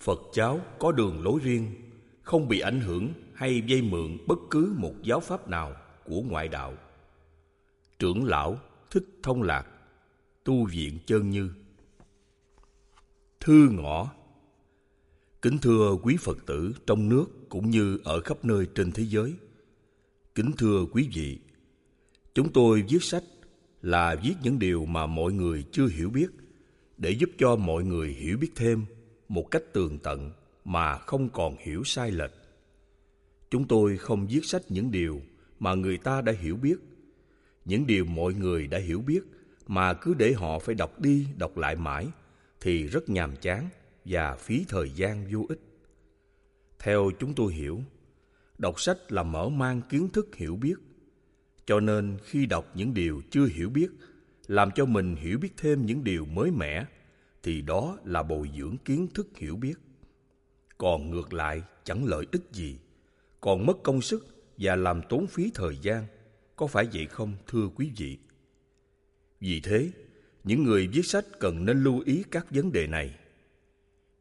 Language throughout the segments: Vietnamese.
Phật giáo có đường lối riêng, không bị ảnh hưởng hay dây mượn bất cứ một giáo pháp nào của ngoại đạo. Trưởng lão Thích Thông Lạc, Tu viện Chân Như. Thư ngõ Kính thưa quý Phật tử trong nước cũng như ở khắp nơi trên thế giới. Kính thưa quý vị, chúng tôi viết sách là viết những điều mà mọi người chưa hiểu biết để giúp cho mọi người hiểu biết thêm một cách tường tận mà không còn hiểu sai lệch. Chúng tôi không viết sách những điều mà người ta đã hiểu biết, những điều mọi người đã hiểu biết mà cứ để họ phải đọc đi đọc lại mãi thì rất nhàm chán và phí thời gian vô ích. Theo chúng tôi hiểu, đọc sách là mở mang kiến thức hiểu biết. Cho nên khi đọc những điều chưa hiểu biết, làm cho mình hiểu biết thêm những điều mới mẻ, thì đó là bồi dưỡng kiến thức hiểu biết. Còn ngược lại chẳng lợi ích gì, còn mất công sức và làm tốn phí thời gian. Có phải vậy không thưa quý vị? Vì thế, những người viết sách cần nên lưu ý các vấn đề này.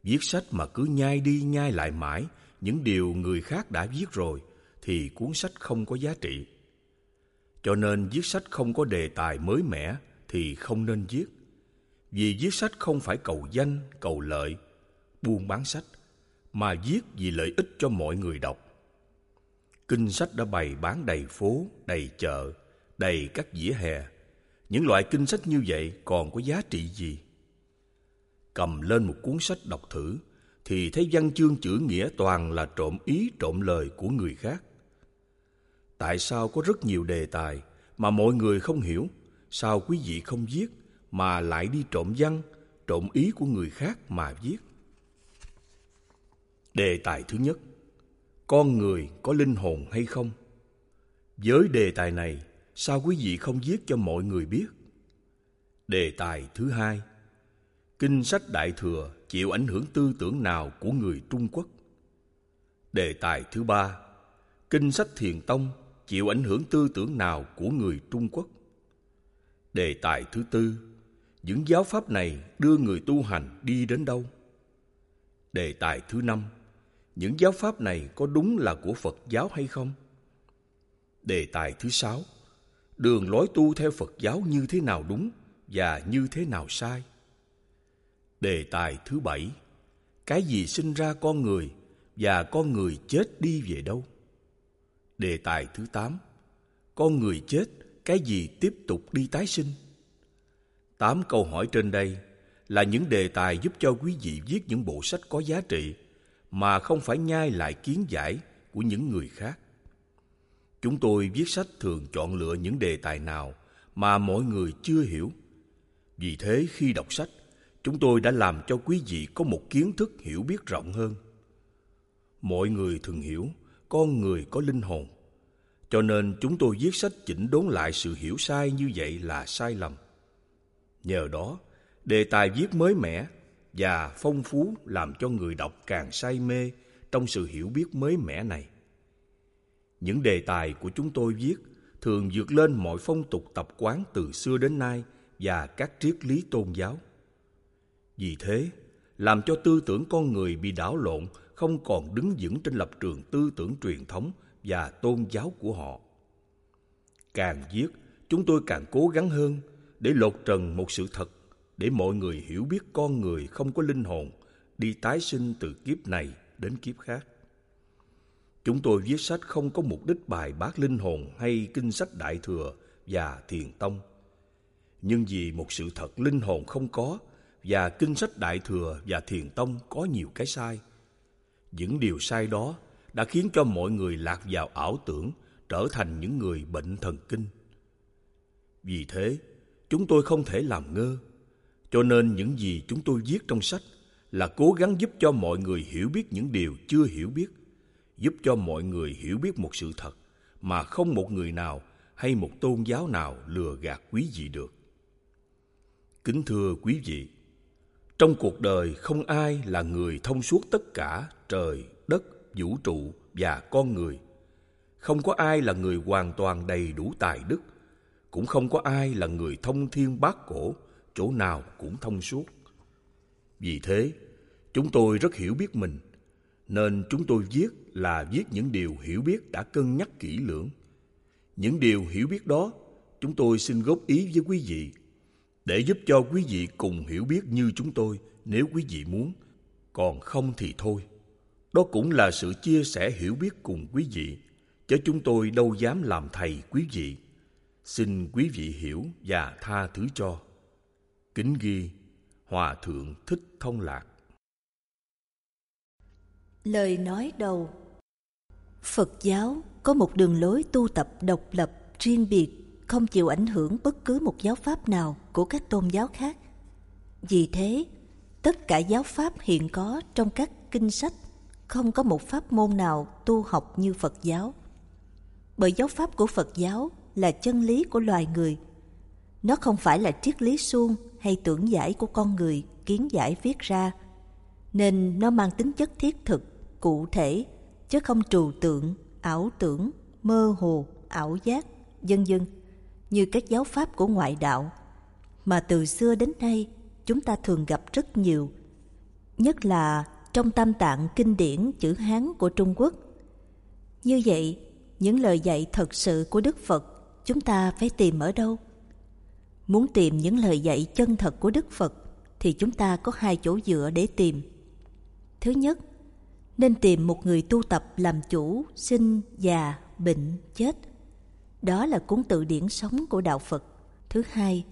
Viết sách mà cứ nhai đi nhai lại mãi những điều người khác đã viết rồi thì cuốn sách không có giá trị. Cho nên viết sách không có đề tài mới mẻ thì không nên viết. Vì viết sách không phải cầu danh, cầu lợi, buôn bán sách, mà viết vì lợi ích cho mọi người đọc. Kinh sách đã bày bán đầy phố, đầy chợ, đầy các vỉa hè. Những loại kinh sách như vậy còn có giá trị gì? Cầm lên một cuốn sách đọc thử, thì thấy văn chương chữ nghĩa toàn là trộm ý trộm lời của người khác. Tại sao có rất nhiều đề tài mà mọi người không hiểu, sao quý vị không viết mà lại đi trộm văn, trộm ý của người khác mà viết? Đề tài thứ nhất, con người có linh hồn hay không? Với đề tài này, sao quý vị không viết cho mọi người biết? Đề tài thứ hai, kinh sách Đại Thừa chịu ảnh hưởng tư tưởng nào của người Trung Quốc? Đề tài thứ ba, kinh sách Thiền Tông chịu ảnh hưởng tư tưởng nào của người Trung Quốc? Đề tài thứ tư, những giáo pháp này đưa người tu hành đi đến đâu? Đề tài thứ năm, những giáo pháp này có đúng là của Phật giáo hay không? Đề tài thứ sáu, đường lối tu theo Phật giáo như thế nào đúng và như thế nào sai? Đề tài thứ bảy, cái gì sinh ra con người và con người chết đi về đâu? Đề tài thứ tám, con người chết, cái gì tiếp tục đi tái sinh? Tám câu hỏi trên đây là những đề tài giúp cho quý vị viết những bộ sách có giá trị mà không phải nhai lại kiến giải của những người khác. Chúng tôi viết sách thường chọn lựa những đề tài nào mà mọi người chưa hiểu. Vì thế khi đọc sách, chúng tôi đã làm cho quý vị có một kiến thức hiểu biết rộng hơn. Mọi người thường hiểu con người có linh hồn. Cho nên chúng tôi viết sách chỉnh đốn lại sự hiểu sai như vậy là sai lầm. Nhờ đó, đề tài viết mới mẻ và phong phú làm cho người đọc càng say mê trong sự hiểu biết mới mẻ này. Những đề tài của chúng tôi viết thường vượt lên mọi phong tục tập quán từ xưa đến nay và các triết lý tôn giáo. Vì thế, làm cho tư tưởng con người bị đảo lộn không còn đứng vững trên lập trường tư tưởng truyền thống và tôn giáo của họ. Càng viết, chúng tôi càng cố gắng hơn để lột trần một sự thật để mọi người hiểu biết con người không có linh hồn đi tái sinh từ kiếp này đến kiếp khác. Chúng tôi viết sách không có mục đích bài bác linh hồn hay kinh sách đại thừa và thiền tông. Nhưng vì một sự thật linh hồn không có và kinh sách đại thừa và thiền tông có nhiều cái sai. Những điều sai đó đã khiến cho mọi người lạc vào ảo tưởng, trở thành những người bệnh thần kinh. Vì thế, chúng tôi không thể làm ngơ cho nên những gì chúng tôi viết trong sách là cố gắng giúp cho mọi người hiểu biết những điều chưa hiểu biết, giúp cho mọi người hiểu biết một sự thật mà không một người nào hay một tôn giáo nào lừa gạt quý vị được. Kính thưa quý vị, trong cuộc đời không ai là người thông suốt tất cả trời, đất, vũ trụ và con người. Không có ai là người hoàn toàn đầy đủ tài đức, cũng không có ai là người thông thiên bát cổ, chỗ nào cũng thông suốt. Vì thế, Chúng tôi rất hiểu biết mình, nên chúng tôi viết là viết những điều hiểu biết đã cân nhắc kỹ lưỡng. Những điều hiểu biết đó, chúng tôi xin góp ý với quý vị để giúp cho quý vị cùng hiểu biết như chúng tôi nếu quý vị muốn, còn không thì thôi. Đó cũng là sự chia sẻ hiểu biết cùng quý vị, chứ chúng tôi đâu dám làm thầy quý vị. Xin quý vị hiểu và tha thứ cho. Kính ghi, Hòa Thượng Thích Thông Lạc Lời nói đầu Phật giáo có một đường lối tu tập độc lập, riêng biệt, không chịu ảnh hưởng bất cứ một giáo pháp nào của các tôn giáo khác. Vì thế, tất cả giáo pháp hiện có trong các kinh sách không có một pháp môn nào tu học như Phật giáo. Bởi giáo pháp của Phật giáo là chân lý của loài người. Nó không phải là triết lý suông hay tưởng giải của con người kiến giải viết ra, nên nó mang tính chất thiết thực, cụ thể, chứ không trừu tượng, ảo tưởng, mơ hồ, ảo giác, vân vân như các giáo pháp của ngoại đạo mà từ xưa đến nay chúng ta thường gặp rất nhiều, nhất là trong tam tạng kinh điển chữ Hán của Trung Quốc. Như vậy, những lời dạy thật sự của Đức Phật chúng ta phải tìm ở đâu? Muốn tìm những lời dạy chân thật của Đức Phật thì chúng ta có hai chỗ dựa để tìm. Thứ nhất, nên tìm một người tu tập làm chủ, sinh, già, bệnh, chết. Đó là cuốn tự điển sống của Đạo Phật. Thứ hai,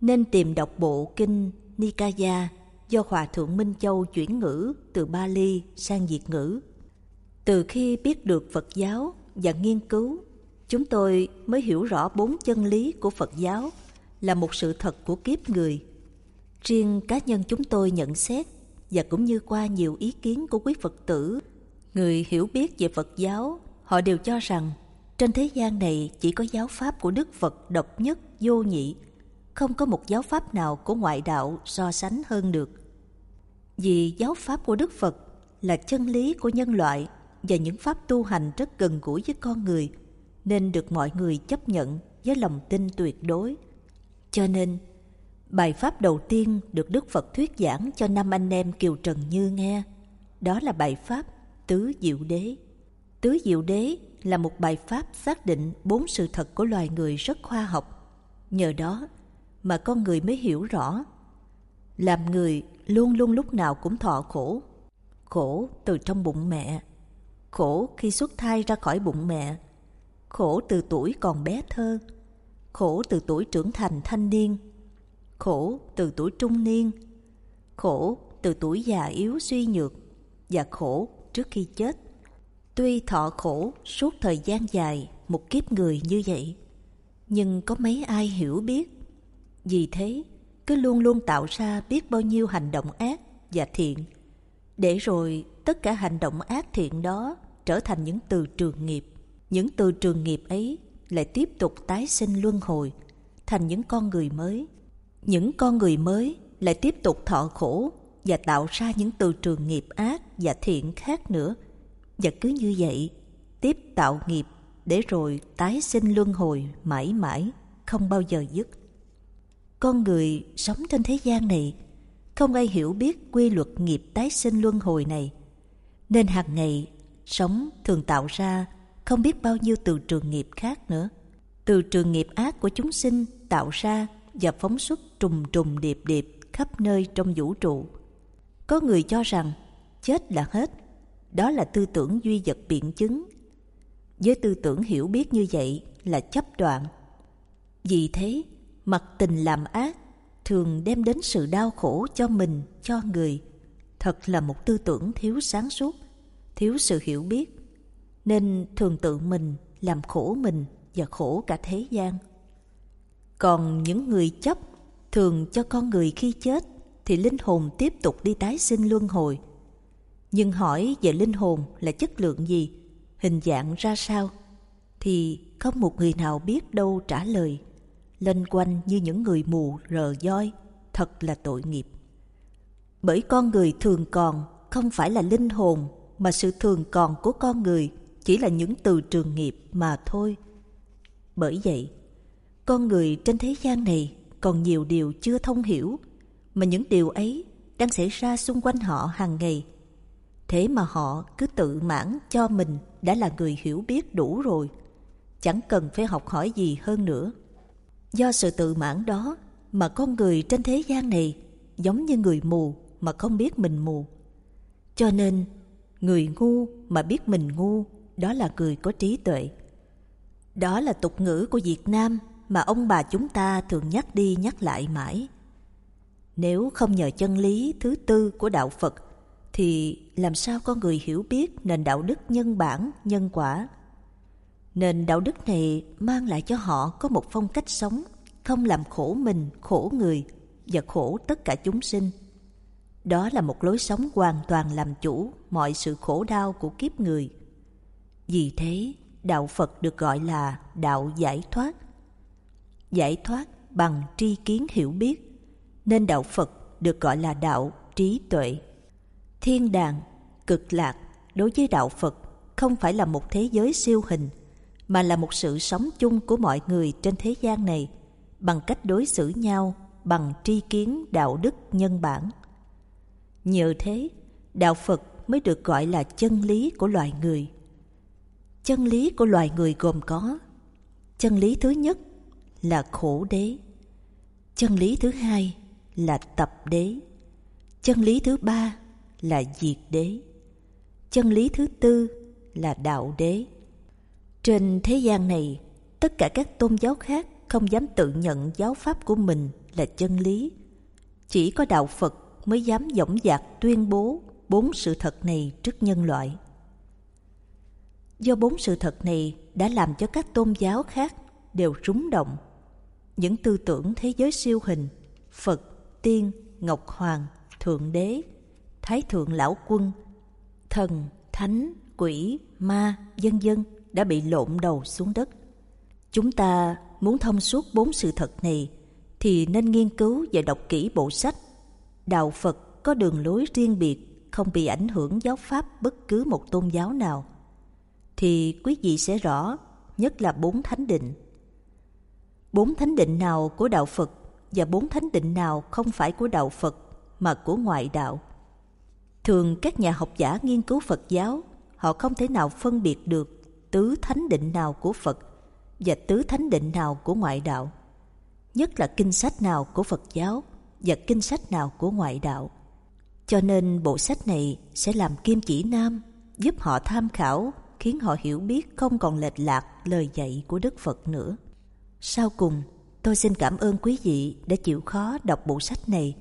nên tìm đọc bộ kinh Nikaya do Hòa Thượng Minh Châu chuyển ngữ từ Bali sang Việt ngữ. Từ khi biết được Phật giáo và nghiên cứu, chúng tôi mới hiểu rõ bốn chân lý của Phật giáo là một sự thật của kiếp người. Riêng cá nhân chúng tôi nhận xét và cũng như qua nhiều ý kiến của quý Phật tử, người hiểu biết về Phật giáo, họ đều cho rằng trên thế gian này chỉ có giáo pháp của Đức Phật độc nhất, vô nhị, không có một giáo pháp nào của ngoại đạo so sánh hơn được. Vì giáo pháp của Đức Phật là chân lý của nhân loại và những pháp tu hành rất gần gũi với con người, nên được mọi người chấp nhận với lòng tin tuyệt đối. Cho nên, bài pháp đầu tiên được Đức Phật thuyết giảng cho năm anh em Kiều Trần Như nghe, đó là bài pháp Tứ Diệu Đế. Tứ Diệu Đế là một bài pháp xác định bốn sự thật của loài người rất khoa học. Nhờ đó mà con người mới hiểu rõ. Làm người luôn luôn lúc nào cũng thọ khổ. Khổ từ trong bụng mẹ, khổ khi xuất thai ra khỏi bụng mẹ, khổ từ tuổi còn bé thơ, khổ từ tuổi trưởng thành thanh niên, khổ từ tuổi trung niên, khổ từ tuổi già yếu suy nhược và khổ trước khi chết. Tuy thọ khổ suốt thời gian dài một kiếp người như vậy, nhưng có mấy ai hiểu biết. Vì thế, cứ luôn luôn tạo ra biết bao nhiêu hành động ác và thiện, để rồi tất cả hành động ác thiện đó trở thành những từ trường nghiệp. Những từ trường nghiệp ấy lại tiếp tục tái sinh luân hồi thành những con người mới. Những con người mới lại tiếp tục thọ khổ và tạo ra những từ trường nghiệp ác và thiện khác nữa. Và cứ như vậy, tiếp tạo nghiệp để rồi tái sinh luân hồi mãi mãi, không bao giờ dứt. Con người sống trên thế gian này không ai hiểu biết quy luật nghiệp tái sinh luân hồi này, nên hàng ngày sống thường tạo ra không biết bao nhiêu từ trường nghiệp khác nữa. Từ trường nghiệp ác của chúng sinh tạo ra và phóng xuất trùng trùng điệp điệp khắp nơi trong vũ trụ. Có người cho rằng chết là hết, đó là tư tưởng duy vật biện chứng. Với tư tưởng hiểu biết như vậy là chấp đoạn. Vì thế, mặc tình làm ác thường đem đến sự đau khổ cho mình, cho người. Thật là một tư tưởng thiếu sáng suốt, thiếu sự hiểu biết nên thường tự mình làm khổ mình và khổ cả thế gian. Còn những người chấp thường cho con người khi chết thì linh hồn tiếp tục đi tái sinh luân hồi. Nhưng hỏi về linh hồn là chất lượng gì, hình dạng ra sao, thì không một người nào biết đâu trả lời. Lênh quanh như những người mù rờ voi, thật là tội nghiệp. Bởi con người thường còn không phải là linh hồn mà sự thường còn của con người chỉ là những từ trường nghiệp mà thôi. Bởi vậy, con người trên thế gian này còn nhiều điều chưa thông hiểu, mà những điều ấy đang xảy ra xung quanh họ hàng ngày. Thế mà họ cứ tự mãn cho mình đã là người hiểu biết đủ rồi, chẳng cần phải học hỏi gì hơn nữa. Do sự tự mãn đó mà con người trên thế gian này giống như người mù mà không biết mình mù. Cho nên, người ngu mà biết mình ngu, đó là người có trí tuệ. Đó là tục ngữ của Việt Nam mà ông bà chúng ta thường nhắc đi nhắc lại mãi. Nếu không nhờ chân lý thứ tư của đạo Phật, thì làm sao con người hiểu biết nền đạo đức nhân bản, nhân quả? Nền đạo đức này mang lại cho họ có một phong cách sống, không làm khổ mình, khổ người và khổ tất cả chúng sinh. Đó là một lối sống hoàn toàn làm chủ mọi sự khổ đau của kiếp người. Vì thế, đạo Phật được gọi là đạo giải thoát. Giải thoát bằng tri kiến hiểu biết, nên đạo Phật được gọi là đạo trí tuệ. Thiên đàng, cực lạc đối với đạo Phật không phải là một thế giới siêu hình, mà là một sự sống chung của mọi người trên thế gian này bằng cách đối xử nhau bằng tri kiến đạo đức nhân bản. Nhờ thế, đạo Phật mới được gọi là chân lý của loài người. Chân lý của loài người gồm có Chân lý thứ nhất là khổ đế Chân lý thứ hai là tập đế Chân lý thứ ba là diệt đế Chân lý thứ tư là đạo đế Trên thế gian này, tất cả các tôn giáo khác không dám tự nhận giáo pháp của mình là chân lý. Chỉ có đạo Phật mới dám dõng dạc tuyên bố bốn sự thật này trước nhân loại. Do bốn sự thật này đã làm cho các tôn giáo khác đều rúng động. Những tư tưởng thế giới siêu hình, Phật, Tiên, Ngọc Hoàng, Thượng Đế, Thái Thượng Lão Quân, Thần, Thánh, Quỷ, Ma, dân dân đã bị lộn đầu xuống đất. Chúng ta muốn thông suốt bốn sự thật này thì nên nghiên cứu và đọc kỹ bộ sách Đạo Phật có đường lối riêng biệt không bị ảnh hưởng giáo pháp bất cứ một tôn giáo nào thì quý vị sẽ rõ nhất là bốn thánh định. Bốn thánh định nào của đạo Phật và bốn thánh định nào không phải của đạo Phật mà của ngoại đạo. Thường các nhà học giả nghiên cứu Phật giáo, họ không thể nào phân biệt được tứ thánh định nào của Phật và tứ thánh định nào của ngoại đạo, nhất là kinh sách nào của Phật giáo và kinh sách nào của ngoại đạo. Cho nên bộ sách này sẽ làm kim chỉ nam, giúp họ tham khảo, khiến họ hiểu biết không còn lệch lạc lời dạy của Đức Phật nữa. Sau cùng, tôi xin cảm ơn quý vị đã chịu khó đọc bộ sách này.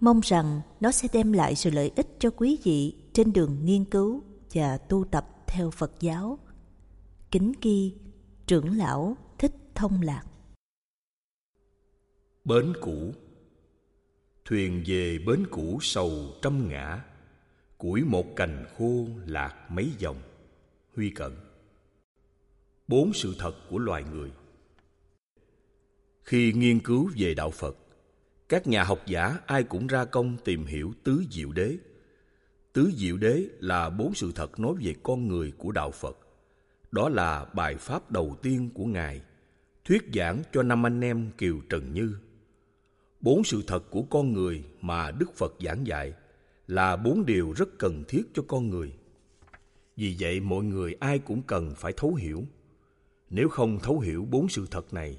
Mong rằng nó sẽ đem lại sự lợi ích cho quý vị trên đường nghiên cứu và tu tập theo Phật giáo. Kính ghi trưởng lão thích thông lạc bến cũ thuyền về bến cũ sầu trăm ngã củi một cành khô lạc mấy dòng huy cận bốn sự thật của loài người khi nghiên cứu về đạo phật các nhà học giả ai cũng ra công tìm hiểu tứ diệu đế tứ diệu đế là bốn sự thật nói về con người của đạo phật đó là bài pháp đầu tiên của Ngài, thuyết giảng cho năm anh em Kiều Trần Như. Bốn sự thật của con người mà Đức Phật giảng dạy là bốn điều rất cần thiết cho con người. Vì vậy mọi người ai cũng cần phải thấu hiểu. Nếu không thấu hiểu bốn sự thật này,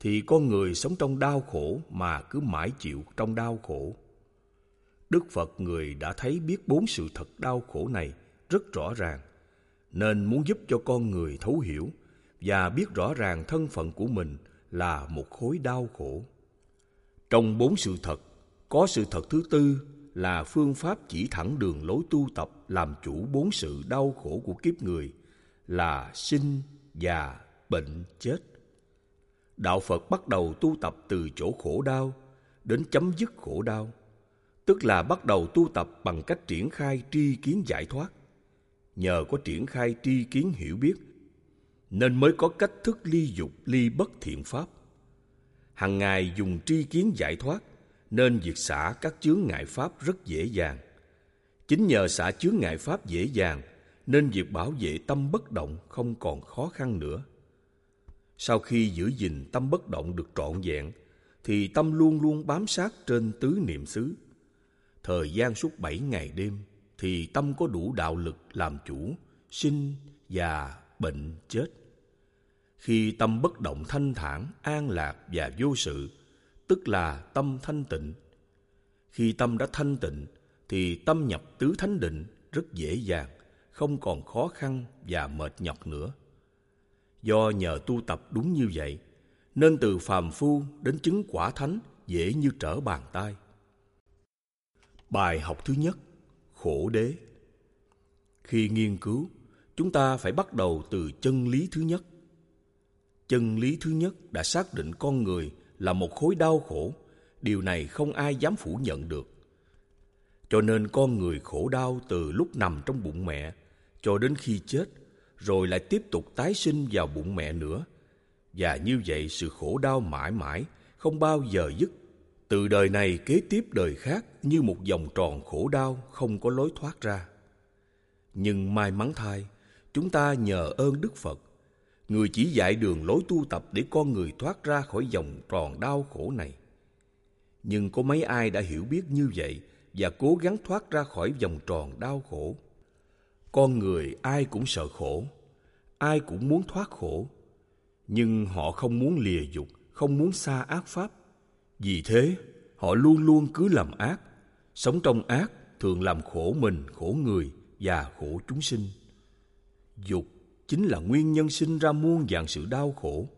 thì con người sống trong đau khổ mà cứ mãi chịu trong đau khổ. Đức Phật người đã thấy biết bốn sự thật đau khổ này rất rõ ràng nên muốn giúp cho con người thấu hiểu và biết rõ ràng thân phận của mình là một khối đau khổ. Trong bốn sự thật, có sự thật thứ tư là phương pháp chỉ thẳng đường lối tu tập làm chủ bốn sự đau khổ của kiếp người là sinh, già, bệnh, chết. Đạo Phật bắt đầu tu tập từ chỗ khổ đau đến chấm dứt khổ đau, tức là bắt đầu tu tập bằng cách triển khai tri kiến giải thoát nhờ có triển khai tri kiến hiểu biết nên mới có cách thức ly dục ly bất thiện pháp hằng ngày dùng tri kiến giải thoát nên việc xả các chướng ngại pháp rất dễ dàng. Chính nhờ xả chướng ngại pháp dễ dàng nên việc bảo vệ tâm bất động không còn khó khăn nữa. Sau khi giữ gìn tâm bất động được trọn vẹn thì tâm luôn luôn bám sát trên tứ niệm xứ. Thời gian suốt bảy ngày đêm, thì tâm có đủ đạo lực làm chủ, sinh, già, bệnh, chết. Khi tâm bất động thanh thản, an lạc và vô sự, tức là tâm thanh tịnh. Khi tâm đã thanh tịnh, thì tâm nhập tứ thánh định rất dễ dàng, không còn khó khăn và mệt nhọc nữa. Do nhờ tu tập đúng như vậy, nên từ phàm phu đến chứng quả thánh dễ như trở bàn tay. Bài học thứ nhất, khổ đế. Khi nghiên cứu, chúng ta phải bắt đầu từ chân lý thứ nhất. Chân lý thứ nhất đã xác định con người là một khối đau khổ, điều này không ai dám phủ nhận được. Cho nên con người khổ đau từ lúc nằm trong bụng mẹ cho đến khi chết, rồi lại tiếp tục tái sinh vào bụng mẹ nữa. Và như vậy sự khổ đau mãi mãi, không bao giờ dứt. Từ đời này kế tiếp đời khác như một vòng tròn khổ đau không có lối thoát ra. Nhưng may mắn thay, chúng ta nhờ ơn Đức Phật, người chỉ dạy đường lối tu tập để con người thoát ra khỏi vòng tròn đau khổ này. Nhưng có mấy ai đã hiểu biết như vậy và cố gắng thoát ra khỏi vòng tròn đau khổ? Con người ai cũng sợ khổ, ai cũng muốn thoát khổ, nhưng họ không muốn lìa dục, không muốn xa ác pháp. Vì thế, họ luôn luôn cứ làm ác, sống trong ác thường làm khổ mình, khổ người và khổ chúng sinh. Dục chính là nguyên nhân sinh ra muôn dạng sự đau khổ.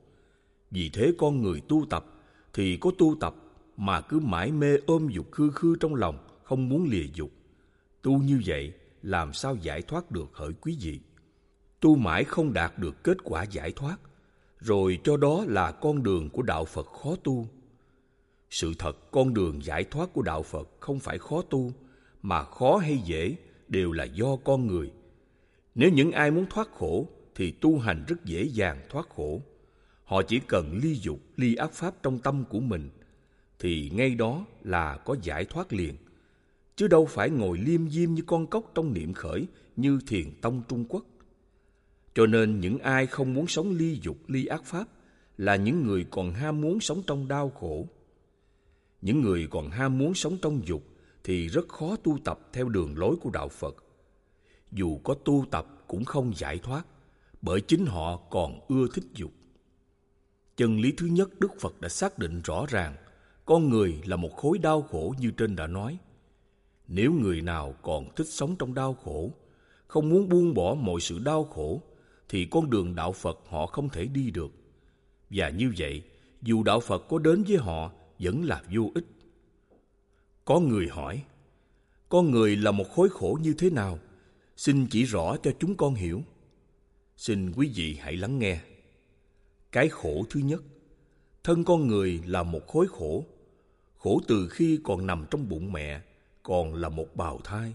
Vì thế con người tu tập thì có tu tập mà cứ mãi mê ôm dục khư khư trong lòng, không muốn lìa dục. Tu như vậy làm sao giải thoát được hỡi quý vị? Tu mãi không đạt được kết quả giải thoát, rồi cho đó là con đường của đạo Phật khó tu. Sự thật con đường giải thoát của đạo Phật không phải khó tu, mà khó hay dễ đều là do con người. Nếu những ai muốn thoát khổ thì tu hành rất dễ dàng thoát khổ. Họ chỉ cần ly dục, ly ác pháp trong tâm của mình thì ngay đó là có giải thoát liền. Chứ đâu phải ngồi liêm diêm như con cốc trong niệm khởi như thiền tông Trung Quốc. Cho nên những ai không muốn sống ly dục, ly ác pháp là những người còn ham muốn sống trong đau khổ. Những người còn ham muốn sống trong dục thì rất khó tu tập theo đường lối của đạo Phật. Dù có tu tập cũng không giải thoát, bởi chính họ còn ưa thích dục. Chân lý thứ nhất Đức Phật đã xác định rõ ràng, con người là một khối đau khổ như trên đã nói. Nếu người nào còn thích sống trong đau khổ, không muốn buông bỏ mọi sự đau khổ, thì con đường đạo Phật họ không thể đi được. Và như vậy, dù đạo Phật có đến với họ, vẫn là vô ích. Có người hỏi, con người là một khối khổ như thế nào? Xin chỉ rõ cho chúng con hiểu. Xin quý vị hãy lắng nghe. Cái khổ thứ nhất, thân con người là một khối khổ. Khổ từ khi còn nằm trong bụng mẹ, còn là một bào thai.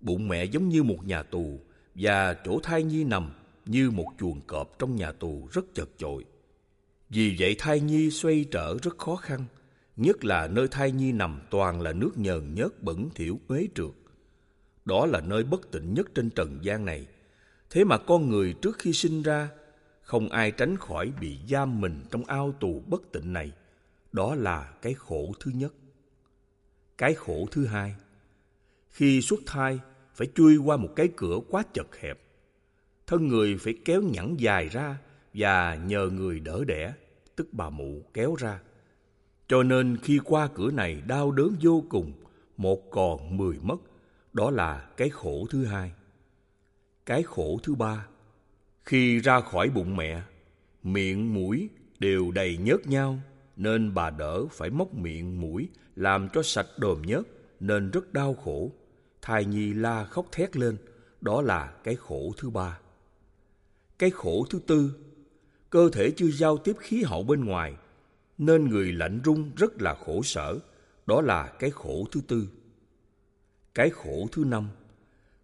Bụng mẹ giống như một nhà tù và chỗ thai nhi nằm như một chuồng cọp trong nhà tù rất chật chội. Vì vậy thai nhi xoay trở rất khó khăn, nhất là nơi thai nhi nằm toàn là nước nhờn nhớt bẩn thỉu uế trượt. Đó là nơi bất tịnh nhất trên trần gian này. Thế mà con người trước khi sinh ra, không ai tránh khỏi bị giam mình trong ao tù bất tịnh này. Đó là cái khổ thứ nhất. Cái khổ thứ hai, khi xuất thai phải chui qua một cái cửa quá chật hẹp. Thân người phải kéo nhẵn dài ra và nhờ người đỡ đẻ, tức bà mụ kéo ra. Cho nên khi qua cửa này đau đớn vô cùng, một còn mười mất, đó là cái khổ thứ hai. Cái khổ thứ ba, khi ra khỏi bụng mẹ, miệng mũi đều đầy nhớt nhau, nên bà đỡ phải móc miệng mũi làm cho sạch đồm nhớt, nên rất đau khổ. Thai nhi la khóc thét lên, đó là cái khổ thứ ba. Cái khổ thứ tư, cơ thể chưa giao tiếp khí hậu bên ngoài, nên người lạnh run rất là khổ sở, đó là cái khổ thứ tư. Cái khổ thứ năm,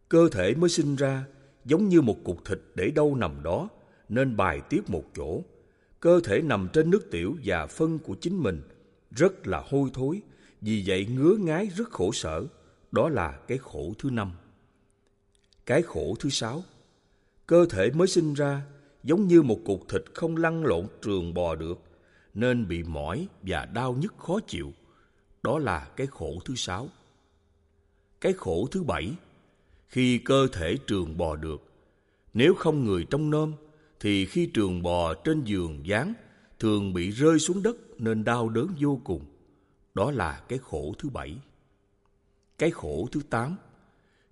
cơ thể mới sinh ra giống như một cục thịt để đâu nằm đó, nên bài tiết một chỗ. Cơ thể nằm trên nước tiểu và phân của chính mình, rất là hôi thối, vì vậy ngứa ngái rất khổ sở, đó là cái khổ thứ năm. Cái khổ thứ sáu, cơ thể mới sinh ra giống như một cục thịt không lăn lộn trường bò được, nên bị mỏi và đau nhức khó chịu. Đó là cái khổ thứ sáu. Cái khổ thứ bảy, khi cơ thể trường bò được, nếu không người trong nôm, thì khi trường bò trên giường dán, thường bị rơi xuống đất nên đau đớn vô cùng. Đó là cái khổ thứ bảy. Cái khổ thứ tám,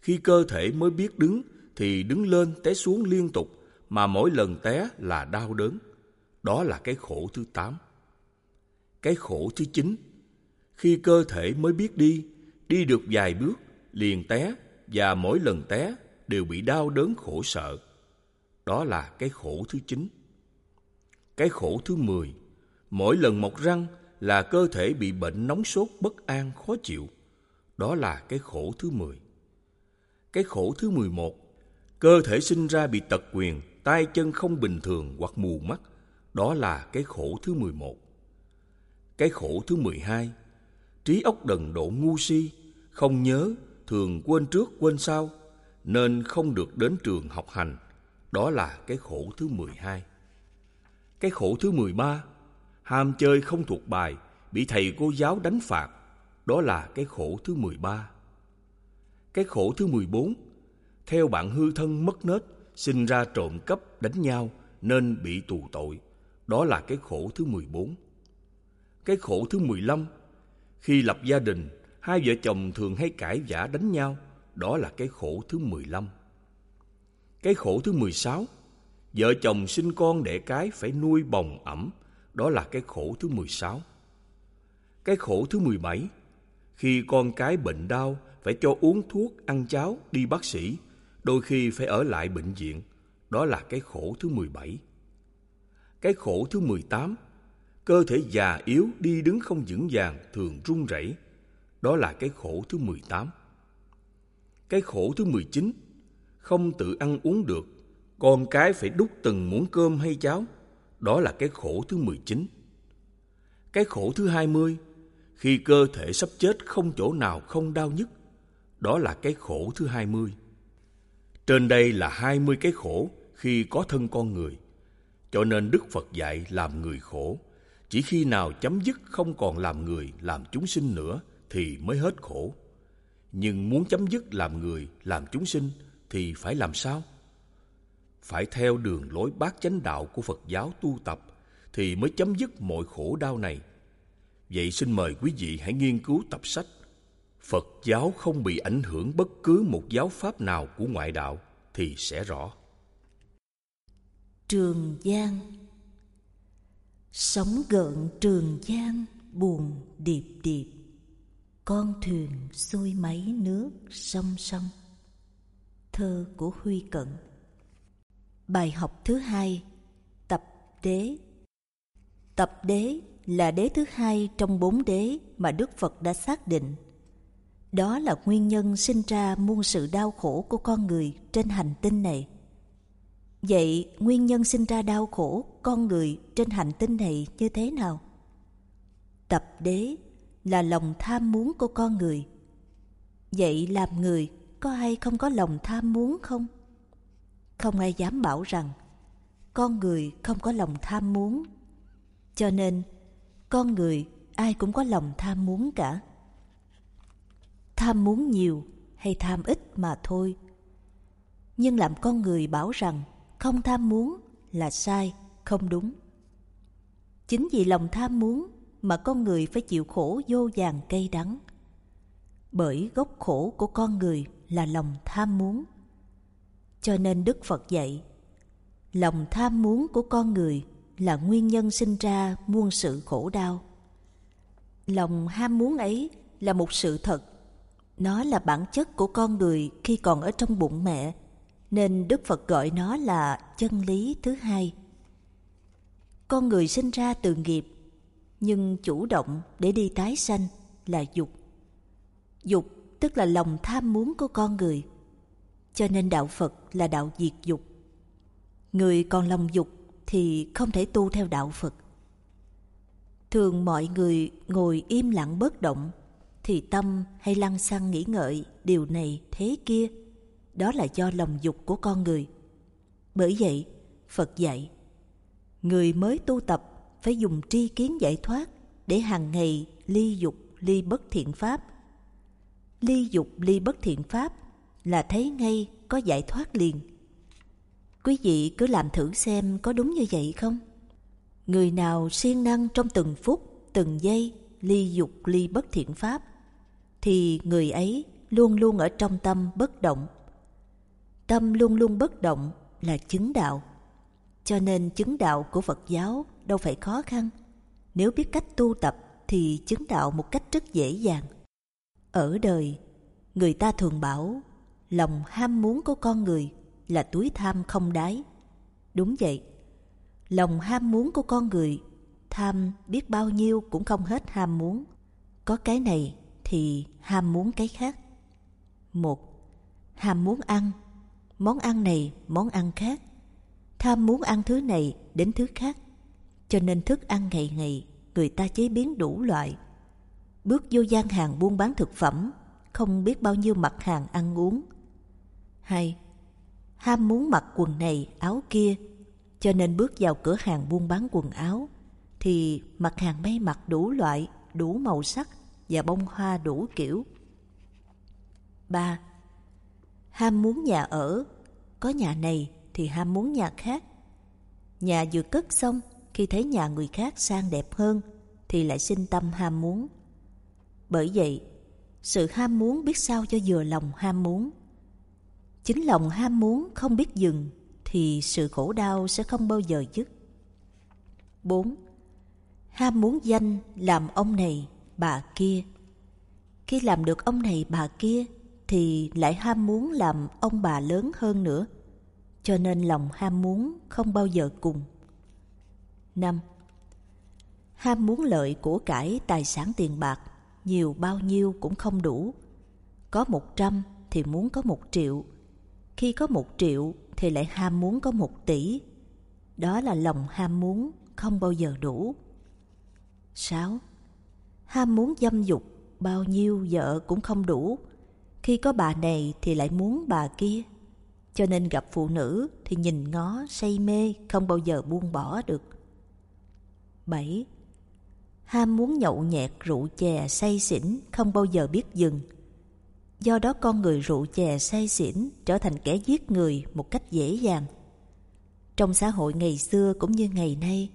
khi cơ thể mới biết đứng thì đứng lên té xuống liên tục mà mỗi lần té là đau đớn. Đó là cái khổ thứ tám. Cái khổ thứ chín, khi cơ thể mới biết đi, đi được vài bước liền té và mỗi lần té đều bị đau đớn khổ sợ. Đó là cái khổ thứ chín. Cái khổ thứ mười, mỗi lần mọc răng là cơ thể bị bệnh nóng sốt bất an khó chịu. Đó là cái khổ thứ mười. Cái khổ thứ mười một, cơ thể sinh ra bị tật quyền, tay chân không bình thường hoặc mù mắt. Đó là cái khổ thứ mười một. Cái khổ thứ mười hai, trí óc đần độ ngu si, không nhớ, thường quên trước quên sau, nên không được đến trường học hành. Đó là cái khổ thứ mười hai. Cái khổ thứ mười ba, ham chơi không thuộc bài, bị thầy cô giáo đánh phạt. Đó là cái khổ thứ mười ba. Cái khổ thứ mười bốn, theo bạn hư thân mất nết, sinh ra trộm cắp đánh nhau nên bị tù tội. Đó là cái khổ thứ mười bốn. Cái khổ thứ mười lăm, khi lập gia đình, hai vợ chồng thường hay cãi vã đánh nhau. Đó là cái khổ thứ mười lăm. Cái khổ thứ mười sáu, vợ chồng sinh con đẻ cái phải nuôi bồng ẩm. Đó là cái khổ thứ mười sáu. Cái khổ thứ mười bảy, khi con cái bệnh đau phải cho uống thuốc, ăn cháo, đi bác sĩ, đôi khi phải ở lại bệnh viện. Đó là cái khổ thứ mười bảy. Cái khổ thứ mười tám, cơ thể già yếu đi đứng không vững vàng thường run rẩy. Đó là cái khổ thứ mười tám. Cái khổ thứ mười chín, không tự ăn uống được, con cái phải đút từng muỗng cơm hay cháo. Đó là cái khổ thứ mười chín. Cái khổ thứ hai mươi, khi cơ thể sắp chết không chỗ nào không đau nhức. Đó là cái khổ thứ hai mươi. Trên đây là hai mươi cái khổ khi có thân con người. Cho nên Đức Phật dạy làm người khổ. Chỉ khi nào chấm dứt không còn làm người, làm chúng sinh nữa thì mới hết khổ. Nhưng muốn chấm dứt làm người, làm chúng sinh thì phải làm sao? Phải theo đường lối bát chánh đạo của Phật giáo tu tập thì mới chấm dứt mọi khổ đau này. Vậy xin mời quý vị hãy nghiên cứu tập sách Phật giáo không bị ảnh hưởng bất cứ một giáo pháp nào của ngoại đạo thì sẽ rõ. Trường Giang Sóng gợn Trường Giang buồn điệp điệp con thuyền xuôi máy nước song song Thơ của Huy Cận Bài học thứ hai, Tập đế Tập đế là đế thứ hai trong bốn đế mà Đức Phật đã xác định. Đó là nguyên nhân sinh ra muôn sự đau khổ của con người trên hành tinh này. Vậy nguyên nhân sinh ra đau khổ con người trên hành tinh này như thế nào? Tập đế là lòng tham muốn của con người. Vậy làm người có ai không có lòng tham muốn không? Không ai dám bảo rằng con người không có lòng tham muốn. Cho nên con người ai cũng có lòng tham muốn cả. Tham muốn nhiều hay tham ít mà thôi. Nhưng làm con người bảo rằng không tham muốn là sai, không đúng. Chính vì lòng tham muốn mà con người phải chịu khổ vô vàng cây đắng. Bởi gốc khổ của con người là lòng tham muốn. Cho nên Đức Phật dạy, lòng tham muốn của con người là nguyên nhân sinh ra muôn sự khổ đau. Lòng ham muốn ấy là một sự thật. Nó là bản chất của con người khi còn ở trong bụng mẹ, nên Đức Phật gọi nó là chân lý thứ hai. Con người sinh ra từ nghiệp, nhưng chủ động để đi tái sanh là dục. Dục tức là lòng tham muốn của con người. Cho nên đạo Phật là đạo diệt dục. Người còn lòng dục thì không thể tu theo đạo Phật. Thường mọi người ngồi im lặng bất động thì tâm hay lăng xăng nghĩ ngợi điều này thế kia. Đó là do lòng dục của con người. Bởi vậy, Phật dạy, người mới tu tập phải dùng tri kiến giải thoát để hàng ngày ly dục ly bất thiện pháp. ly dục ly bất thiện pháp là thấy ngay có giải thoát liền. Quý vị cứ làm thử xem có đúng như vậy không? Người nào siêng năng trong từng phút, từng giây ly dục ly bất thiện pháp thì người ấy luôn luôn ở trong tâm bất động. Tâm luôn luôn bất động là chứng đạo. Cho nên chứng đạo của Phật giáo đâu phải khó khăn. Nếu biết cách tu tập thì chứng đạo một cách rất dễ dàng. Ở đời, người ta thường bảo lòng ham muốn của con người là túi tham không đáy. Đúng vậy, lòng ham muốn của con người tham biết bao nhiêu cũng không hết ham muốn. Có cái này thì ham muốn cái khác. Một, ham muốn ăn, món ăn này, món ăn khác. Tham muốn ăn thứ này đến thứ khác. Cho nên thức ăn ngày ngày người ta chế biến đủ loại. Bước vô gian hàng buôn bán thực phẩm, không biết bao nhiêu mặt hàng ăn uống. Hai, ham muốn mặc quần này, áo kia, cho nên bước vào cửa hàng buôn bán quần áo, thì mặt hàng may mặc đủ loại, đủ màu sắc và bông hoa đủ kiểu. ba Ham muốn nhà ở, có nhà này thì ham muốn nhà khác. Nhà vừa cất xong khi thấy nhà người khác sang đẹp hơn thì lại sinh tâm ham muốn. Bởi vậy, sự ham muốn biết sao cho vừa lòng ham muốn. Chính lòng ham muốn không biết dừng thì sự khổ đau sẽ không bao giờ dứt. 4. Ham muốn danh làm ông này, bà kia. Khi làm được ông này bà kia thì lại ham muốn làm ông bà lớn hơn nữa. Cho nên lòng ham muốn không bao giờ cùng. 5. Ham muốn lợi của cải tài sản tiền bạc, nhiều bao nhiêu cũng không đủ. Có một trăm thì muốn có một triệu. Khi có một triệu thì lại ham muốn có một tỷ. Đó là lòng ham muốn không bao giờ đủ. 6. Ham muốn dâm dục, bao nhiêu vợ cũng không đủ. Khi có bà này thì lại muốn bà kia. Cho nên gặp phụ nữ thì nhìn ngó say mê không bao giờ buông bỏ được. 7. Ham muốn nhậu nhẹt rượu chè say xỉn không bao giờ biết dừng. Do đó con người rượu chè say xỉn trở thành kẻ giết người một cách dễ dàng. Trong xã hội ngày xưa cũng như ngày nay,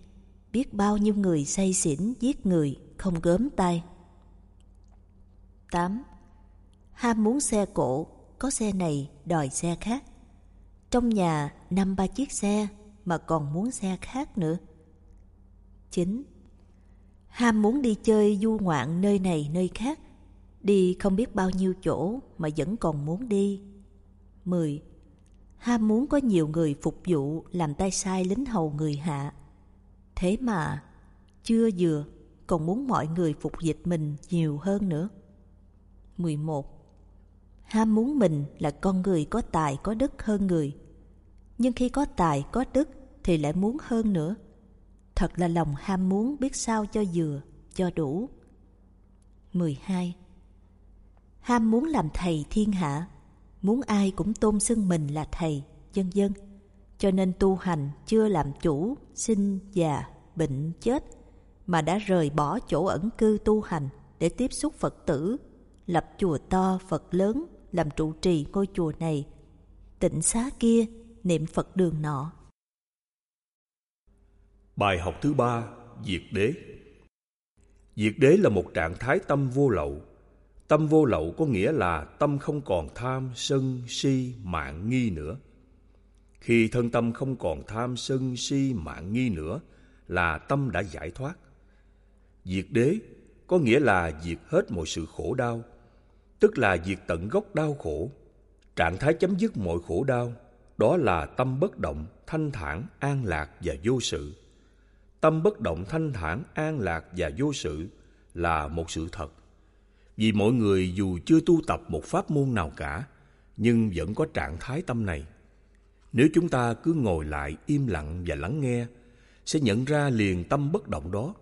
biết bao nhiêu người say xỉn giết người không gớm tay. 8. Ham muốn xe cộ, có xe này đòi xe khác. Trong nhà năm ba chiếc xe mà còn muốn xe khác nữa. 9. Ham muốn đi chơi du ngoạn nơi này nơi khác, đi không biết bao nhiêu chỗ mà vẫn còn muốn đi. 10. Ham muốn có nhiều người phục vụ làm tay sai lính hầu người hạ. Thế mà chưa vừa còn muốn mọi người phục dịch mình nhiều hơn nữa. 11. Ham muốn mình là con người có tài có đức hơn người. Nhưng khi có tài có đức thì lại muốn hơn nữa Thật là lòng ham muốn biết sao cho vừa, cho đủ. 12. Ham muốn làm thầy thiên hạ, muốn ai cũng tôn xưng mình là thầy, dân dân. Cho nên tu hành chưa làm chủ, sinh, già, bệnh, chết, mà đã rời bỏ chỗ ẩn cư tu hành để tiếp xúc Phật tử, lập chùa to, Phật lớn, làm trụ trì ngôi chùa này, tịnh xá kia, niệm Phật đường nọ, Bài học thứ ba, Diệt đế Diệt đế là một trạng thái tâm vô lậu. Tâm vô lậu có nghĩa là tâm không còn tham, sân, si, mạng, nghi nữa. Khi thân tâm không còn tham, sân, si, mạng, nghi nữa là tâm đã giải thoát. Diệt đế có nghĩa là diệt hết mọi sự khổ đau, tức là diệt tận gốc đau khổ. Trạng thái chấm dứt mọi khổ đau, đó là tâm bất động, thanh thản, an lạc và vô sự. Tâm bất động thanh thản, an lạc và vô sự là một sự thật. Vì mọi người dù chưa tu tập một pháp môn nào cả, nhưng vẫn có trạng thái tâm này. Nếu chúng ta cứ ngồi lại im lặng và lắng nghe, sẽ nhận ra liền tâm bất động đó.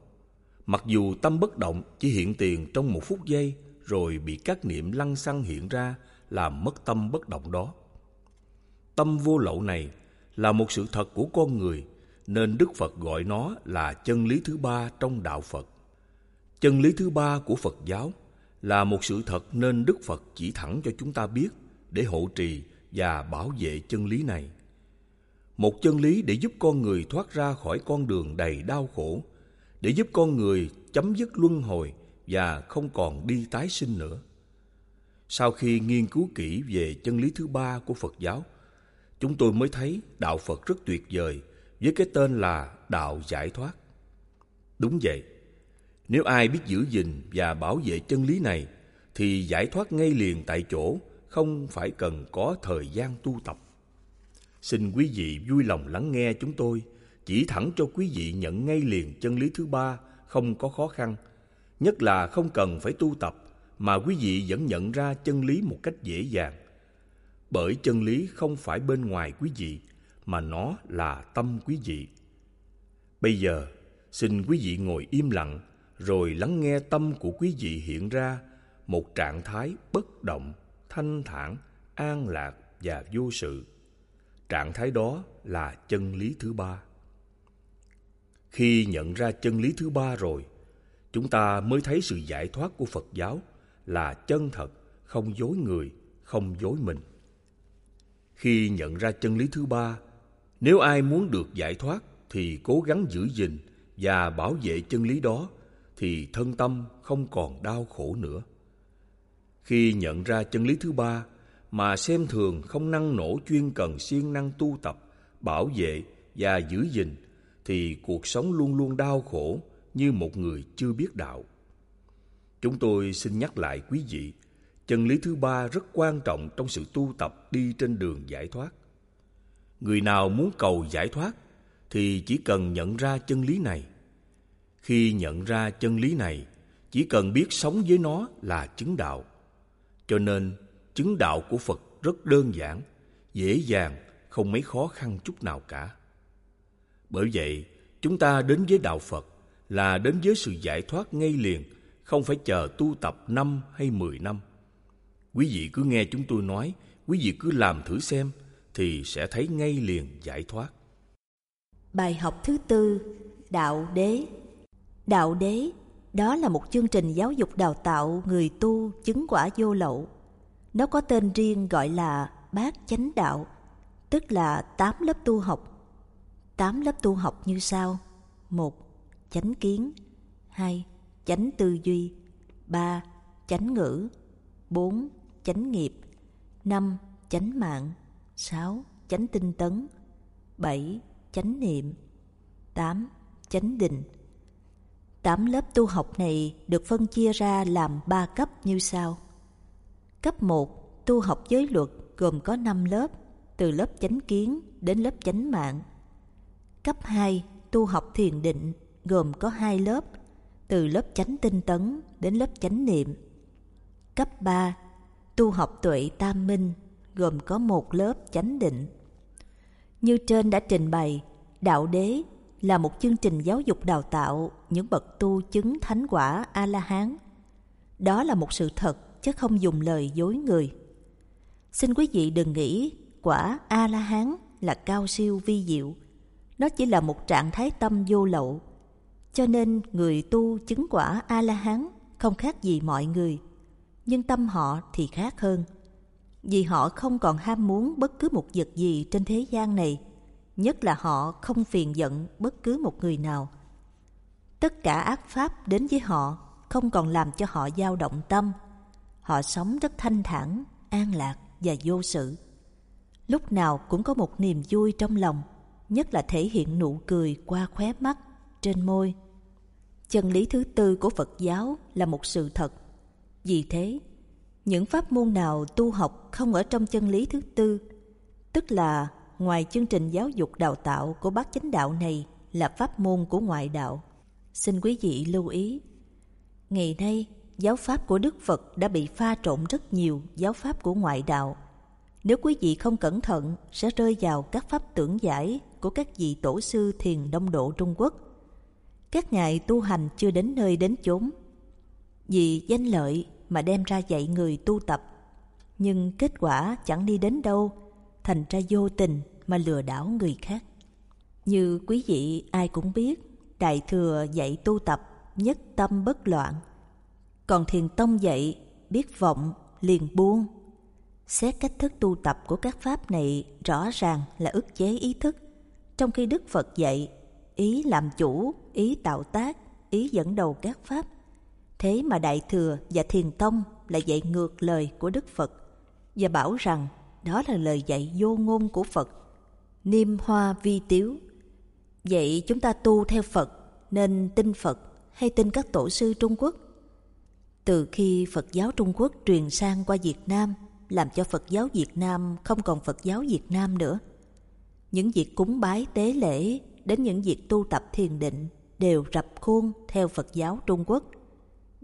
Mặc dù tâm bất động chỉ hiện tiền trong một phút giây rồi bị các niệm lăng xăng hiện ra làm mất tâm bất động đó. Tâm vô lậu này là một sự thật của con người nên Đức Phật gọi nó là chân lý thứ ba trong đạo Phật. Chân lý thứ ba của Phật giáo là một sự thật nên Đức Phật chỉ thẳng cho chúng ta biết để hộ trì và bảo vệ chân lý này. Một chân lý để giúp con người thoát ra khỏi con đường đầy đau khổ, để giúp con người chấm dứt luân hồi và không còn đi tái sinh nữa. Sau khi nghiên cứu kỹ về chân lý thứ ba của Phật giáo, chúng tôi mới thấy đạo Phật rất tuyệt vời với cái tên là đạo giải thoát. Đúng vậy, nếu ai biết giữ gìn và bảo vệ chân lý này thì giải thoát ngay liền tại chỗ, không phải cần có thời gian tu tập. Xin quý vị vui lòng lắng nghe chúng tôi, chỉ thẳng cho quý vị nhận ngay liền chân lý thứ ba không có khó khăn, nhất là không cần phải tu tập mà quý vị vẫn nhận ra chân lý một cách dễ dàng. Bởi chân lý không phải bên ngoài quý vị, mà nó là tâm quý vị. Bây giờ, xin quý vị ngồi im lặng rồi lắng nghe tâm của quý vị hiện ra một trạng thái bất động, thanh thản, an lạc và vô sự. Trạng thái đó là chân lý thứ ba. Khi nhận ra chân lý thứ ba rồi, chúng ta mới thấy sự giải thoát của Phật giáo là chân thật, không dối người, không dối mình. Khi nhận ra chân lý thứ ba, nếu ai muốn được giải thoát thì cố gắng giữ gìn và bảo vệ chân lý đó thì thân tâm không còn đau khổ nữa. Khi nhận ra chân lý thứ ba mà xem thường không năng nổ chuyên cần siêng năng tu tập, bảo vệ và giữ gìn thì cuộc sống luôn luôn đau khổ như một người chưa biết đạo. Chúng tôi xin nhắc lại quý vị, chân lý thứ ba rất quan trọng trong sự tu tập đi trên đường giải thoát. Người nào muốn cầu giải thoát thì chỉ cần nhận ra chân lý này. Khi nhận ra chân lý này, chỉ cần biết sống với nó là chứng đạo. Cho nên, chứng đạo của Phật rất đơn giản, dễ dàng, không mấy khó khăn chút nào cả. Bởi vậy, chúng ta đến với đạo Phật là đến với sự giải thoát ngay liền, không phải chờ tu tập năm hay mười năm. Quý vị cứ nghe chúng tôi nói, quý vị cứ làm thử xem, thì sẽ thấy ngay liền giải thoát. Bài học thứ tư, Đạo Đế Đạo Đế, đó là một chương trình giáo dục đào tạo người tu chứng quả vô lậu. Nó có tên riêng gọi là Bát Chánh Đạo, tức là tám lớp tu học. Tám lớp tu học như sau. một Chánh kiến hai Chánh tư duy ba Chánh ngữ bốn Chánh nghiệp năm Chánh mạng 6. Chánh tinh tấn 7. Chánh niệm 8. Chánh định 8 lớp tu học này được phân chia ra làm 3 cấp như sau. Cấp 1. Tu học giới luật gồm có 5 lớp, từ lớp chánh kiến đến lớp chánh mạng. Cấp 2. Tu học thiền định gồm có 2 lớp, từ lớp chánh tinh tấn đến lớp chánh niệm. Cấp 3. Tu học tuệ tam minh gồm có một lớp chánh định. Như trên đã trình bày, đạo đế là một chương trình giáo dục đào tạo những bậc tu chứng thánh quả A-la-hán. Đó là một sự thật chứ không dùng lời dối người. Xin quý vị đừng nghĩ quả A-la-hán là cao siêu vi diệu. Nó chỉ là một trạng thái tâm vô lậu. Cho nên người tu chứng quả A-la-hán không khác gì mọi người. Nhưng tâm họ thì khác hơn vì họ không còn ham muốn bất cứ một vật gì trên thế gian này, nhất là họ không phiền giận bất cứ một người nào. Tất cả ác pháp đến với họ không còn làm cho họ dao động tâm. Họ sống rất thanh thản, an lạc và vô sự. Lúc nào cũng có một niềm vui trong lòng, nhất là thể hiện nụ cười qua khóe mắt, trên môi. Chân lý thứ tư của Phật giáo là một sự thật. Vì thế, những pháp môn nào tu học không ở trong chân lý thứ tư, tức là ngoài chương trình giáo dục đào tạo của bác chánh đạo này là pháp môn của ngoại đạo. Xin quý vị lưu ý. Ngày nay, giáo pháp của Đức Phật đã bị pha trộn rất nhiều giáo pháp của ngoại đạo. Nếu quý vị không cẩn thận sẽ rơi vào các pháp tưởng giải của các vị tổ sư thiền đông độ Trung Quốc. Các ngài tu hành chưa đến nơi đến chốn. Vì danh lợi mà đem ra dạy người tu tập. Nhưng kết quả chẳng đi đến đâu, thành ra vô tình mà lừa đảo người khác. Như quý vị ai cũng biết, Đại Thừa dạy tu tập nhất tâm bất loạn. Còn thiền tông dạy biết vọng liền buông. Xét cách thức tu tập của các pháp này rõ ràng là ức chế ý thức, trong khi Đức Phật dạy ý làm chủ, ý tạo tác, ý dẫn đầu các pháp. Thế mà Đại Thừa và Thiền Tông lại dạy ngược lời của Đức Phật và bảo rằng đó là lời dạy vô ngôn của Phật. Niêm hoa vi tiếu. Vậy chúng ta tu theo Phật nên tin Phật hay tin các tổ sư Trung Quốc? Từ khi Phật giáo Trung Quốc truyền sang qua Việt Nam, làm cho Phật giáo Việt Nam không còn Phật giáo Việt Nam nữa. Những việc cúng bái tế lễ đến những việc tu tập thiền định đều rập khuôn theo Phật giáo Trung Quốc.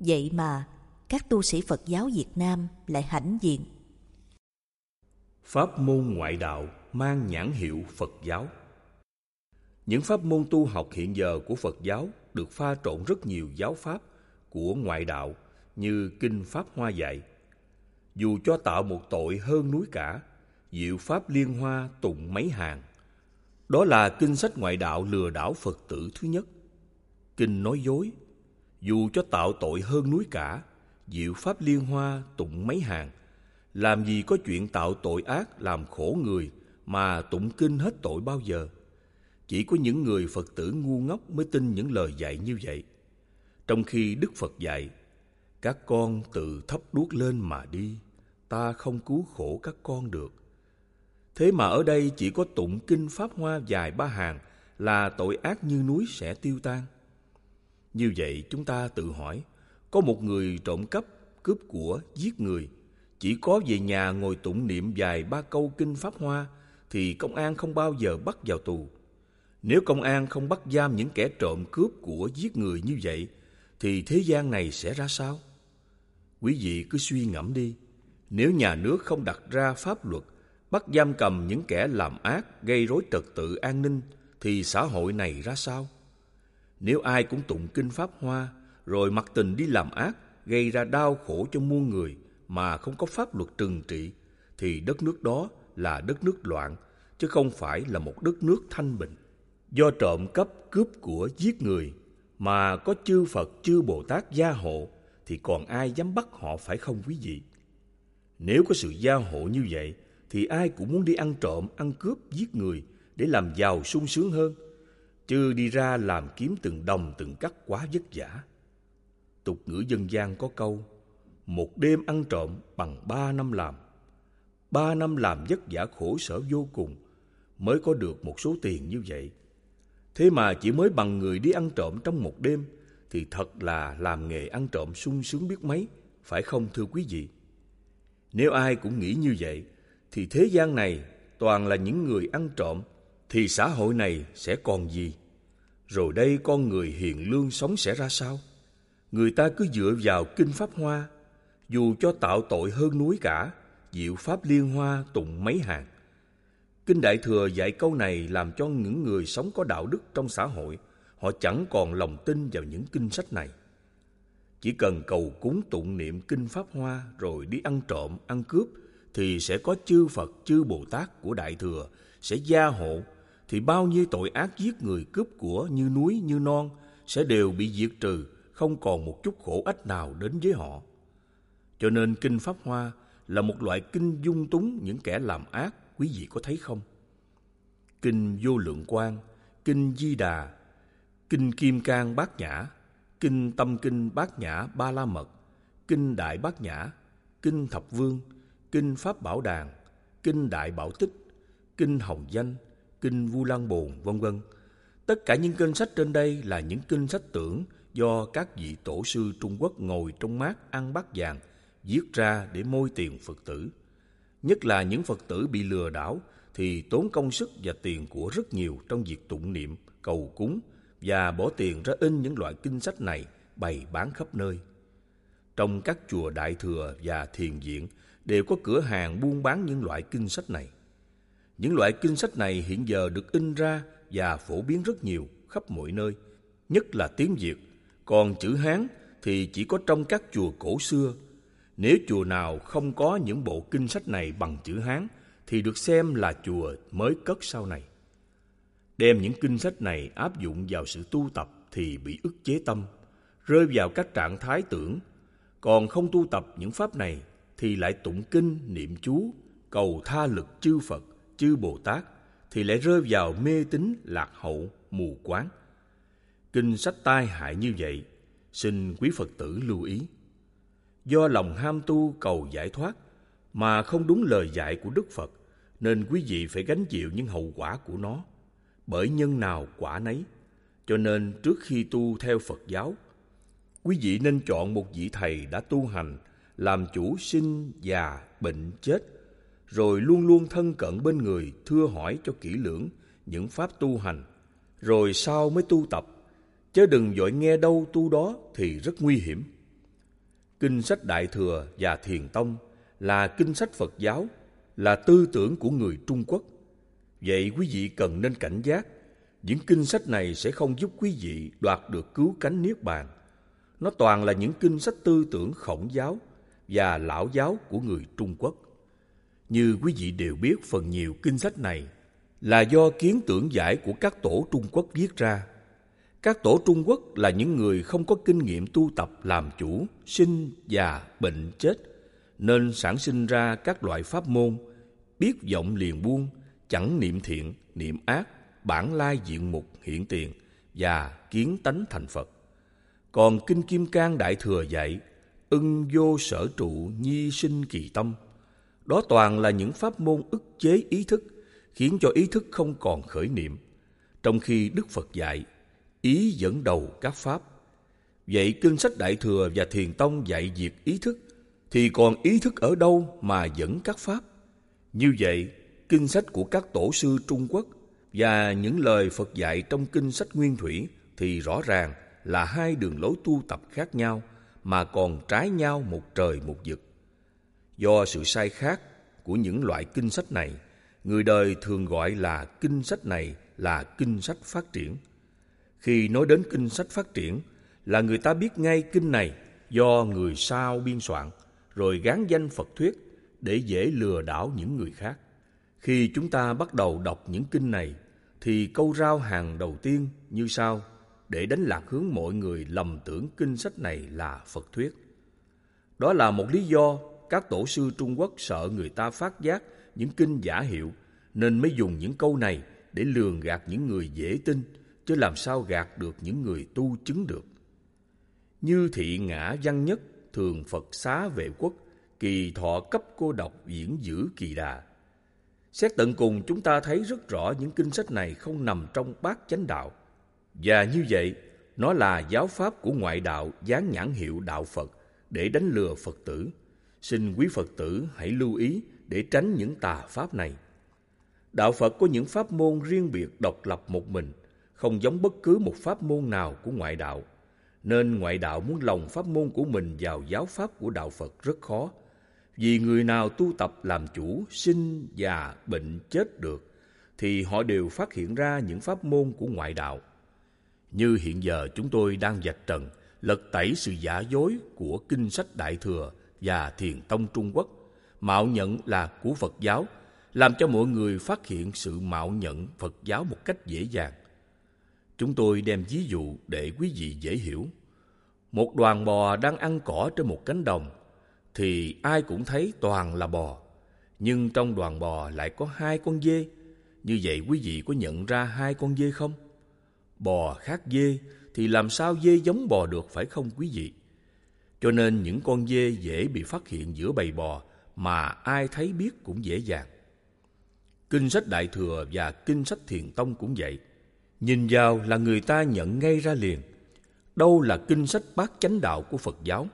Vậy mà các tu sĩ Phật giáo Việt Nam lại hãnh diện. Pháp môn ngoại đạo mang nhãn hiệu Phật giáo. Những pháp môn tu học hiện giờ của Phật giáo được pha trộn rất nhiều giáo pháp của ngoại đạo như Kinh Pháp Hoa dạy. Dù cho tạo một tội hơn núi cả, diệu pháp liên hoa tụng mấy hàng. Đó là kinh sách ngoại đạo lừa đảo Phật tử thứ nhất. Kinh nói dối, dù cho tạo tội hơn núi cả, diệu pháp liên hoa tụng mấy hàng. Làm gì có chuyện tạo tội ác làm khổ người mà tụng kinh hết tội bao giờ. Chỉ có những người Phật tử ngu ngốc mới tin những lời dạy như vậy. Trong khi Đức Phật dạy, các con tự thấp đuốc lên mà đi, ta không cứu khổ các con được. Thế mà ở đây chỉ có tụng kinh Pháp Hoa dài ba hàng là tội ác như núi sẽ tiêu tan. Như vậy chúng ta tự hỏi, có một người trộm cắp, cướp của, giết người, chỉ có về nhà ngồi tụng niệm dài ba câu kinh Pháp Hoa thì công an không bao giờ bắt vào tù. Nếu công an không bắt giam những kẻ trộm cướp của giết người như vậy thì thế gian này sẽ ra sao? Quý vị cứ suy ngẫm đi, nếu nhà nước không đặt ra pháp luật bắt giam cầm những kẻ làm ác, gây rối trật tự an ninh thì xã hội này ra sao? Nếu ai cũng tụng kinh Pháp Hoa rồi mặc tình đi làm ác, gây ra đau khổ cho muôn người mà không có pháp luật trừng trị thì đất nước đó là đất nước loạn chứ không phải là một đất nước thanh bình. Do trộm cắp cướp của giết người mà có chư Phật chư Bồ Tát gia hộ thì còn ai dám bắt họ phải không quý vị? Nếu có sự gia hộ như vậy thì ai cũng muốn đi ăn trộm, ăn cướp, giết người để làm giàu sung sướng hơn, chứ đi ra làm kiếm từng đồng từng cắt quá vất vả. Tục ngữ dân gian có câu, một đêm ăn trộm bằng ba năm làm. Ba năm làm vất vả khổ sở vô cùng mới có được một số tiền như vậy. Thế mà chỉ mới bằng người đi ăn trộm trong một đêm thì thật là làm nghề ăn trộm sung sướng biết mấy, phải không thưa quý vị? Nếu ai cũng nghĩ như vậy, thì thế gian này toàn là những người ăn trộm, thì xã hội này sẽ còn gì? Rồi đây con người hiền lương sống sẽ ra sao? Người ta cứ dựa vào kinh Pháp Hoa, dù cho tạo tội hơn núi cả, diệu Pháp Liên Hoa tụng mấy hàng. Kinh Đại Thừa dạy câu này làm cho những người sống có đạo đức trong xã hội, họ chẳng còn lòng tin vào những kinh sách này. Chỉ cần cầu cúng tụng niệm kinh Pháp Hoa rồi đi ăn trộm, ăn cướp thì sẽ có chư Phật, chư Bồ Tát của Đại Thừa sẽ gia hộ thì bao nhiêu tội ác giết người cướp của như núi như non sẽ đều bị diệt trừ, không còn một chút khổ ách nào đến với họ. Cho nên kinh Pháp Hoa là một loại kinh dung túng những kẻ làm ác, quý vị có thấy không? Kinh Vô Lượng Quang, Kinh Di Đà, Kinh Kim Cang Bát Nhã, Kinh Tâm Kinh Bát Nhã Ba La Mật, Kinh Đại Bát Nhã, Kinh Thập Vương, Kinh Pháp Bảo Đàn, Kinh Đại Bảo Tích, Kinh Hồng Danh, Kinh Vu Lan Bồn, vân vân. Tất cả những kinh sách trên đây là những kinh sách tưởng do các vị tổ sư Trung Quốc ngồi trong mát ăn bát vàng viết ra để môi tiền Phật tử. Nhất là những Phật tử bị lừa đảo thì tốn công sức và tiền của rất nhiều trong việc tụng niệm, cầu cúng và bỏ tiền ra in những loại kinh sách này bày bán khắp nơi. Trong các chùa Đại Thừa và Thiền Viện đều có cửa hàng buôn bán những loại kinh sách này. Những loại kinh sách này hiện giờ được in ra và phổ biến rất nhiều khắp mọi nơi, nhất là tiếng Việt. Còn chữ Hán thì chỉ có trong các chùa cổ xưa. Nếu chùa nào không có những bộ kinh sách này bằng chữ Hán thì được xem là chùa mới cất sau này. Đem những kinh sách này áp dụng vào sự tu tập thì bị ức chế tâm, rơi vào các trạng thái tưởng, Còn không tu tập những pháp này thì lại tụng kinh, niệm chú, cầu tha lực chư Phật, chư Bồ Tát thì lại rơi vào mê tín lạc hậu, mù quáng. Kinh sách tai hại như vậy, xin quý Phật tử lưu ý. Do lòng ham tu cầu giải thoát mà không đúng lời dạy của Đức Phật, nên quý vị phải gánh chịu những hậu quả của nó. Bởi nhân nào quả nấy, cho nên trước khi tu theo Phật giáo, quý vị nên chọn một vị thầy đã tu hành, làm chủ sinh, già, bệnh, chết, rồi luôn luôn thân cận bên người thưa hỏi cho kỹ lưỡng những pháp tu hành, rồi sau mới tu tập, chứ đừng vội nghe đâu tu đó thì rất nguy hiểm. Kinh sách Đại Thừa và Thiền Tông là kinh sách Phật giáo, là tư tưởng của người Trung Quốc. Vậy quý vị cần nên cảnh giác, những kinh sách này sẽ không giúp quý vị đoạt được cứu cánh Niết Bàn. Nó toàn là những kinh sách tư tưởng khổng giáo và lão giáo của người Trung Quốc. Như quý vị đều biết phần nhiều kinh sách này là do kiến tưởng giải của các tổ Trung Quốc viết ra. Các tổ Trung Quốc là những người không có kinh nghiệm tu tập làm chủ, sinh, già, bệnh, chết, nên sản sinh ra các loại pháp môn, biết vọng liền buông, chẳng niệm thiện, niệm ác, bản lai diện mục hiện tiền và kiến tánh thành Phật. Còn Kinh Kim Cang Đại Thừa dạy, ưng vô sở trụ nhi sinh kỳ tâm. Đó toàn là những pháp môn ức chế ý thức, khiến cho ý thức không còn khởi niệm. Trong khi Đức Phật dạy, ý dẫn đầu các pháp. Vậy kinh sách Đại Thừa và Thiền Tông dạy diệt ý thức, thì còn ý thức ở đâu mà dẫn các pháp? Như vậy, kinh sách của các tổ sư Trung Quốc và những lời Phật dạy trong kinh sách Nguyên Thủy thì rõ ràng là hai đường lối tu tập khác nhau mà còn trái nhau một trời một vực. Do sự sai khác của những loại kinh sách này, người đời thường gọi là kinh sách này là kinh sách phát triển. Khi nói đến kinh sách phát triển là người ta biết ngay kinh này do người sao biên soạn rồi gán danh Phật thuyết để dễ lừa đảo những người khác. Khi chúng ta bắt đầu đọc những kinh này thì câu rao hàng đầu tiên như sau để đánh lạc hướng mọi người lầm tưởng kinh sách này là Phật thuyết. Đó là một lý do các tổ sư Trung Quốc sợ người ta phát giác những kinh giả hiệu nên mới dùng những câu này để lường gạt những người dễ tin chứ làm sao gạt được những người tu chứng được. Như thị ngã văn nhất thường Phật xá vệ quốc, kỳ thọ cấp cô độc diễn giữ kỳ đà. Xét tận cùng chúng ta thấy rất rõ những kinh sách này không nằm trong bát chánh đạo. Và như vậy, nó là giáo pháp của ngoại đạo dán nhãn hiệu đạo Phật để đánh lừa Phật tử. Xin quý Phật tử hãy lưu ý để tránh những tà pháp này. Đạo Phật có những pháp môn riêng biệt độc lập một mình, không giống bất cứ một pháp môn nào của ngoại đạo. Nên ngoại đạo muốn lồng pháp môn của mình vào giáo pháp của đạo Phật rất khó. Vì người nào tu tập làm chủ, sinh, già, bệnh, chết được, thì họ đều phát hiện ra những pháp môn của ngoại đạo. Như hiện giờ chúng tôi đang vạch trần, lật tẩy sự giả dối của kinh sách Đại Thừa và Thiền Tông Trung Quốc, mạo nhận là của Phật giáo, làm cho mọi người phát hiện sự mạo nhận Phật giáo một cách dễ dàng. Chúng tôi đem ví dụ để quý vị dễ hiểu. Một đoàn bò đang ăn cỏ trên một cánh đồng, thì ai cũng thấy toàn là bò. Nhưng trong đoàn bò lại có hai con dê. Như vậy quý vị có nhận ra hai con dê không? Bò khác dê thì làm sao dê giống bò được phải không quý vị? Cho nên những con dê dễ bị phát hiện giữa bầy bò mà ai thấy biết cũng dễ dàng. Kinh sách Đại Thừa và Kinh sách Thiền Tông cũng vậy. Nhìn vào là người ta nhận ngay ra liền. Đâu là kinh sách bát chánh đạo của Phật giáo,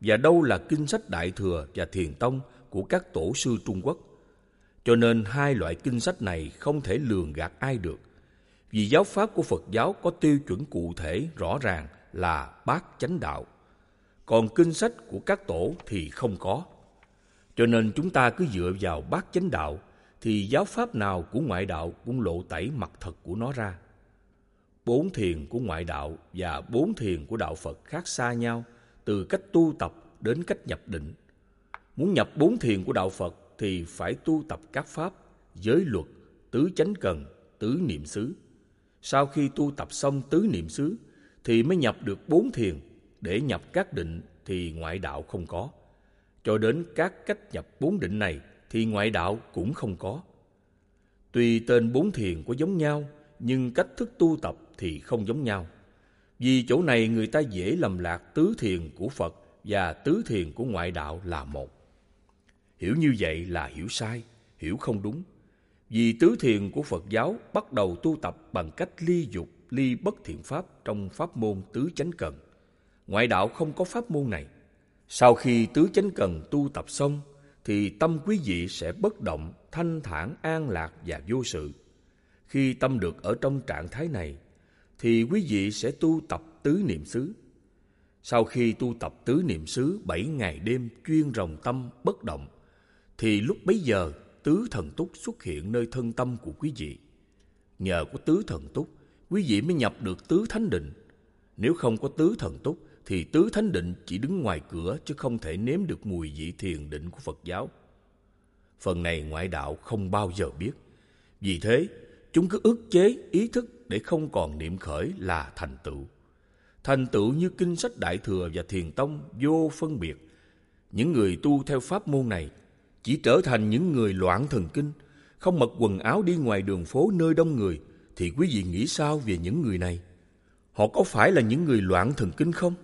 và đâu là kinh sách Đại Thừa và Thiền Tông của các tổ sư Trung Quốc. Cho nên hai loại kinh sách này không thể lường gạt ai được. Vì giáo pháp của Phật giáo có tiêu chuẩn cụ thể rõ ràng là bát chánh đạo. Còn kinh sách của các tổ thì không có. Cho nên chúng ta cứ dựa vào bát chánh đạo thì giáo pháp nào của ngoại đạo cũng lộ tẩy mặt thật của nó ra. Bốn thiền của ngoại đạo và bốn thiền của đạo Phật khác xa nhau từ cách tu tập đến cách nhập định. Muốn nhập bốn thiền của đạo Phật thì phải tu tập các pháp, giới luật, tứ chánh cần, tứ niệm xứ. Sau khi tu tập xong tứ niệm xứ thì mới nhập được bốn thiền để nhập các định thì ngoại đạo không có. Cho đến các cách nhập bốn định này thì ngoại đạo cũng không có. Tuy tên bốn thiền có giống nhau, nhưng cách thức tu tập thì không giống nhau. Vì chỗ này người ta dễ lầm lạc tứ thiền của Phật và tứ thiền của ngoại đạo là một. Hiểu như vậy là hiểu sai, hiểu không đúng. Vì tứ thiền của Phật giáo bắt đầu tu tập bằng cách ly dục, ly bất thiện pháp trong pháp môn tứ chánh cần. Ngoại đạo không có pháp môn này. Sau khi tứ chánh cần tu tập xong, thì tâm quý vị sẽ bất động, thanh thản, an lạc và vô sự. Khi tâm được ở trong trạng thái này, thì quý vị sẽ tu tập tứ niệm xứ. Sau khi tu tập tứ niệm xứ bảy ngày đêm chuyên rồng tâm bất động, thì lúc bấy giờ tứ thần túc xuất hiện nơi thân tâm của quý vị. Nhờ có tứ thần túc, quý vị mới nhập được tứ thánh định. Nếu không có tứ thần túc, thì tứ thánh định chỉ đứng ngoài cửa chứ không thể nếm được mùi vị thiền định của Phật giáo. Phần này ngoại đạo không bao giờ biết. Vì thế, chúng cứ ức chế ý thức để không còn niệm khởi là thành tựu. Thành tựu như kinh sách Đại Thừa và Thiền Tông vô phân biệt. Những người tu theo pháp môn này chỉ trở thành những người loạn thần kinh, không mặc quần áo đi ngoài đường phố nơi đông người, thì quý vị nghĩ sao về những người này? Họ có phải là những người loạn thần kinh không?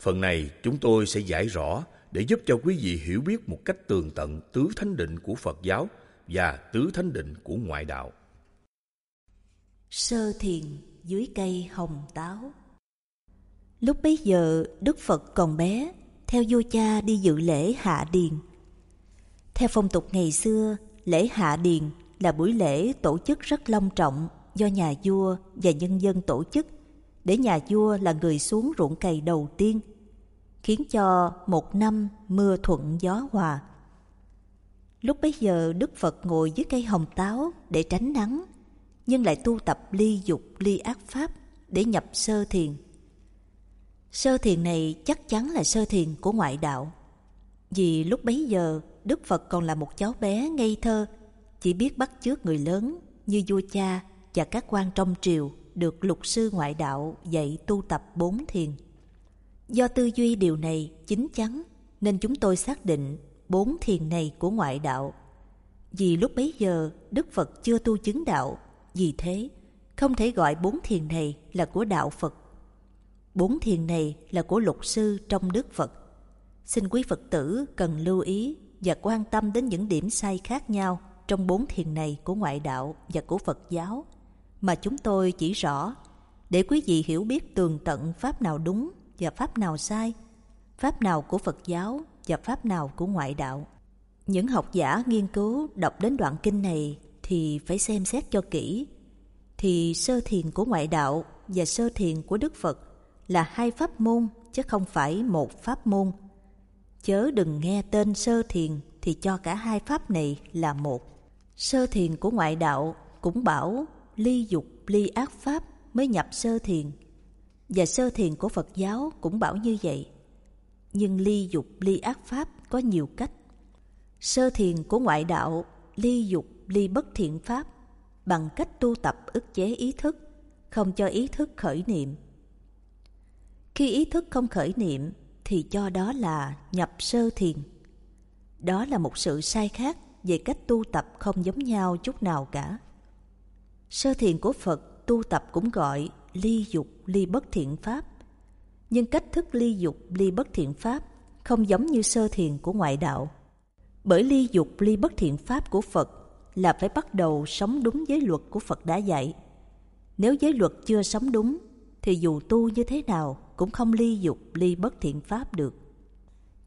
Phần này chúng tôi sẽ giải rõ để giúp cho quý vị hiểu biết một cách tường tận tứ thánh định của Phật giáo và tứ thánh định của ngoại đạo. Sơ thiền dưới cây hồng táo. Lúc bấy giờ, Đức Phật còn bé, Theo vua cha đi dự lễ hạ điền. Theo phong tục ngày xưa, Lễ hạ điền là buổi lễ tổ chức rất long trọng Do nhà vua và nhân dân tổ chức. Để nhà vua là người xuống ruộng cày đầu tiên Khiến cho một năm mưa thuận gió hòa Lúc bấy giờ Đức Phật ngồi dưới cây hồng táo để tránh nắng nhưng lại tu tập ly dục ly ác pháp để nhập sơ thiền. Sơ thiền này chắc chắn là sơ thiền của ngoại đạo. Vì lúc bấy giờ Đức Phật còn là một cháu bé ngây thơ, chỉ biết bắt chước người lớn như vua cha và các quan trong triều được lục sư ngoại đạo dạy tu tập bốn thiền. Do tư duy điều này chính chắn nên chúng tôi xác định bốn thiền này của ngoại đạo. Vì lúc bấy giờ Đức Phật chưa tu chứng đạo vì thế, không thể gọi bốn thiền này là của đạo Phật. Bốn thiền này là của lục sư trong Đức Phật. Xin quý Phật tử cần lưu ý và quan tâm đến những điểm sai khác nhau trong bốn thiền này của ngoại đạo và của Phật giáo mà chúng tôi chỉ rõ để quý vị hiểu biết tường tận pháp nào đúng và pháp nào sai, pháp nào của Phật giáo và pháp nào của ngoại đạo. Những học giả nghiên cứu đọc đến đoạn kinh này thì phải xem xét cho kỹ. Thì sơ thiền của ngoại đạo và sơ thiền của Đức Phật là hai pháp môn chứ không phải một pháp môn. Chớ đừng nghe tên sơ thiền thì cho cả hai pháp này là một. Sơ thiền của ngoại đạo cũng bảo ly dục ly ác pháp mới nhập sơ thiền. Và sơ thiền của Phật giáo cũng bảo như vậy. Nhưng ly dục ly ác pháp có nhiều cách. Sơ thiền của ngoại đạo ly dục ly bất thiện pháp bằng cách tu tập ức chế ý thức, không cho ý thức khởi niệm. Khi ý thức không khởi niệm thì cho đó là nhập sơ thiền. Đó là một sự sai khác về cách tu tập không giống nhau chút nào cả. Sơ thiền của Phật tu tập cũng gọi ly dục ly bất thiện pháp. Nhưng cách thức ly dục ly bất thiện pháp không giống như sơ thiền của ngoại đạo. Bởi ly dục ly bất thiện pháp của Phật là phải bắt đầu sống đúng giới luật của Phật đã dạy. Nếu giới luật chưa sống đúng, thì dù tu như thế nào cũng không ly dục ly bất thiện pháp được.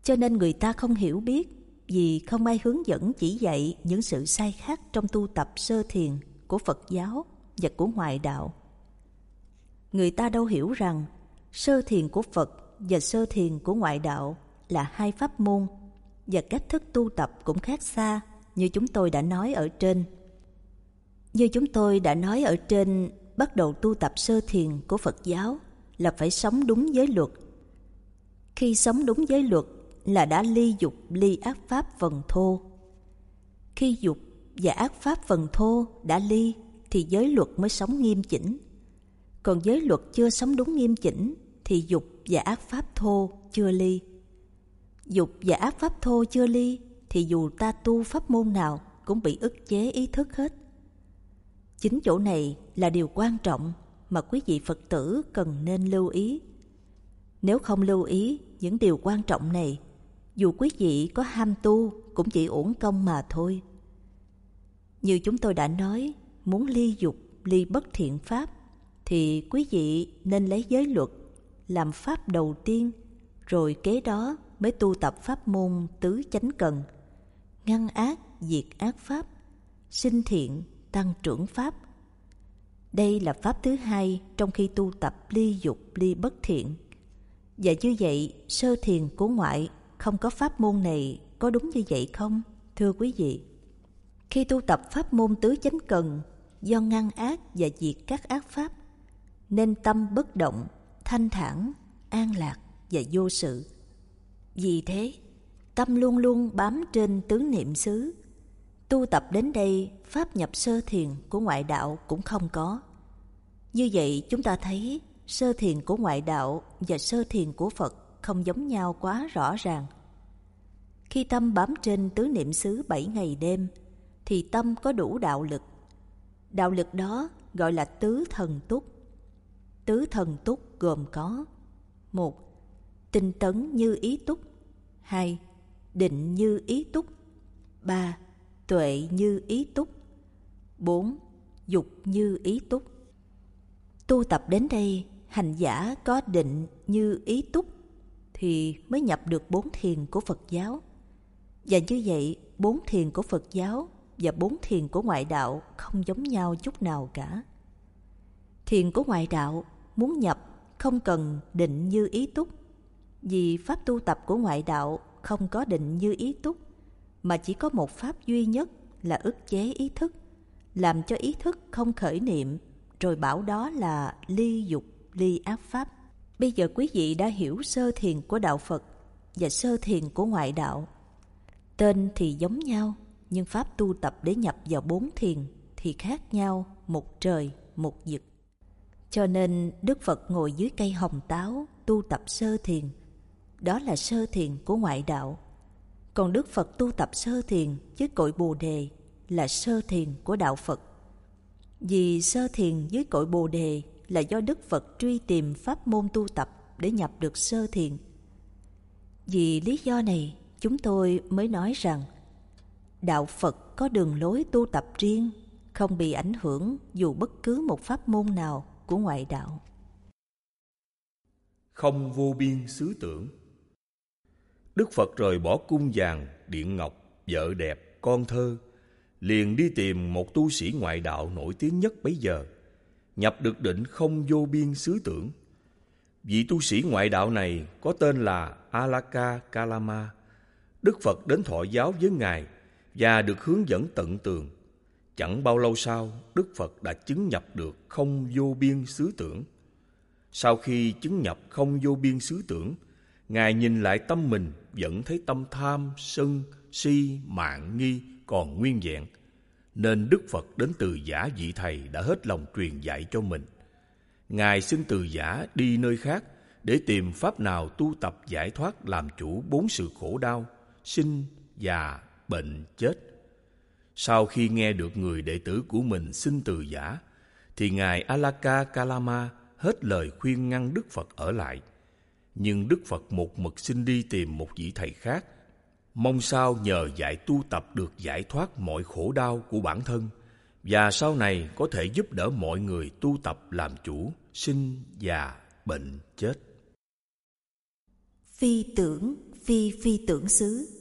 Cho nên người ta không hiểu biết vì không ai hướng dẫn chỉ dạy những sự sai khác trong tu tập sơ thiền của Phật giáo và của ngoại đạo. Người ta đâu hiểu rằng sơ thiền của Phật và sơ thiền của ngoại đạo là hai pháp môn và cách thức tu tập cũng khác xa như chúng tôi đã nói ở trên. Như chúng tôi đã nói ở trên, bắt đầu tu tập sơ thiền của Phật giáo là phải sống đúng giới luật. Khi sống đúng giới luật là đã ly dục ly ác pháp phần thô. Khi dục và ác pháp phần thô đã ly thì giới luật mới sống nghiêm chỉnh. Còn giới luật chưa sống đúng nghiêm chỉnh thì dục và ác pháp thô chưa ly. Dục và ác pháp thô chưa ly thì dù ta tu pháp môn nào cũng bị ức chế ý thức hết. Chính chỗ này là điều quan trọng mà quý vị Phật tử cần nên lưu ý. Nếu không lưu ý những điều quan trọng này, dù quý vị có ham tu cũng chỉ uổng công mà thôi. Như chúng tôi đã nói, muốn ly dục, ly bất thiện pháp, thì quý vị nên lấy giới luật làm pháp đầu tiên, rồi kế đó mới tu tập pháp môn tứ chánh cần, ngăn ác, diệt ác pháp, sinh thiện, tăng trưởng pháp. Đây là pháp thứ hai trong khi tu tập ly dục, ly bất thiện. Và như vậy, sơ thiền của ngoại không có pháp môn này có đúng như vậy không, thưa quý vị? Khi tu tập pháp môn tứ chánh cần, do ngăn ác và diệt các ác pháp, nên tâm bất động, thanh thản, an lạc và vô sự. Vì thế, tâm luôn luôn bám trên tứ niệm xứ. Tu tập đến đây, pháp nhập sơ thiền của ngoại đạo cũng không có. Như vậy chúng ta thấy sơ thiền của ngoại đạo và sơ thiền của Phật không giống nhau quá rõ ràng. Khi tâm bám trên tứ niệm xứ bảy ngày đêm, thì tâm có đủ đạo lực. Đạo lực đó gọi là tứ thần túc. Tứ thần túc gồm có một Tinh tấn như ý túc hai Định như ý túc ba Tuệ như ý túc bốn Dục như ý túc Tu tập đến đây, hành giả có định như ý túc thì mới nhập được bốn thiền của Phật giáo. Và như vậy, bốn thiền của Phật giáo và bốn thiền của ngoại đạo không giống nhau chút nào cả. Thiền của ngoại đạo muốn nhập không cần định như ý túc, vì pháp tu tập của ngoại đạo không có định như ý túc, mà chỉ có một pháp duy nhất là ức chế ý thức, làm cho ý thức không khởi niệm, rồi bảo đó là ly dục, ly ác pháp. Bây giờ quý vị đã hiểu sơ thiền của đạo Phật và sơ thiền của ngoại đạo. Tên thì giống nhau, nhưng pháp tu tập để nhập vào bốn thiền thì khác nhau, một trời, một vực. Cho nên đức phật ngồi dưới cây hồng táo tu tập sơ thiền. Đó là sơ thiền của ngoại đạo. Còn đức phật tu tập sơ thiền dưới cội bồ đề là sơ thiền của đạo phật. Vì sơ thiền dưới cội bồ đề là do đức phật truy tìm pháp môn tu tập để nhập được sơ thiền. Vì lý do này, chúng tôi mới nói rằng đạo Phật có đường lối tu tập riêng, không bị ảnh hưởng dù bất cứ một pháp môn nào của ngoại đạo. Không vô biên xứ tưởng Đức Phật rời bỏ cung vàng, điện ngọc, vợ đẹp, con thơ, liền đi tìm một tu sĩ ngoại đạo nổi tiếng nhất bấy giờ, nhập được định không vô biên xứ tưởng. Vị tu sĩ ngoại đạo này có tên là Alaka Kalama. Đức Phật đến thọ giáo với Ngài và được hướng dẫn tận tường. Chẳng bao lâu sau, Đức Phật đã chứng nhập được không vô biên xứ tưởng. Sau khi chứng nhập không vô biên xứ tưởng, Ngài nhìn lại tâm mình vẫn thấy tâm tham, sân, si, mạng, nghi còn nguyên vẹn. Nên Đức Phật đến từ giả vị thầy đã hết lòng truyền dạy cho mình. Ngài xin từ giả đi nơi khác để tìm pháp nào tu tập giải thoát làm chủ bốn sự khổ đau, sinh, già, bệnh chết. Sau khi nghe được người đệ tử của mình xin từ giả, thì Ngài Alaka Kalama hết lời khuyên ngăn Đức Phật ở lại. Nhưng Đức Phật một mực xin đi tìm một vị thầy khác, mong sao nhờ dạy tu tập được giải thoát mọi khổ đau của bản thân và sau này có thể giúp đỡ mọi người tu tập làm chủ, sinh, già, bệnh, chết. Phi tưởng, phi phi tưởng xứ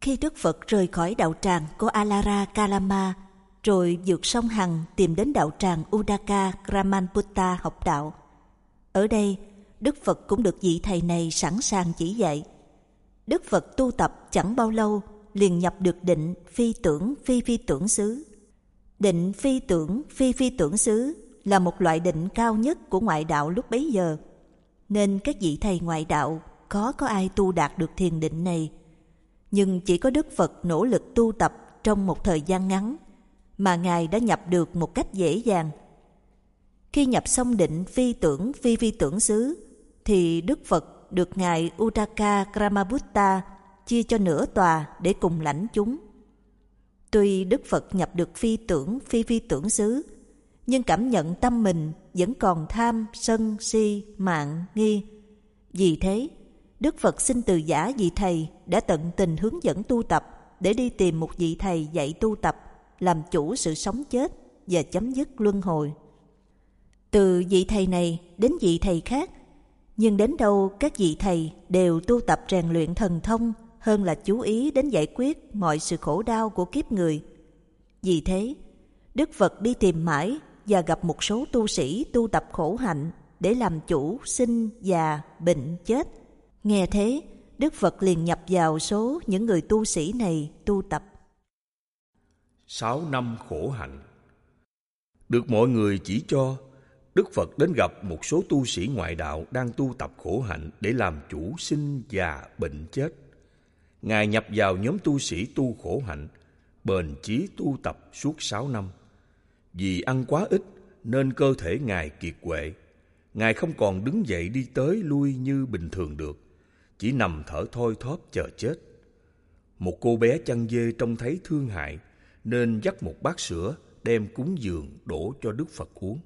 khi Đức Phật rời khỏi đạo tràng của Alara Kalama, rồi vượt sông Hằng tìm đến đạo tràng Udaka Kramanputta học đạo. Ở đây, Đức Phật cũng được vị thầy này sẵn sàng chỉ dạy. Đức Phật tu tập chẳng bao lâu liền nhập được định phi tưởng phi phi tưởng xứ. Định phi tưởng phi phi tưởng xứ là một loại định cao nhất của ngoại đạo lúc bấy giờ. Nên các vị thầy ngoại đạo có có ai tu đạt được thiền định này nhưng chỉ có Đức Phật nỗ lực tu tập trong một thời gian ngắn mà Ngài đã nhập được một cách dễ dàng. Khi nhập xong định phi tưởng phi phi tưởng xứ thì Đức Phật được Ngài utaka kramabutta chia cho nửa tòa để cùng lãnh chúng. Tuy Đức Phật nhập được phi tưởng, phi phi tưởng xứ, nhưng cảm nhận tâm mình vẫn còn tham, sân, si, mạng, nghi. Vì thế, Đức Phật xin từ giả vị thầy đã tận tình hướng dẫn tu tập để đi tìm một vị thầy dạy tu tập, làm chủ sự sống chết và chấm dứt luân hồi. Từ vị thầy này đến vị thầy khác, nhưng đến đâu các vị thầy đều tu tập rèn luyện thần thông hơn là chú ý đến giải quyết mọi sự khổ đau của kiếp người. Vì thế, Đức Phật đi tìm mãi và gặp một số tu sĩ tu tập khổ hạnh để làm chủ sinh, già, bệnh, chết. Nghe thế, Đức Phật liền nhập vào số những người tu sĩ này tu tập. Sáu năm khổ hạnh Được mọi người chỉ cho, Đức Phật đến gặp một số tu sĩ ngoại đạo đang tu tập khổ hạnh để làm chủ sinh, già, bệnh, chết. Ngài nhập vào nhóm tu sĩ tu khổ hạnh, bền chí tu tập suốt sáu năm. Vì ăn quá ít nên cơ thể Ngài kiệt quệ. Ngài không còn đứng dậy đi tới lui như bình thường được, chỉ nằm thở thôi thóp chờ chết. Một cô bé chăn dê trông thấy thương hại nên dắt một bát sữa đem cúng dường đổ cho Đức Phật uống.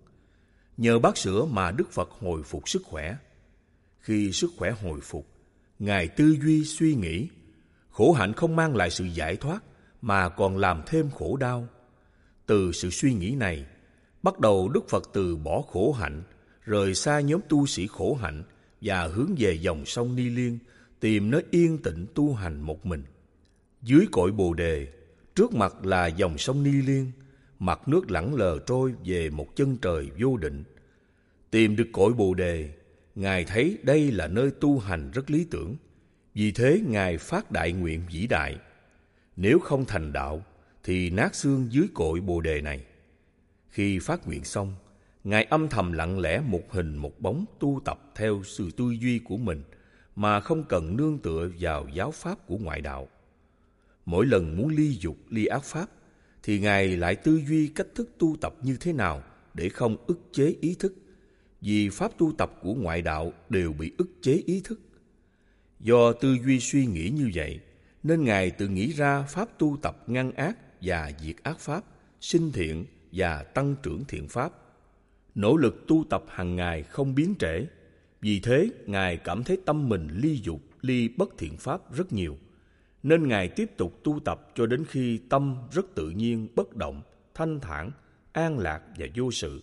Nhờ bát sữa mà Đức Phật hồi phục sức khỏe. Khi sức khỏe hồi phục, Ngài tư duy suy nghĩ, khổ hạnh không mang lại sự giải thoát mà còn làm thêm khổ đau. Từ sự suy nghĩ này, bắt đầu Đức Phật từ bỏ khổ hạnh, rời xa nhóm tu sĩ khổ hạnh và hướng về dòng sông Ni Liên, tìm nơi yên tĩnh tu hành một mình. Dưới cội Bồ đề, trước mặt là dòng sông Ni Liên, mặt nước lẳng lờ trôi về một chân trời vô định. Tìm được cội Bồ đề, Ngài thấy đây là nơi tu hành rất lý tưởng. Vì thế Ngài phát đại nguyện vĩ đại. Nếu không thành đạo, thì nát xương dưới cội Bồ đề này. Khi phát nguyện xong, Ngài âm thầm lặng lẽ một hình một bóng tu tập theo sự tư duy của mình mà không cần nương tựa vào giáo pháp của ngoại đạo. Mỗi lần muốn ly dục, ly ác pháp, thì Ngài lại tư duy cách thức tu tập như thế nào để không ức chế ý thức, vì pháp tu tập của ngoại đạo đều bị ức chế ý thức. Do tư duy suy nghĩ như vậy, nên Ngài tự nghĩ ra pháp tu tập ngăn ác và diệt ác pháp, sinh thiện và tăng trưởng thiện pháp. Nỗ lực tu tập hàng ngày không biến trễ. Vì thế, Ngài cảm thấy tâm mình ly dục, ly bất thiện pháp rất nhiều. Nên Ngài tiếp tục tu tập cho đến khi tâm rất tự nhiên, bất động, thanh thản, an lạc và vô sự.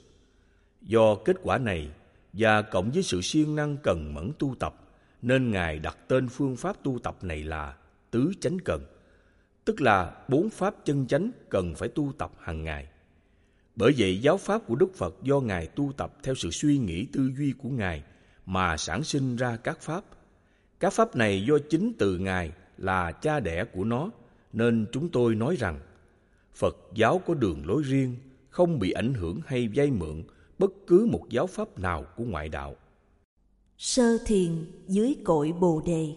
Do kết quả này và cộng với sự siêng năng cần mẫn tu tập, nên Ngài đặt tên phương pháp tu tập này là Tứ Chánh Cần, tức là bốn pháp chân chánh cần phải tu tập hàng ngày. Bởi vậy giáo pháp của Đức Phật do Ngài tu tập theo sự suy nghĩ tư duy của Ngài mà sản sinh ra các pháp. Các pháp này do chính từ Ngài là cha đẻ của nó, nên chúng tôi nói rằng Phật giáo có đường lối riêng, không bị ảnh hưởng hay vay mượn bất cứ một giáo pháp nào của ngoại đạo. Sơ thiền dưới cội Bồ đề.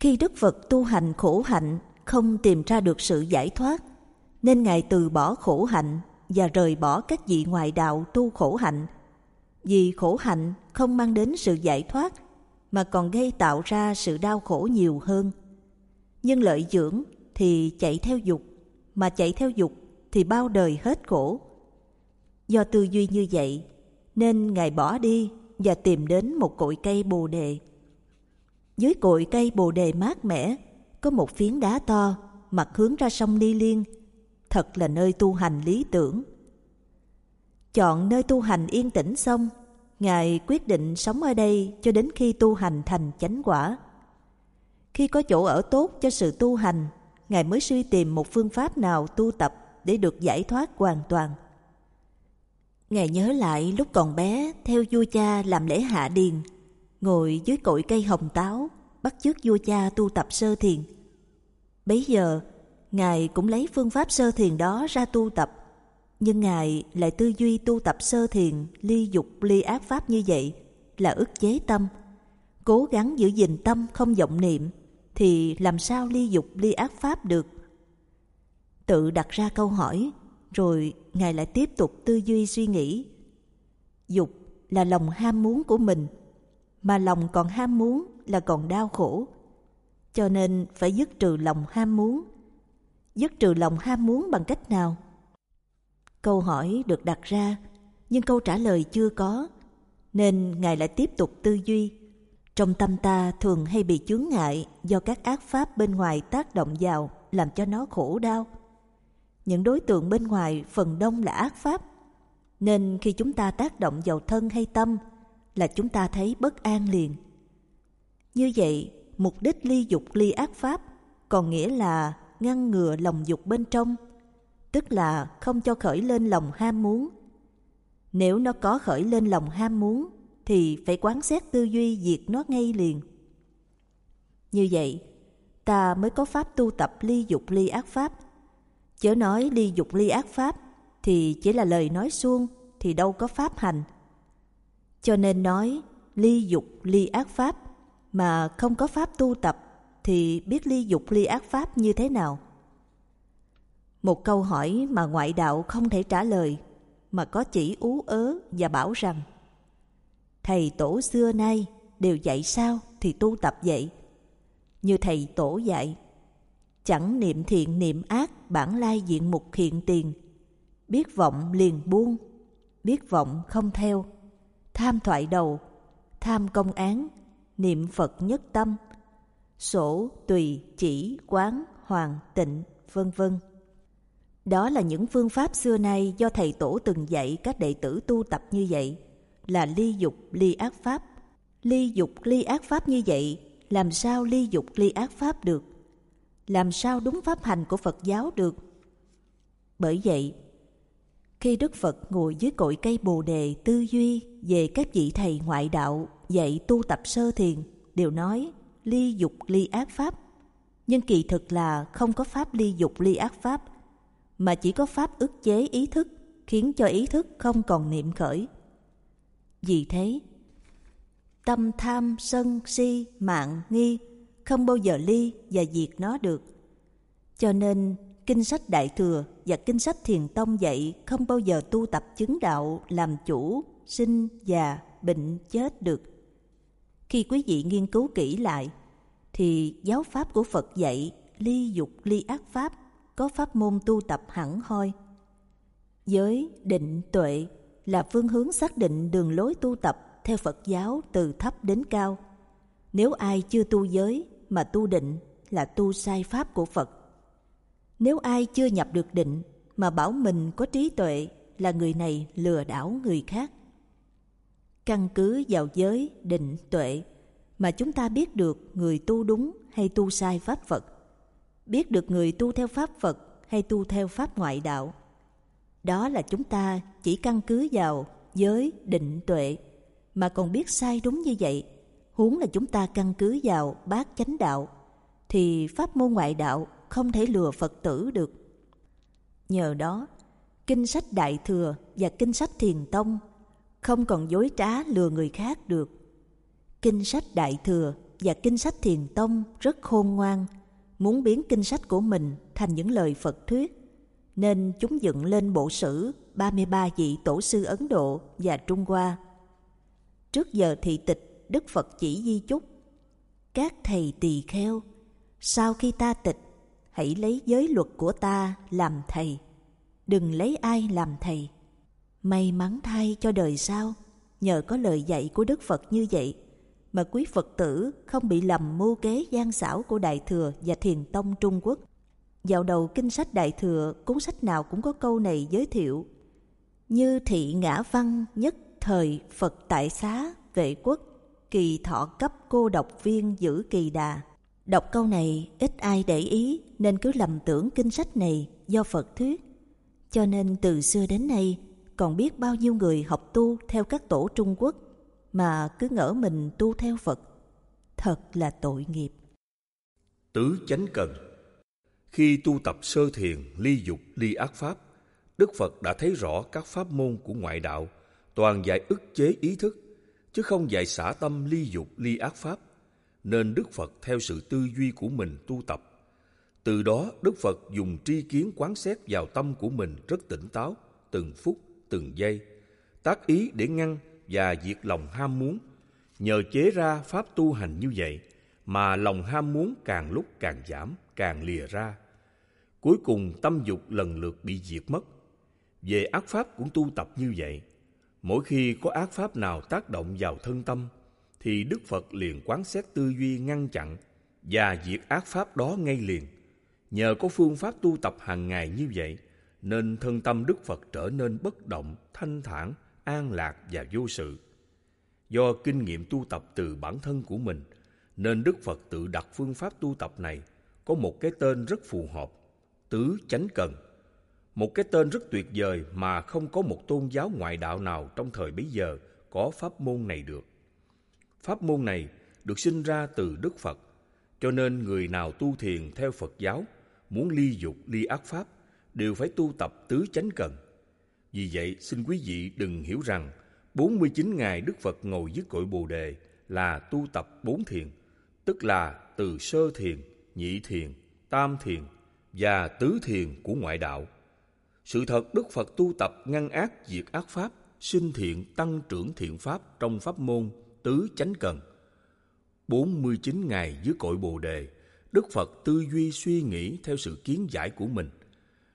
Khi Đức Phật tu hành khổ hạnh không tìm ra được sự giải thoát, nên Ngài từ bỏ khổ hạnh và rời bỏ các vị ngoại đạo tu khổ hạnh. Vì khổ hạnh không mang đến sự giải thoát, mà còn gây tạo ra sự đau khổ nhiều hơn. Nhưng lợi dưỡng thì chạy theo dục, mà chạy theo dục thì bao đời hết khổ. Do tư duy như vậy, nên Ngài bỏ đi và tìm đến một cội cây bồ đề. Dưới cội cây bồ đề mát mẻ, có một phiến đá to, mặt hướng ra sông Ni Liên, thật là nơi tu hành lý tưởng. Chọn nơi tu hành yên tĩnh xong, Ngài quyết định sống ở đây cho đến khi tu hành thành chánh quả. Khi có chỗ ở tốt cho sự tu hành, Ngài mới suy tìm một phương pháp nào tu tập để được giải thoát hoàn toàn. Ngài nhớ lại lúc còn bé theo vua cha làm lễ hạ điền, ngồi dưới cội cây hồng táo, bắt chước vua cha tu tập sơ thiền. Bấy giờ, Ngài cũng lấy phương pháp sơ thiền đó ra tu tập, nhưng Ngài lại tư duy tu tập sơ thiền ly dục ly ác pháp như vậy là ức chế tâm. Cố gắng giữ gìn tâm không vọng niệm thì làm sao ly dục ly ác pháp được? Tự đặt ra câu hỏi, rồi Ngài lại tiếp tục tư duy suy nghĩ. Dục là lòng ham muốn của mình, mà lòng còn ham muốn là còn đau khổ. Cho nên phải dứt trừ lòng ham muốn. Dứt trừ lòng ham muốn bằng cách nào? Câu hỏi được đặt ra, nhưng câu trả lời chưa có, nên Ngài lại tiếp tục tư duy. Trong tâm ta thường hay bị chướng ngại do các ác pháp bên ngoài tác động vào làm cho nó khổ đau. Những đối tượng bên ngoài phần đông là ác pháp, nên khi chúng ta tác động vào thân hay tâm là chúng ta thấy bất an liền. Như vậy, mục đích ly dục ly ác pháp còn nghĩa là ngăn ngừa lòng dục bên trong, tức là không cho khởi lên lòng ham muốn. Nếu nó có khởi lên lòng ham muốn thì phải quán xét tư duy diệt nó ngay liền. Như vậy, ta mới có pháp tu tập ly dục ly ác pháp. Chớ nói ly dục ly ác pháp thì chỉ là lời nói suông thì đâu có pháp hành. Cho nên nói ly dục ly ác pháp mà không có pháp tu tập thì biết ly dục ly ác pháp như thế nào? Một câu hỏi mà ngoại đạo không thể trả lời mà có chỉ ú ớ và bảo rằng thầy tổ xưa nay đều dạy sao thì tu tập vậy. Như thầy tổ dạy, chẳng niệm thiện niệm ác bản lai diện mục hiện tiền, biết vọng liền buông, biết vọng không theo, tham thoại đầu, tham công án, niệm Phật nhất tâm, sổ, tùy, chỉ, quán, hoàng, tịnh, vân vân. Đó là những phương pháp xưa nay do thầy tổ từng dạy các đệ tử tu tập như vậy, là ly dục ly ác pháp. Ly dục ly ác pháp như vậy, làm sao ly dục ly ác pháp được? Làm sao đúng pháp hành của Phật giáo được? Bởi vậy, khi Đức Phật ngồi dưới cội cây Bồ đề tư duy về các vị thầy ngoại đạo dạy tu tập sơ thiền đều nói ly dục ly ác pháp. Nhưng kỳ thực là không có pháp ly dục ly ác pháp, mà chỉ có pháp ức chế ý thức, khiến cho ý thức không còn niệm khởi. Vì thế, tâm tham, sân, si, mạng, nghi không bao giờ ly và diệt nó được. Cho nên, kinh sách Đại Thừa và kinh sách Thiền Tông dạy không bao giờ tu tập chứng đạo làm chủ, sinh, già, bệnh, chết được. Khi quý vị nghiên cứu kỹ lại, thì giáo pháp của Phật dạy ly dục ly ác pháp có pháp môn tu tập hẳn hoi. Giới, định, tuệ là phương hướng xác định đường lối tu tập theo Phật giáo từ thấp đến cao. Nếu ai chưa tu giới mà tu định là tu sai pháp của Phật. Nếu ai chưa nhập được định mà bảo mình có trí tuệ là người này lừa đảo người khác. Căn cứ vào giới, định, tuệ mà chúng ta biết được người tu đúng hay tu sai pháp Phật, biết được người tu theo pháp Phật hay tu theo pháp ngoại đạo. Đó là chúng ta chỉ căn cứ vào giới, định, tuệ mà còn biết sai đúng như vậy, huống là chúng ta căn cứ vào bát chánh đạo thì pháp môn ngoại đạo không thể lừa Phật tử được. Nhờ đó, kinh sách Đại Thừa và kinh sách Thiền Tông không còn dối trá lừa người khác được. Kinh sách Đại Thừa và kinh sách Thiền Tông rất khôn ngoan, muốn biến kinh sách của mình thành những lời Phật thuyết, nên chúng dựng lên bộ sử 33 vị tổ sư Ấn Độ và Trung Hoa. Trước giờ thị tịch, Đức Phật chỉ di chúc, các thầy tỳ kheo, sau khi ta tịch, hãy lấy giới luật của ta làm thầy, đừng lấy ai làm thầy. May mắn thay cho đời sau, nhờ có lời dạy của Đức Phật như vậy mà quý Phật tử không bị lầm mưu kế gian xảo của Đại Thừa và Thiền Tông Trung Quốc. Dạo đầu kinh sách Đại Thừa, cuốn sách nào cũng có câu này giới thiệu. Như thị ngã văn nhất thời Phật tại xá vệ quốc, kỳ thọ cấp cô độc viên giữ kỳ đà. Đọc câu này ít ai để ý nên cứ lầm tưởng kinh sách này do Phật thuyết. Cho nên từ xưa đến nay còn biết bao nhiêu người học tu theo các tổ Trung Quốc mà cứ ngỡ mình tu theo Phật. Thật là tội nghiệp. Tứ chánh cần Khi tu tập sơ thiền, ly dục, ly ác pháp, Đức Phật đã thấy rõ các pháp môn của ngoại đạo toàn dạy ức chế ý thức, chứ không dạy xả tâm ly dục, ly ác pháp. Nên Đức Phật theo sự tư duy của mình tu tập. Từ đó Đức Phật dùng tri kiến quán xét vào tâm của mình rất tỉnh táo, từng phút, từng giây, tác ý để ngăn và diệt lòng ham muốn, Nhờ chế ra pháp tu hành như vậy mà lòng ham muốn càng lúc càng giảm, càng lìa ra. Cuối cùng tâm dục lần lượt bị diệt mất. Về ác pháp cũng tu tập như vậy. Mỗi khi có ác pháp nào tác động vào thân tâm, thì Đức Phật liền quán xét tư duy ngăn chặn và diệt ác pháp đó ngay liền. Nhờ có phương pháp tu tập hàng ngày như vậy, nên thân tâm Đức Phật trở nên bất động, thanh thản, an lạc và vô sự. Do kinh nghiệm tu tập từ bản thân của mình, nên Đức Phật tự đặt phương pháp tu tập này có một cái tên rất phù hợp, tứ chánh cần. Một cái tên rất tuyệt vời mà không có một tôn giáo ngoại đạo nào trong thời bấy giờ có pháp môn này được. Pháp môn này được sinh ra từ Đức Phật, cho nên người nào tu thiền theo Phật giáo, muốn ly dục, ly ác pháp, đều phải tu tập tứ chánh cần. Vì vậy, xin quý vị đừng hiểu rằng 49 ngày Đức Phật ngồi dưới cội Bồ Đề là tu tập bốn thiền, tức là từ sơ thiền, nhị thiền, tam thiền và tứ thiền của ngoại đạo. Sự thật Đức Phật tu tập ngăn ác diệt ác pháp, sinh thiện tăng trưởng thiện pháp trong pháp môn tứ chánh cần. 49 ngày dưới cội Bồ Đề, Đức Phật tư duy suy nghĩ theo sự kiến giải của mình,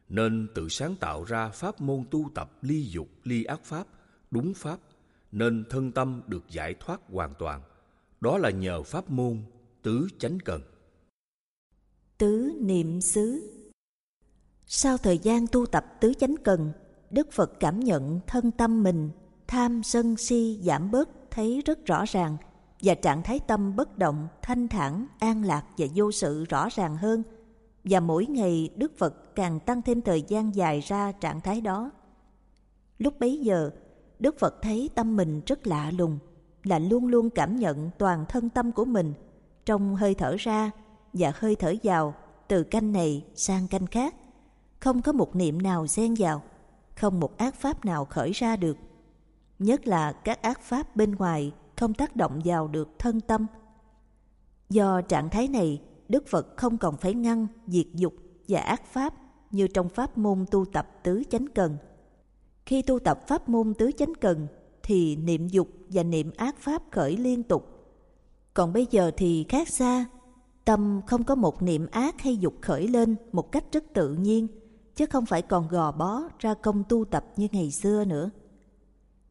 nên tự sáng tạo ra pháp môn tu tập ly dục, ly ác pháp, đúng pháp, nên thân tâm được giải thoát hoàn toàn. Đó là nhờ pháp môn tứ chánh cần. Tứ niệm xứ Sau thời gian tu tập tứ chánh cần, Đức Phật cảm nhận thân tâm mình tham sân si giảm bớt thấy rất rõ ràng và trạng thái tâm bất động, thanh thản, an lạc và vô sự rõ ràng hơn. Và mỗi ngày Đức Phật càng tăng thêm thời gian dài ra trạng thái đó. Lúc bấy giờ, Đức Phật thấy tâm mình rất lạ lùng, là luôn luôn cảm nhận toàn thân tâm của mình trong hơi thở ra và hơi thở vào từ canh này sang canh khác. Không có một niệm nào xen vào, không một ác pháp nào khởi ra được nhất là các ác pháp bên ngoài không tác động vào được thân tâm. Do trạng thái này, Đức Phật không còn phải ngăn, diệt dục và ác pháp như trong pháp môn tu tập tứ chánh cần. Khi tu tập pháp môn tứ chánh cần thì niệm dục và niệm ác pháp khởi liên tục. Còn bây giờ thì khác xa, tâm không có một niệm ác hay dục khởi lên một cách rất tự nhiên, chứ không phải còn gò bó ra công tu tập như ngày xưa nữa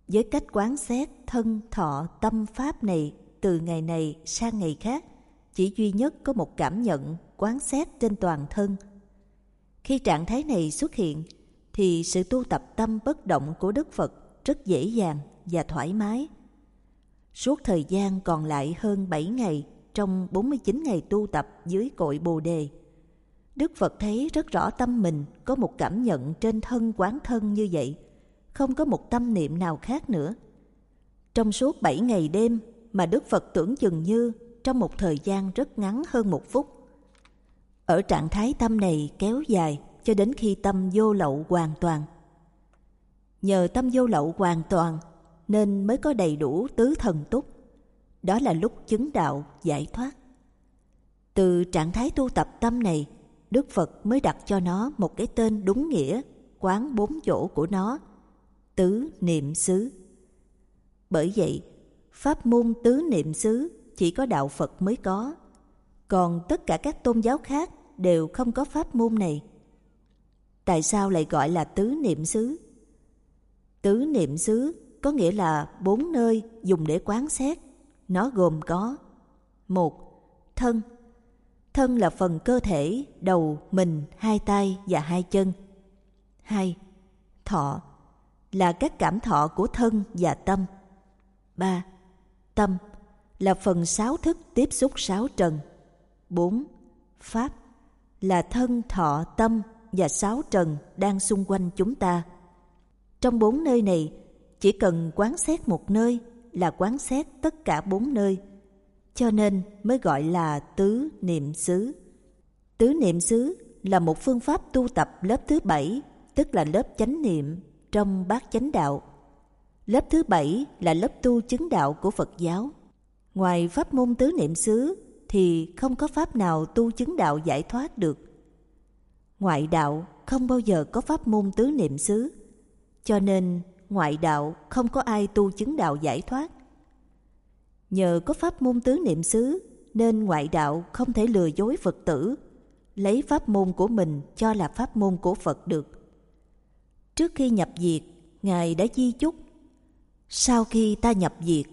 với cách quán xét thân thọ tâm pháp này từ ngày này sang ngày khác chỉ duy nhất có một cảm nhận, quán xét trên toàn thân khi trạng thái này xuất hiện, thì sự tu tập tâm bất động của đức phật rất dễ dàng và thoải mái suốt thời gian còn lại hơn 7 ngày trong 49 ngày tu tập dưới cội Bồ đề, Đức Phật thấy rất rõ tâm mình có một cảm nhận trên thân quán thân như vậy, không có một tâm niệm nào khác nữa. Trong suốt bảy ngày đêm mà Đức Phật tưởng chừng như trong một thời gian rất ngắn hơn một phút. Ở trạng thái tâm này kéo dài cho đến khi tâm vô lậu hoàn toàn. Nhờ tâm vô lậu hoàn toàn nên mới có đầy đủ tứ thần túc. Đó là lúc chứng đạo giải thoát. Từ trạng thái tu tập tâm này, Đức Phật mới đặt cho nó một cái tên đúng nghĩa, quán bốn chỗ của nó tứ niệm xứ. Bởi vậy, pháp môn tứ niệm xứ chỉ có đạo Phật mới có, còn tất cả các tôn giáo khác đều không có pháp môn này. Tại sao lại gọi là tứ niệm xứ? Tứ niệm xứ có nghĩa là bốn nơi dùng để quán xét. Nó gồm có một Thân Thân là phần cơ thể, đầu, mình, hai tay và hai chân. hai Thọ là các cảm thọ của thân và tâm. 3. Tâm là phần sáu thức tiếp xúc sáu trần. 4. Pháp là thân thọ tâm và sáu trần đang xung quanh chúng ta. Trong bốn nơi này, chỉ cần quán xét một nơi là quán xét tất cả bốn nơi, cho nên mới gọi là tứ niệm xứ. Tứ niệm xứ là một phương pháp tu tập lớp thứ bảy, tức là lớp chánh niệm trong bát chánh đạo. Lớp thứ bảy là lớp tu chứng đạo của Phật giáo. Ngoài pháp môn tứ niệm xứ thì không có pháp nào tu chứng đạo giải thoát được. Ngoại đạo không bao giờ có pháp môn tứ niệm xứ, cho nên ngoại đạo không có ai tu chứng đạo giải thoát. Nhờ có pháp môn tứ niệm xứ nên ngoại đạo không thể lừa dối Phật tử, lấy pháp môn của mình cho là pháp môn của Phật được. Trước khi nhập diệt, Ngài đã di chúc. Sau khi ta nhập diệt,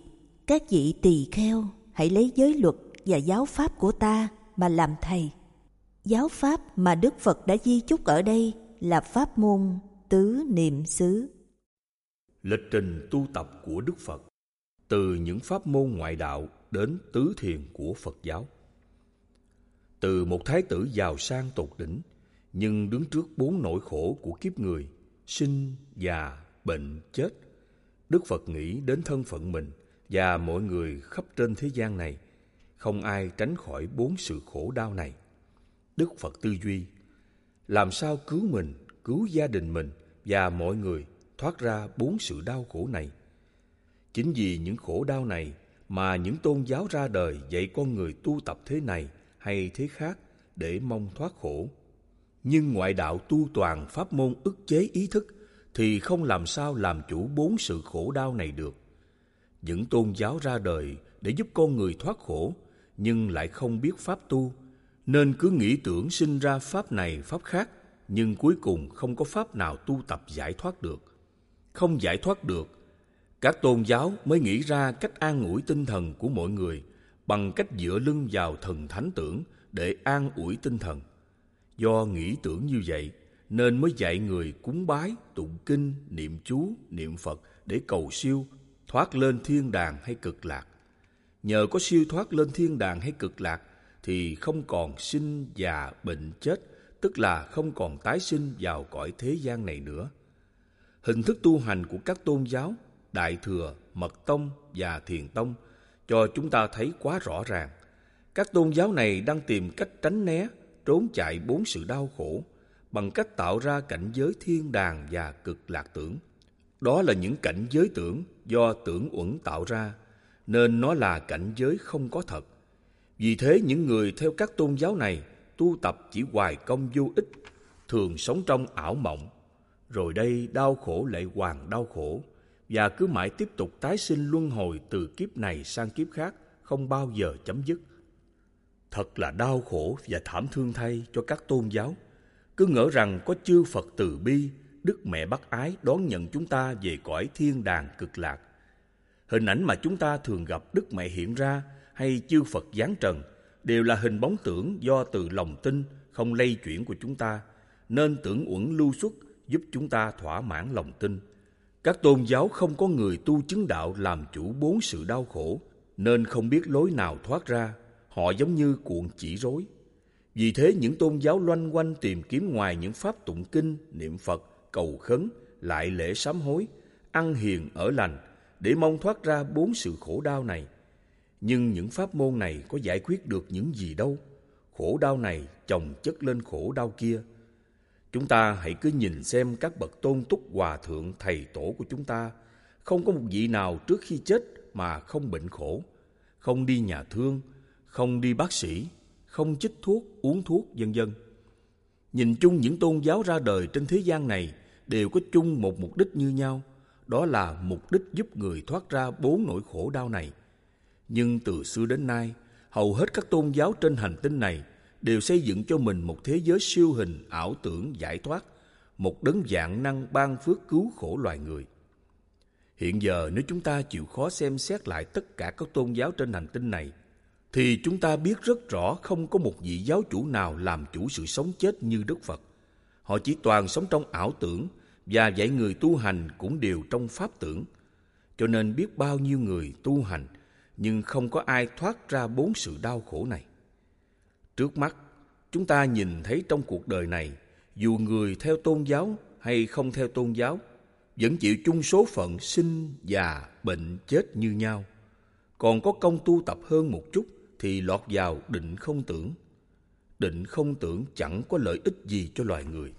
các vị tỳ kheo hãy lấy giới luật và giáo pháp của ta mà làm thầy. Giáo pháp mà Đức Phật đã di chúc ở đây là pháp môn tứ niệm xứ. Lịch trình tu tập của Đức Phật từ những pháp môn ngoại đạo đến tứ thiền của Phật giáo. Từ một thái tử giàu sang tột đỉnh, nhưng đứng trước bốn nỗi khổ của kiếp người, sinh, già, bệnh, chết, Đức Phật nghĩ đến thân phận mình và mọi người khắp trên thế gian này, không ai tránh khỏi bốn sự khổ đau này. Đức Phật tư duy, làm sao cứu mình, cứu gia đình mình và mọi người thoát ra bốn sự đau khổ này. Chính vì những khổ đau này mà những tôn giáo ra đời dạy con người tu tập thế này hay thế khác để mong thoát khổ. Nhưng ngoại đạo tu toàn pháp môn ức chế ý thức thì không làm sao làm chủ bốn sự khổ đau này được. Những tôn giáo ra đời để giúp con người thoát khổ nhưng lại không biết pháp tu nên cứ nghĩ tưởng sinh ra pháp này pháp khác nhưng cuối cùng không có pháp nào tu tập giải thoát được. Không giải thoát được các tôn giáo mới nghĩ ra cách an ủi tinh thần của mọi người bằng cách dựa lưng vào thần thánh tưởng để an ủi tinh thần. Do nghĩ tưởng như vậy, nên mới dạy người cúng bái, tụng kinh, niệm chú, niệm Phật để cầu siêu, thoát lên thiên đàng hay cực lạc. Nhờ có siêu thoát lên thiên đàng hay cực lạc thì không còn sinh, già, bệnh, chết, tức là không còn tái sinh vào cõi thế gian này nữa. Hình thức tu hành của các tôn giáo Đại Thừa, Mật Tông và Thiền Tông cho chúng ta thấy quá rõ ràng. Các tôn giáo này đang tìm cách tránh né, trốn chạy bốn sự đau khổ bằng cách tạo ra cảnh giới thiên đàng và cực lạc tưởng. Đó là những cảnh giới tưởng do tưởng uẩn tạo ra, nên nó là cảnh giới không có thật. Vì thế những người theo các tôn giáo này tu tập chỉ hoài công vô ích, thường sống trong ảo mộng. Rồi đây đau khổ lại hoàng đau khổ, và cứ mãi tiếp tục tái sinh luân hồi từ kiếp này sang kiếp khác, không bao giờ chấm dứt. Thật là đau khổ và thảm thương thay cho các tôn giáo. Cứ ngỡ rằng có chư Phật từ bi, Đức Mẹ Bác Ái đón nhận chúng ta về cõi thiên đàng cực lạc. Hình ảnh mà chúng ta thường gặp Đức Mẹ hiện ra hay chư Phật giáng trần đều là hình bóng tưởng do từ lòng tin không lây chuyển của chúng ta, nên tưởng uẩn lưu xuất giúp chúng ta thỏa mãn lòng tin. Các tôn giáo không có người tu chứng đạo làm chủ bốn sự đau khổ, nên không biết lối nào thoát ra. Họ giống như cuộn chỉ rối. Vì thế những tôn giáo loanh quanh tìm kiếm ngoài những pháp tụng kinh, niệm Phật, cầu khấn, lại lễ sám hối, ăn hiền ở lành để mong thoát ra bốn sự khổ đau này. Nhưng những pháp môn này có giải quyết được những gì đâu. Khổ đau này chồng chất lên khổ đau kia Chúng ta hãy cứ nhìn xem các bậc tôn túc hòa thượng thầy tổ của chúng ta, không có một vị nào trước khi chết mà không bệnh khổ, không đi nhà thương, không đi bác sĩ, không chích thuốc, uống thuốc, vân vân. Nhìn chung những tôn giáo ra đời trên thế gian này đều có chung một mục đích như nhau, đó là mục đích giúp người thoát ra bốn nỗi khổ đau này. Nhưng từ xưa đến nay, hầu hết các tôn giáo trên hành tinh này đều xây dựng cho mình một thế giới siêu hình ảo tưởng giải thoát, một đấng dạng năng ban phước cứu khổ loài người. Hiện giờ nếu chúng ta chịu khó xem xét lại tất cả các tôn giáo trên hành tinh này, thì chúng ta biết rất rõ không có một vị giáo chủ nào làm chủ sự sống chết như Đức Phật. Họ chỉ toàn sống trong ảo tưởng và dạy người tu hành cũng đều trong pháp tưởng. Cho nên biết bao nhiêu người tu hành nhưng không có ai thoát ra bốn sự đau khổ này. Trước mắt, chúng ta nhìn thấy trong cuộc đời này, dù người theo tôn giáo hay không theo tôn giáo, vẫn chịu chung số phận sinh, già, bệnh, chết như nhau. Còn có công tu tập hơn một chút thì lọt vào định không tưởng. Định không tưởng chẳng có lợi ích gì cho loài người.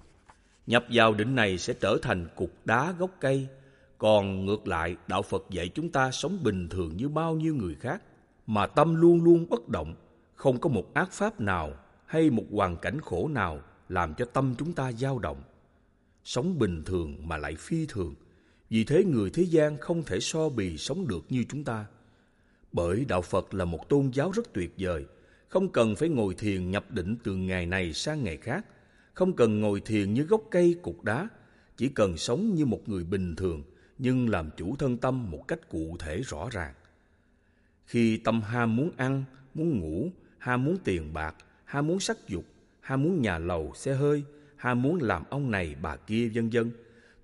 Nhập vào định này sẽ trở thành cục đá gốc cây, còn ngược lại, Đạo Phật dạy chúng ta sống bình thường như bao nhiêu người khác, mà tâm luôn luôn bất động, không có một ác pháp nào hay một hoàn cảnh khổ nào làm cho tâm chúng ta dao động. Sống bình thường mà lại phi thường, vì thế người thế gian không thể so bì sống được như chúng ta. Bởi đạo Phật là một tôn giáo rất tuyệt vời, không cần phải ngồi thiền nhập định từ ngày này sang ngày khác, không cần ngồi thiền như gốc cây cục đá, chỉ cần sống như một người bình thường nhưng làm chủ thân tâm một cách cụ thể rõ ràng. Khi tâm ham muốn ăn, muốn ngủ, ham muốn tiền bạc, ham muốn sắc dục, ham muốn nhà lầu, xe hơi, ham muốn làm ông này bà kia vân vân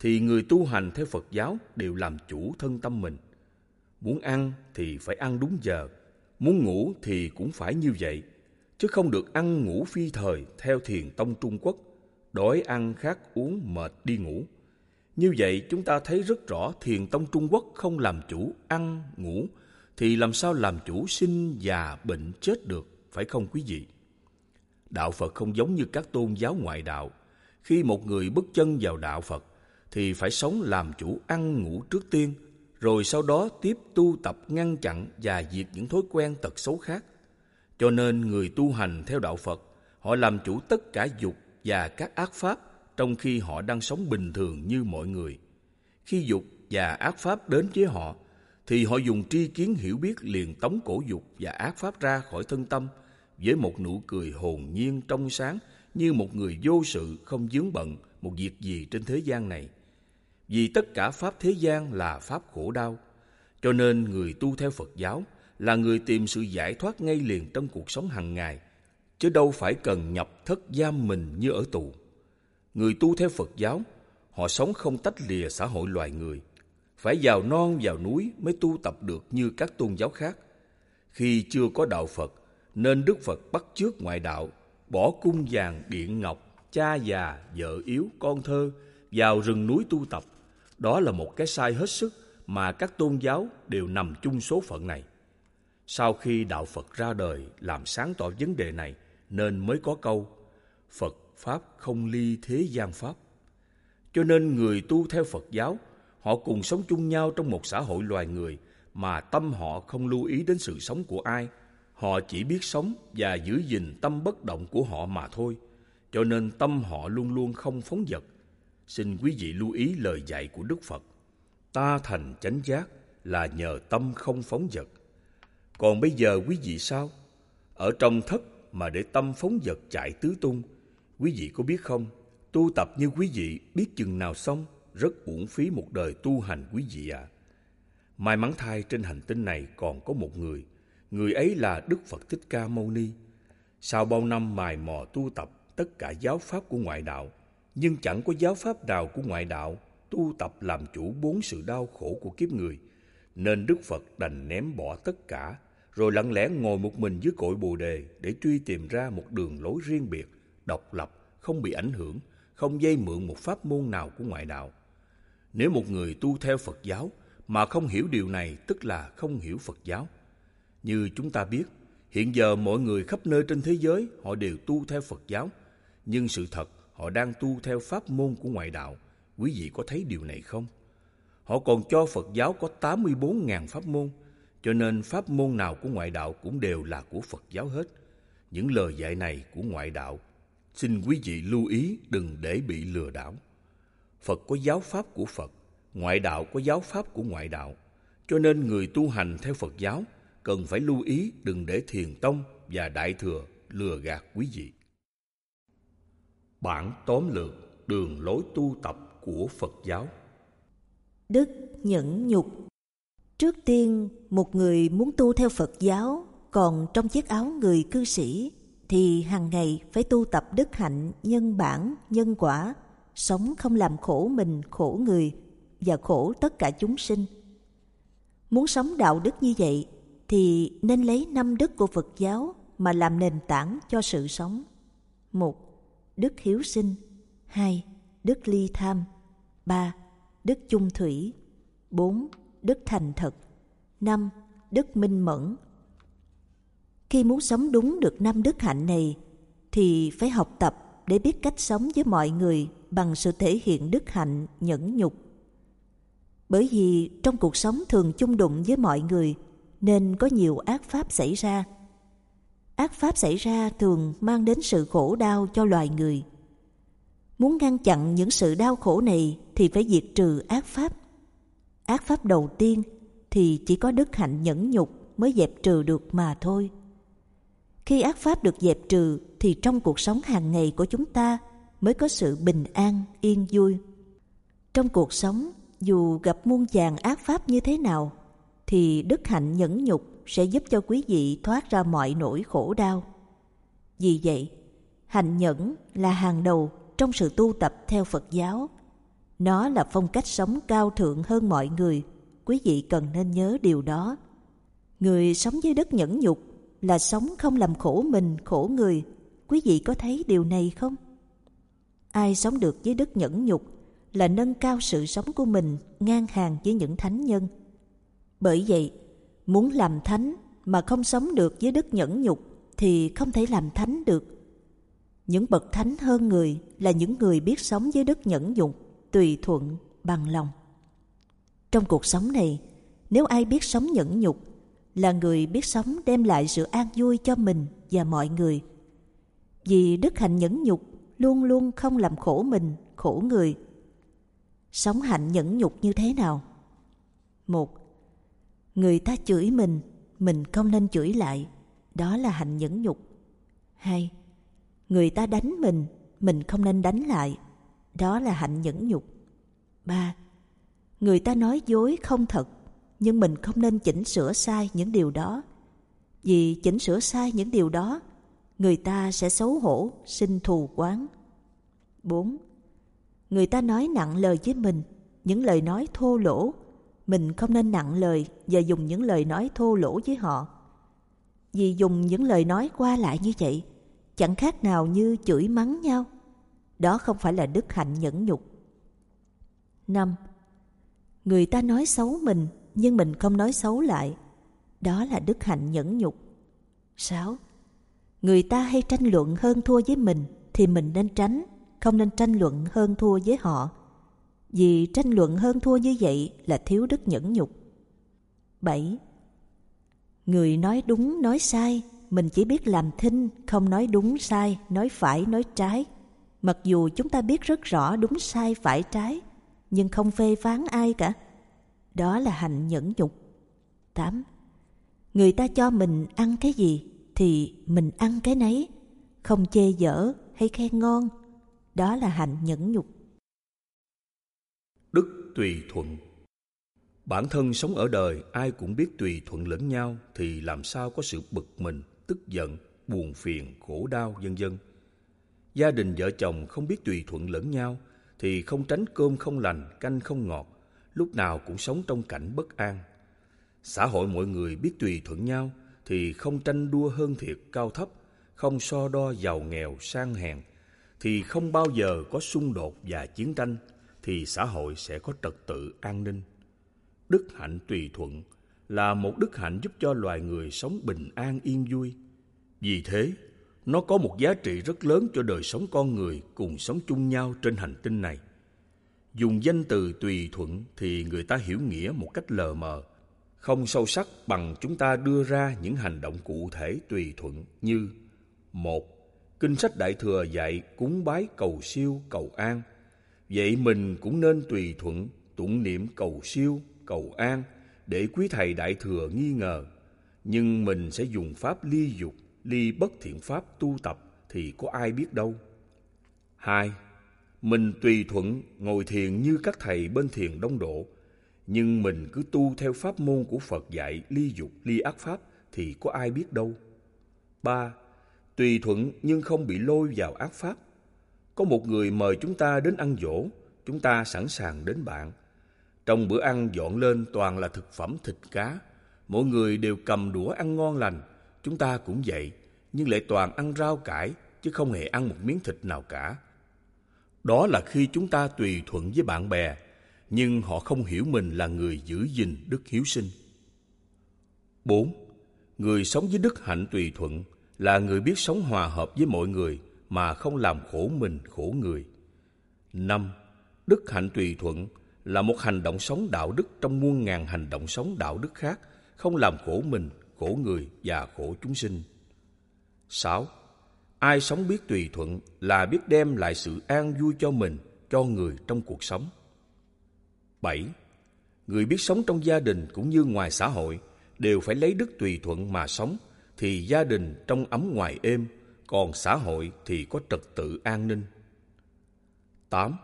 thì người tu hành theo Phật giáo đều làm chủ thân tâm mình. Muốn ăn thì phải ăn đúng giờ, muốn ngủ thì cũng phải như vậy, chứ không được ăn ngủ phi thời theo thiền tông Trung Quốc, đói ăn khát uống mệt đi ngủ. Như vậy chúng ta thấy rất rõ thiền tông Trung Quốc không làm chủ ăn, ngủ, thì làm sao làm chủ sinh, già, bệnh, chết được, phải không quý vị? Đạo Phật không giống như các tôn giáo ngoại đạo. Khi một người bước chân vào đạo Phật, thì phải sống làm chủ ăn ngủ trước tiên, rồi sau đó tiếp tu tập ngăn chặn và diệt những thói quen tật xấu khác. Cho nên người tu hành theo đạo Phật, họ làm chủ tất cả dục và các ác pháp trong khi họ đang sống bình thường như mọi người. Khi dục và ác pháp đến với họ, thì họ dùng tri kiến hiểu biết liền tống cổ dục và ác pháp ra khỏi thân tâm với một nụ cười hồn nhiên trong sáng như một người vô sự không dướng bận một việc gì trên thế gian này. Vì tất cả pháp thế gian là pháp khổ đau, cho nên người tu theo Phật giáo là người tìm sự giải thoát ngay liền trong cuộc sống hàng ngày, chứ đâu phải cần nhập thất giam mình như ở tù. Người tu theo Phật giáo, họ sống không tách lìa xã hội loài người, phải vào non vào núi mới tu tập được như các tôn giáo khác. Khi chưa có đạo Phật, nên Đức Phật bắt chước ngoại đạo, bỏ cung vàng điện ngọc, cha già, vợ yếu, con thơ vào rừng núi tu tập. Đó là một cái sai hết sức mà các tôn giáo đều nằm chung số phận này. Sau khi đạo Phật ra đời làm sáng tỏ vấn đề này, nên mới có câu, Phật Pháp không ly thế gian Pháp. Cho nên người tu theo Phật giáo, Họ cùng sống chung nhau trong một xã hội loài người mà tâm họ không lưu ý đến sự sống của ai. Họ chỉ biết sống và giữ gìn tâm bất động của họ mà thôi. Cho nên tâm họ luôn luôn không phóng dật. Xin quý vị lưu ý lời dạy của Đức Phật. Ta thành chánh giác là nhờ tâm không phóng dật. Còn bây giờ quý vị sao? Ở trong thất mà để tâm phóng dật chạy tứ tung, quý vị có biết không? Tu tập như quý vị biết chừng nào xong rất uổng phí một đời tu hành quý vị ạ. À. May mắn thay trên hành tinh này còn có một người, người ấy là Đức Phật Thích Ca Mâu Ni. Sau bao năm mài mò tu tập tất cả giáo pháp của ngoại đạo, nhưng chẳng có giáo pháp nào của ngoại đạo tu tập làm chủ bốn sự đau khổ của kiếp người, nên Đức Phật đành ném bỏ tất cả, rồi lặng lẽ ngồi một mình dưới cội Bồ đề để truy tìm ra một đường lối riêng biệt, độc lập, không bị ảnh hưởng, không dây mượn một pháp môn nào của ngoại đạo. Nếu một người tu theo Phật giáo mà không hiểu điều này tức là không hiểu Phật giáo. Như chúng ta biết, hiện giờ mọi người khắp nơi trên thế giới họ đều tu theo Phật giáo, nhưng sự thật họ đang tu theo pháp môn của ngoại đạo. Quý vị có thấy điều này không? Họ còn cho Phật giáo có 84.000 pháp môn, cho nên pháp môn nào của ngoại đạo cũng đều là của Phật giáo hết. Những lời dạy này của ngoại đạo, xin quý vị lưu ý đừng để bị lừa đảo. Phật có giáo pháp của Phật, ngoại đạo có giáo pháp của ngoại đạo. Cho nên người tu hành theo Phật giáo cần phải lưu ý đừng để thiền tông và đại thừa lừa gạt quý vị. Bản tóm lược đường lối tu tập của Phật giáo Đức nhẫn nhục Trước tiên, một người muốn tu theo Phật giáo còn trong chiếc áo người cư sĩ thì hàng ngày phải tu tập đức hạnh nhân bản, nhân quả sống không làm khổ mình, khổ người và khổ tất cả chúng sinh. Muốn sống đạo đức như vậy thì nên lấy năm đức của Phật giáo mà làm nền tảng cho sự sống. một Đức hiếu sinh. Hai, Đức ly tham. Ba, Đức chung thủy. Bốn, Đức thành thật. Năm, Đức minh mẫn. Khi muốn sống đúng được năm đức hạnh này, thì phải học tập để biết cách sống với mọi người bằng sự thể hiện đức hạnh nhẫn nhục. Bởi vì trong cuộc sống thường chung đụng với mọi người, nên có nhiều ác pháp xảy ra. Ác pháp xảy ra thường mang đến sự khổ đau cho loài người. Muốn ngăn chặn những sự đau khổ này thì phải diệt trừ ác pháp. Ác pháp đầu tiên thì chỉ có đức hạnh nhẫn nhục mới dẹp trừ được mà thôi. Khi ác pháp được dẹp trừ thì trong cuộc sống hàng ngày của chúng ta mới có sự bình an, yên vui. Trong cuộc sống, dù gặp muôn vàng ác pháp như thế nào, thì đức hạnh nhẫn nhục sẽ giúp cho quý vị thoát ra mọi nỗi khổ đau. Vì vậy, hạnh nhẫn là hàng đầu trong sự tu tập theo Phật giáo. Nó là phong cách sống cao thượng hơn mọi người. Quý vị cần nên nhớ điều đó. Người sống dưới đất nhẫn nhục là sống không làm khổ mình, khổ người. Quý vị có thấy điều này không? Ai sống được dưới đất nhẫn nhục là nâng cao sự sống của mình ngang hàng với những thánh nhân. Bởi vậy, muốn làm thánh mà không sống được với đức nhẫn nhục thì không thể làm thánh được. Những bậc thánh hơn người là những người biết sống với đức nhẫn nhục, tùy thuận, bằng lòng. Trong cuộc sống này, nếu ai biết sống nhẫn nhục là người biết sống đem lại sự an vui cho mình và mọi người. Vì đức hạnh nhẫn nhục luôn luôn không làm khổ mình, khổ người. Sống hạnh nhẫn nhục như thế nào? Một, người ta chửi mình, mình không nên chửi lại, đó là hạnh nhẫn nhục. Hai, người ta đánh mình, mình không nên đánh lại, đó là hạnh nhẫn nhục. Ba, người ta nói dối không thật, nhưng mình không nên chỉnh sửa sai những điều đó. Vì chỉnh sửa sai những điều đó, người ta sẽ xấu hổ, sinh thù quán. 4. Người ta nói nặng lời với mình, những lời nói thô lỗ, mình không nên nặng lời và dùng những lời nói thô lỗ với họ. Vì dùng những lời nói qua lại như vậy, chẳng khác nào như chửi mắng nhau. Đó không phải là đức hạnh nhẫn nhục. 5. Người ta nói xấu mình nhưng mình không nói xấu lại. Đó là đức hạnh nhẫn nhục. 6. Người ta hay tranh luận hơn thua với mình thì mình nên tránh, không nên tranh luận hơn thua với họ. Vì tranh luận hơn thua như vậy là thiếu đức nhẫn nhục. 7. Người nói đúng nói sai, mình chỉ biết làm thinh, không nói đúng sai, nói phải nói trái. Mặc dù chúng ta biết rất rõ đúng sai phải trái, nhưng không phê phán ai cả. Đó là hành nhẫn nhục. 8. Người ta cho mình ăn cái gì thì mình ăn cái nấy, không chê dở hay khen ngon. Đó là hạnh nhẫn nhục. Tùy thuận Bản thân sống ở đời ai cũng biết tùy thuận lẫn nhau thì làm sao có sự bực mình, tức giận, buồn phiền, khổ đau vân vân. Gia đình vợ chồng không biết tùy thuận lẫn nhau thì không tránh cơm không lành, canh không ngọt, lúc nào cũng sống trong cảnh bất an. Xã hội mọi người biết tùy thuận nhau thì không tranh đua hơn thiệt cao thấp, không so đo giàu nghèo sang hèn, thì không bao giờ có xung đột và chiến tranh, thì xã hội sẽ có trật tự an ninh. Đức hạnh tùy thuận là một đức hạnh giúp cho loài người sống bình an yên vui. Vì thế, nó có một giá trị rất lớn cho đời sống con người cùng sống chung nhau trên hành tinh này. Dùng danh từ tùy thuận thì người ta hiểu nghĩa một cách lờ mờ, không sâu sắc bằng chúng ta đưa ra những hành động cụ thể tùy thuận như một Kinh sách Đại Thừa dạy cúng bái cầu siêu, cầu an. Vậy mình cũng nên tùy thuận, tụng niệm cầu siêu, cầu an để quý thầy Đại Thừa nghi ngờ. Nhưng mình sẽ dùng pháp ly dục, ly bất thiện pháp tu tập thì có ai biết đâu. Hai, mình tùy thuận ngồi thiền như các thầy bên thiền đông độ, nhưng mình cứ tu theo pháp môn của Phật dạy ly dục, ly ác pháp thì có ai biết đâu. Ba, tùy thuận nhưng không bị lôi vào ác pháp. Có một người mời chúng ta đến ăn dỗ, chúng ta sẵn sàng đến bạn. Trong bữa ăn dọn lên toàn là thực phẩm thịt cá, mỗi người đều cầm đũa ăn ngon lành, chúng ta cũng vậy, nhưng lại toàn ăn rau cải chứ không hề ăn một miếng thịt nào cả. Đó là khi chúng ta tùy thuận với bạn bè, nhưng họ không hiểu mình là người giữ gìn đức hiếu sinh. 4. Người sống với đức hạnh tùy thuận là người biết sống hòa hợp với mọi người mà không làm khổ mình khổ người. Năm, Đức hạnh tùy thuận là một hành động sống đạo đức trong muôn ngàn hành động sống đạo đức khác, không làm khổ mình, khổ người và khổ chúng sinh. 6. Ai sống biết tùy thuận là biết đem lại sự an vui cho mình, cho người trong cuộc sống. 7. Người biết sống trong gia đình cũng như ngoài xã hội đều phải lấy đức tùy thuận mà sống thì gia đình trong ấm ngoài êm, còn xã hội thì có trật tự an ninh. 8.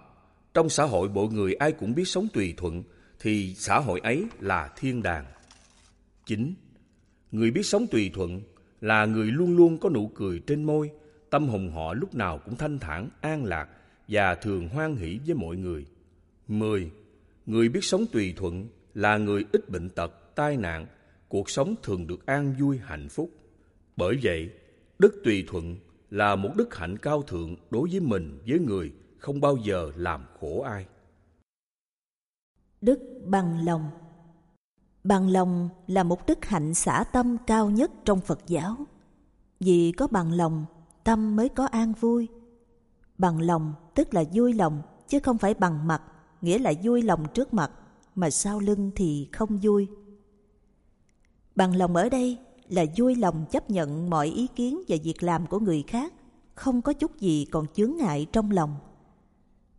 Trong xã hội mọi người ai cũng biết sống tùy thuận thì xã hội ấy là thiên đàng. 9. Người biết sống tùy thuận là người luôn luôn có nụ cười trên môi, tâm hồn họ lúc nào cũng thanh thản, an lạc và thường hoan hỷ với mọi người. 10. Người biết sống tùy thuận là người ít bệnh tật, tai nạn, cuộc sống thường được an vui hạnh phúc. Bởi vậy, đức tùy thuận là một đức hạnh cao thượng đối với mình với người không bao giờ làm khổ ai. Đức bằng lòng Bằng lòng là một đức hạnh xả tâm cao nhất trong Phật giáo. Vì có bằng lòng, tâm mới có an vui. Bằng lòng tức là vui lòng, chứ không phải bằng mặt, nghĩa là vui lòng trước mặt, mà sau lưng thì không vui. Bằng lòng ở đây là vui lòng chấp nhận mọi ý kiến và việc làm của người khác, không có chút gì còn chướng ngại trong lòng.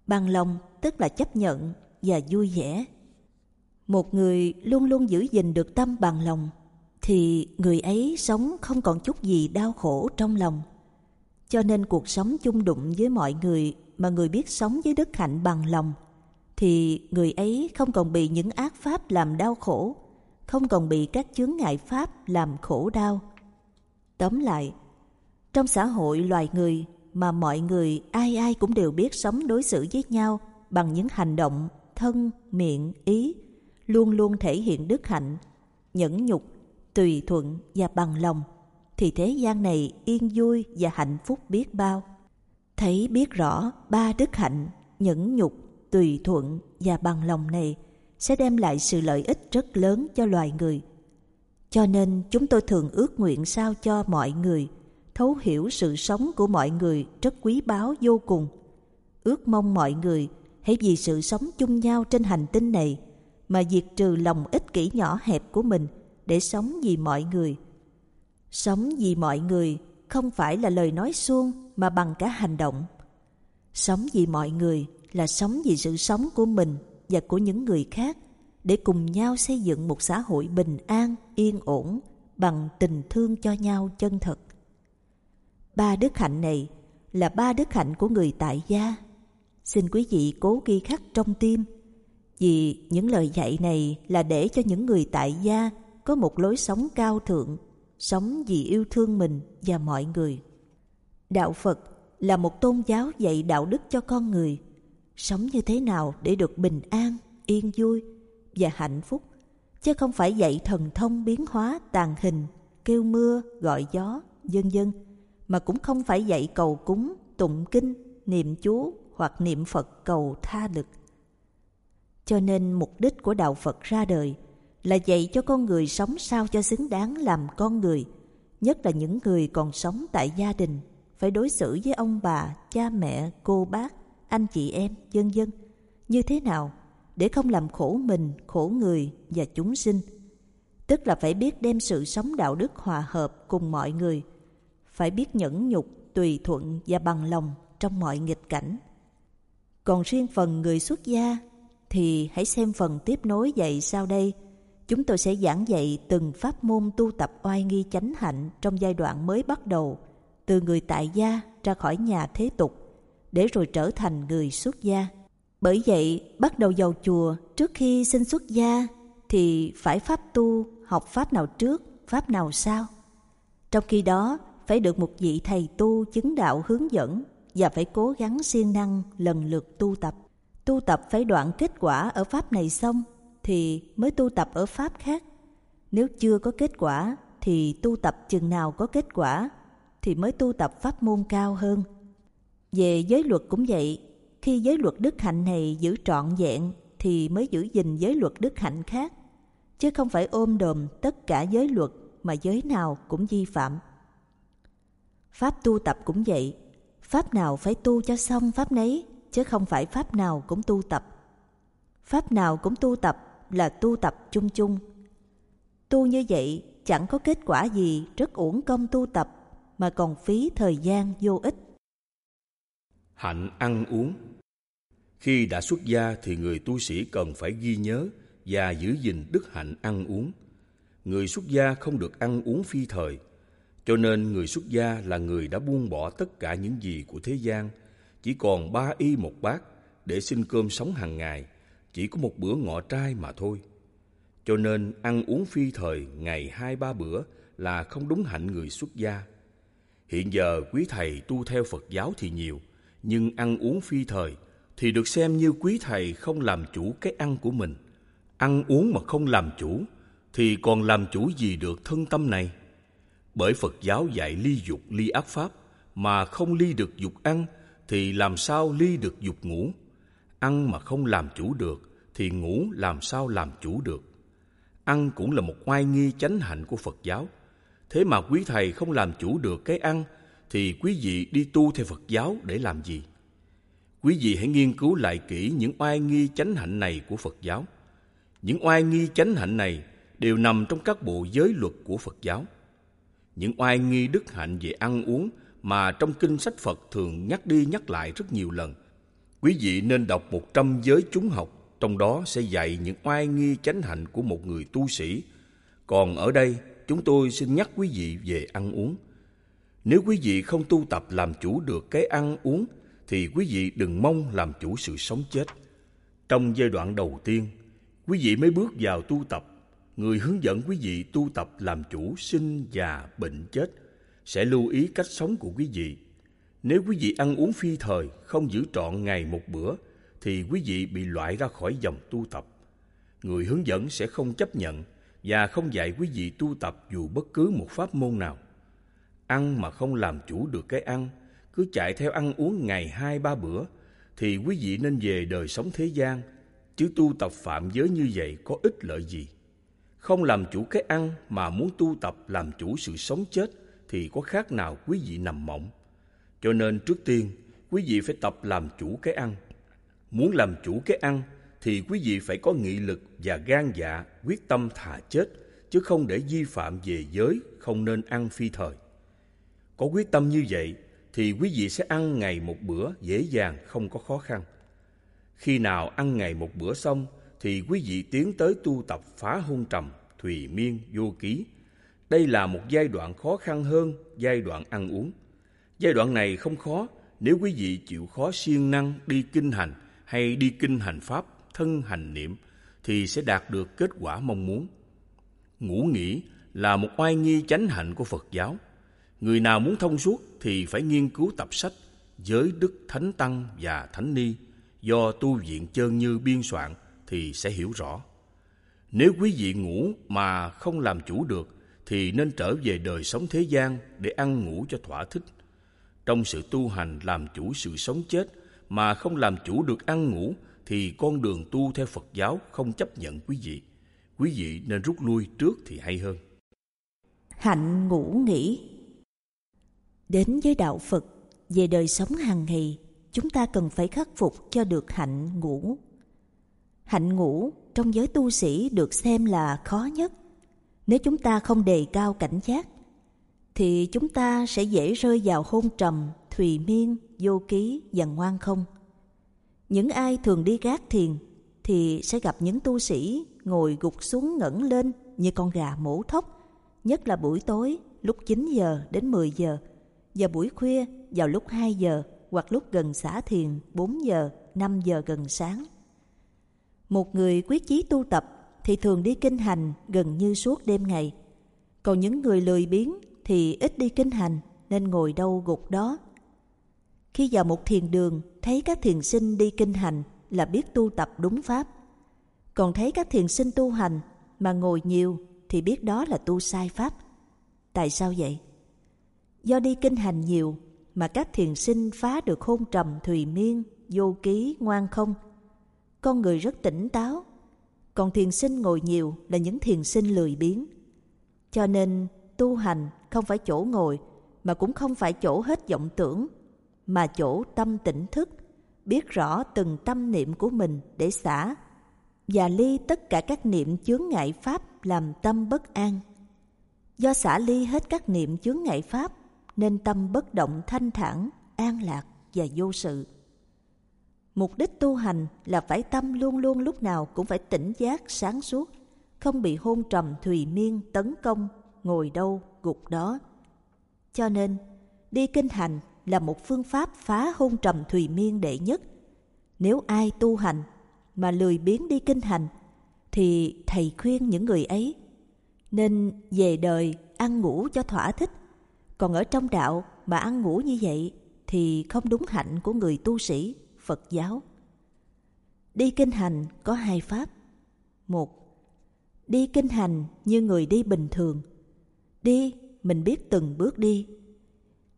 Bằng lòng tức là chấp nhận và vui vẻ. Một người luôn luôn giữ gìn được tâm bằng lòng thì người ấy sống không còn chút gì đau khổ trong lòng. Cho nên cuộc sống chung đụng với mọi người mà người biết sống với đức hạnh bằng lòng thì người ấy không còn bị những ác pháp làm đau khổ không còn bị các chướng ngại pháp làm khổ đau. Tóm lại, trong xã hội loài người mà mọi người ai ai cũng đều biết sống đối xử với nhau bằng những hành động thân, miệng, ý, luôn luôn thể hiện đức hạnh, nhẫn nhục, tùy thuận và bằng lòng, thì thế gian này yên vui và hạnh phúc biết bao. Thấy biết rõ ba đức hạnh, nhẫn nhục, tùy thuận và bằng lòng này sẽ đem lại sự lợi ích rất lớn cho loài người. Cho nên chúng tôi thường ước nguyện sao cho mọi người, thấu hiểu sự sống của mọi người rất quý báu vô cùng. Ước mong mọi người hãy vì sự sống chung nhau trên hành tinh này mà diệt trừ lòng ích kỷ nhỏ hẹp của mình để sống vì mọi người. Sống vì mọi người không phải là lời nói suông mà bằng cả hành động. Sống vì mọi người là sống vì sự sống của mình và của những người khác để cùng nhau xây dựng một xã hội bình an, yên ổn bằng tình thương cho nhau chân thật. Ba đức hạnh này là ba đức hạnh của người tại gia. Xin quý vị cố ghi khắc trong tim vì những lời dạy này là để cho những người tại gia có một lối sống cao thượng, sống vì yêu thương mình và mọi người. Đạo Phật là một tôn giáo dạy đạo đức cho con người – sống như thế nào để được bình an, yên vui và hạnh phúc, chứ không phải dạy thần thông biến hóa tàn hình, kêu mưa, gọi gió, vân vân, mà cũng không phải dạy cầu cúng, tụng kinh, niệm chú hoặc niệm Phật cầu tha lực. Cho nên mục đích của đạo Phật ra đời là dạy cho con người sống sao cho xứng đáng làm con người, nhất là những người còn sống tại gia đình, phải đối xử với ông bà, cha mẹ, cô bác anh chị em, dân dân như thế nào để không làm khổ mình, khổ người và chúng sinh. Tức là phải biết đem sự sống đạo đức hòa hợp cùng mọi người, phải biết nhẫn nhục, tùy thuận và bằng lòng trong mọi nghịch cảnh. Còn riêng phần người xuất gia thì hãy xem phần tiếp nối dạy sau đây. Chúng tôi sẽ giảng dạy từng pháp môn tu tập oai nghi chánh hạnh trong giai đoạn mới bắt đầu, từ người tại gia ra khỏi nhà thế tục để rồi trở thành người xuất gia. Bởi vậy, bắt đầu vào chùa trước khi xin xuất gia thì phải pháp tu, học pháp nào trước, pháp nào sau. Trong khi đó, phải được một vị thầy tu chứng đạo hướng dẫn và phải cố gắng siêng năng lần lượt tu tập. Tu tập phải đoạn kết quả ở pháp này xong thì mới tu tập ở pháp khác. Nếu chưa có kết quả thì tu tập chừng nào có kết quả thì mới tu tập pháp môn cao hơn về giới luật cũng vậy, khi giới luật đức hạnh này giữ trọn vẹn thì mới giữ gìn giới luật đức hạnh khác, chứ không phải ôm đồm tất cả giới luật mà giới nào cũng vi phạm. Pháp tu tập cũng vậy, pháp nào phải tu cho xong pháp nấy, chứ không phải pháp nào cũng tu tập. Pháp nào cũng tu tập là tu tập chung chung. Tu như vậy chẳng có kết quả gì rất uổng công tu tập mà còn phí thời gian vô ích. Hạnh ăn uống Khi đã xuất gia thì người tu sĩ cần phải ghi nhớ và giữ gìn đức hạnh ăn uống. người xuất gia không được ăn uống phi thời, cho nên người xuất gia là người đã buông bỏ tất cả những gì của thế gian, chỉ còn ba y một bát để xin cơm sống hàng ngày, chỉ có một bữa ngọ trai mà thôi. Cho nên ăn uống phi thời ngày hai ba bữa là không đúng hạnh người xuất gia. Hiện giờ quý thầy tu theo Phật giáo thì nhiều, nhưng ăn uống phi thời thì được xem như quý thầy không làm chủ cái ăn của mình. Ăn uống mà không làm chủ thì còn làm chủ gì được thân tâm này? Bởi Phật giáo dạy ly dục, ly ác pháp, mà không ly được dục ăn thì làm sao ly được dục ngủ? Ăn mà không làm chủ được thì ngủ làm sao làm chủ được? Ăn cũng là một oai nghi chánh hạnh của Phật giáo. Thế mà quý thầy không làm chủ được cái ăn thì quý vị đi tu theo Phật giáo để làm gì? Quý vị hãy nghiên cứu lại kỹ những oai nghi chánh hạnh này của Phật giáo. Những oai nghi chánh hạnh này đều nằm trong các bộ giới luật của Phật giáo. Những oai nghi đức hạnh về ăn uống mà trong kinh sách Phật thường nhắc đi nhắc lại rất nhiều lần. Quý vị nên đọc một trăm giới chúng học, trong đó sẽ dạy những oai nghi chánh hạnh của một người tu sĩ. Còn ở đây, chúng tôi xin nhắc quý vị về ăn uống. Nếu quý vị không tu tập làm chủ được cái ăn uống, thì quý vị đừng mong làm chủ sự sống chết. Trong giai đoạn đầu tiên, quý vị mới bước vào tu tập, người hướng dẫn quý vị tu tập làm chủ sinh già bệnh chết sẽ lưu ý cách sống của quý vị. Nếu quý vị ăn uống phi thời, không giữ trọn ngày một bữa, thì quý vị bị loại ra khỏi dòng tu tập. Người hướng dẫn sẽ không chấp nhận và không dạy quý vị tu tập dù bất cứ một pháp môn nào. Ăn mà không làm chủ được cái ăn, cứ chạy theo ăn uống ngày hai ba bữa, thì quý vị nên về đời sống thế gian, chứ tu tập phạm giới như vậy có ích lợi gì? Không làm chủ cái ăn mà muốn tu tập làm chủ sự sống chết thì có khác nào quý vị nằm mộng. Cho nên trước tiên, quý vị phải tập làm chủ cái ăn. Muốn làm chủ cái ăn thì quý vị phải có nghị lực và gan dạ, quyết tâm thà chết, chứ không để vi phạm về giới không nên ăn phi thời. Có quyết tâm như vậy thì quý vị sẽ ăn ngày một bữa dễ dàng không có khó khăn. Khi nào ăn ngày một bữa xong thì quý vị tiến tới tu tập phá hôn trầm, thùy miên, vô ký. Đây là một giai đoạn khó khăn hơn giai đoạn ăn uống. Giai đoạn này không khó nếu quý vị chịu khó siêng năng đi kinh hành hay đi kinh hành pháp, thân hành niệm thì sẽ đạt được kết quả mong muốn. Ngủ nghỉ là một oai nghi chánh hạnh của Phật giáo. Người nào muốn thông suốt thì phải nghiên cứu tập sách Giới Đức Thánh Tăng và Thánh Ni do tu viện Chơn Như biên soạn thì sẽ hiểu rõ. Nếu quý vị ngủ mà không làm chủ được thì nên trở về đời sống thế gian để ăn ngủ cho thỏa thích. Trong sự tu hành làm chủ sự sống chết mà không làm chủ được ăn ngủ thì con đường tu theo Phật giáo không chấp nhận quý vị. Quý vị nên rút lui trước thì hay hơn. Hạnh ngủ nghỉ Đến với đạo Phật, về đời sống hàng ngày, chúng ta cần phải khắc phục cho được hạnh ngủ. Hạnh ngủ trong giới tu sĩ được xem là khó nhất. Nếu chúng ta không đề cao cảnh giác, thì chúng ta sẽ dễ rơi vào hôn trầm, thùy miên, vô ký và ngoan không. Những ai thường đi gác thiền thì sẽ gặp những tu sĩ ngồi gục xuống ngẩng lên như con gà mổ thóc, nhất là buổi tối lúc 9 giờ đến 10 giờ và buổi khuya vào lúc 2 giờ hoặc lúc gần xả thiền 4 giờ, 5 giờ gần sáng. Một người quyết chí tu tập thì thường đi kinh hành gần như suốt đêm ngày. Còn những người lười biếng thì ít đi kinh hành nên ngồi đâu gục đó. Khi vào một thiền đường thấy các thiền sinh đi kinh hành là biết tu tập đúng pháp. Còn thấy các thiền sinh tu hành mà ngồi nhiều thì biết đó là tu sai pháp. Tại sao vậy? Do đi kinh hành nhiều mà các thiền sinh phá được hôn trầm thùy miên, vô ký, ngoan không. Con người rất tỉnh táo, còn thiền sinh ngồi nhiều là những thiền sinh lười biếng. Cho nên tu hành không phải chỗ ngồi mà cũng không phải chỗ hết vọng tưởng, mà chỗ tâm tỉnh thức, biết rõ từng tâm niệm của mình để xả và ly tất cả các niệm chướng ngại pháp làm tâm bất an. Do xả ly hết các niệm chướng ngại pháp nên tâm bất động thanh thản, an lạc và vô sự. Mục đích tu hành là phải tâm luôn luôn lúc nào cũng phải tỉnh giác, sáng suốt, không bị hôn trầm thùy miên tấn công, ngồi đâu gục đó. Cho nên, đi kinh hành là một phương pháp phá hôn trầm thùy miên đệ nhất. Nếu ai tu hành mà lười biếng đi kinh hành, thì thầy khuyên những người ấy nên về đời ăn ngủ cho thỏa thích. Còn ở trong đạo mà ăn ngủ như vậy thì không đúng hạnh của người tu sĩ Phật giáo. Đi kinh hành có hai pháp. Một, đi kinh hành như người đi bình thường. Đi, mình biết từng bước đi.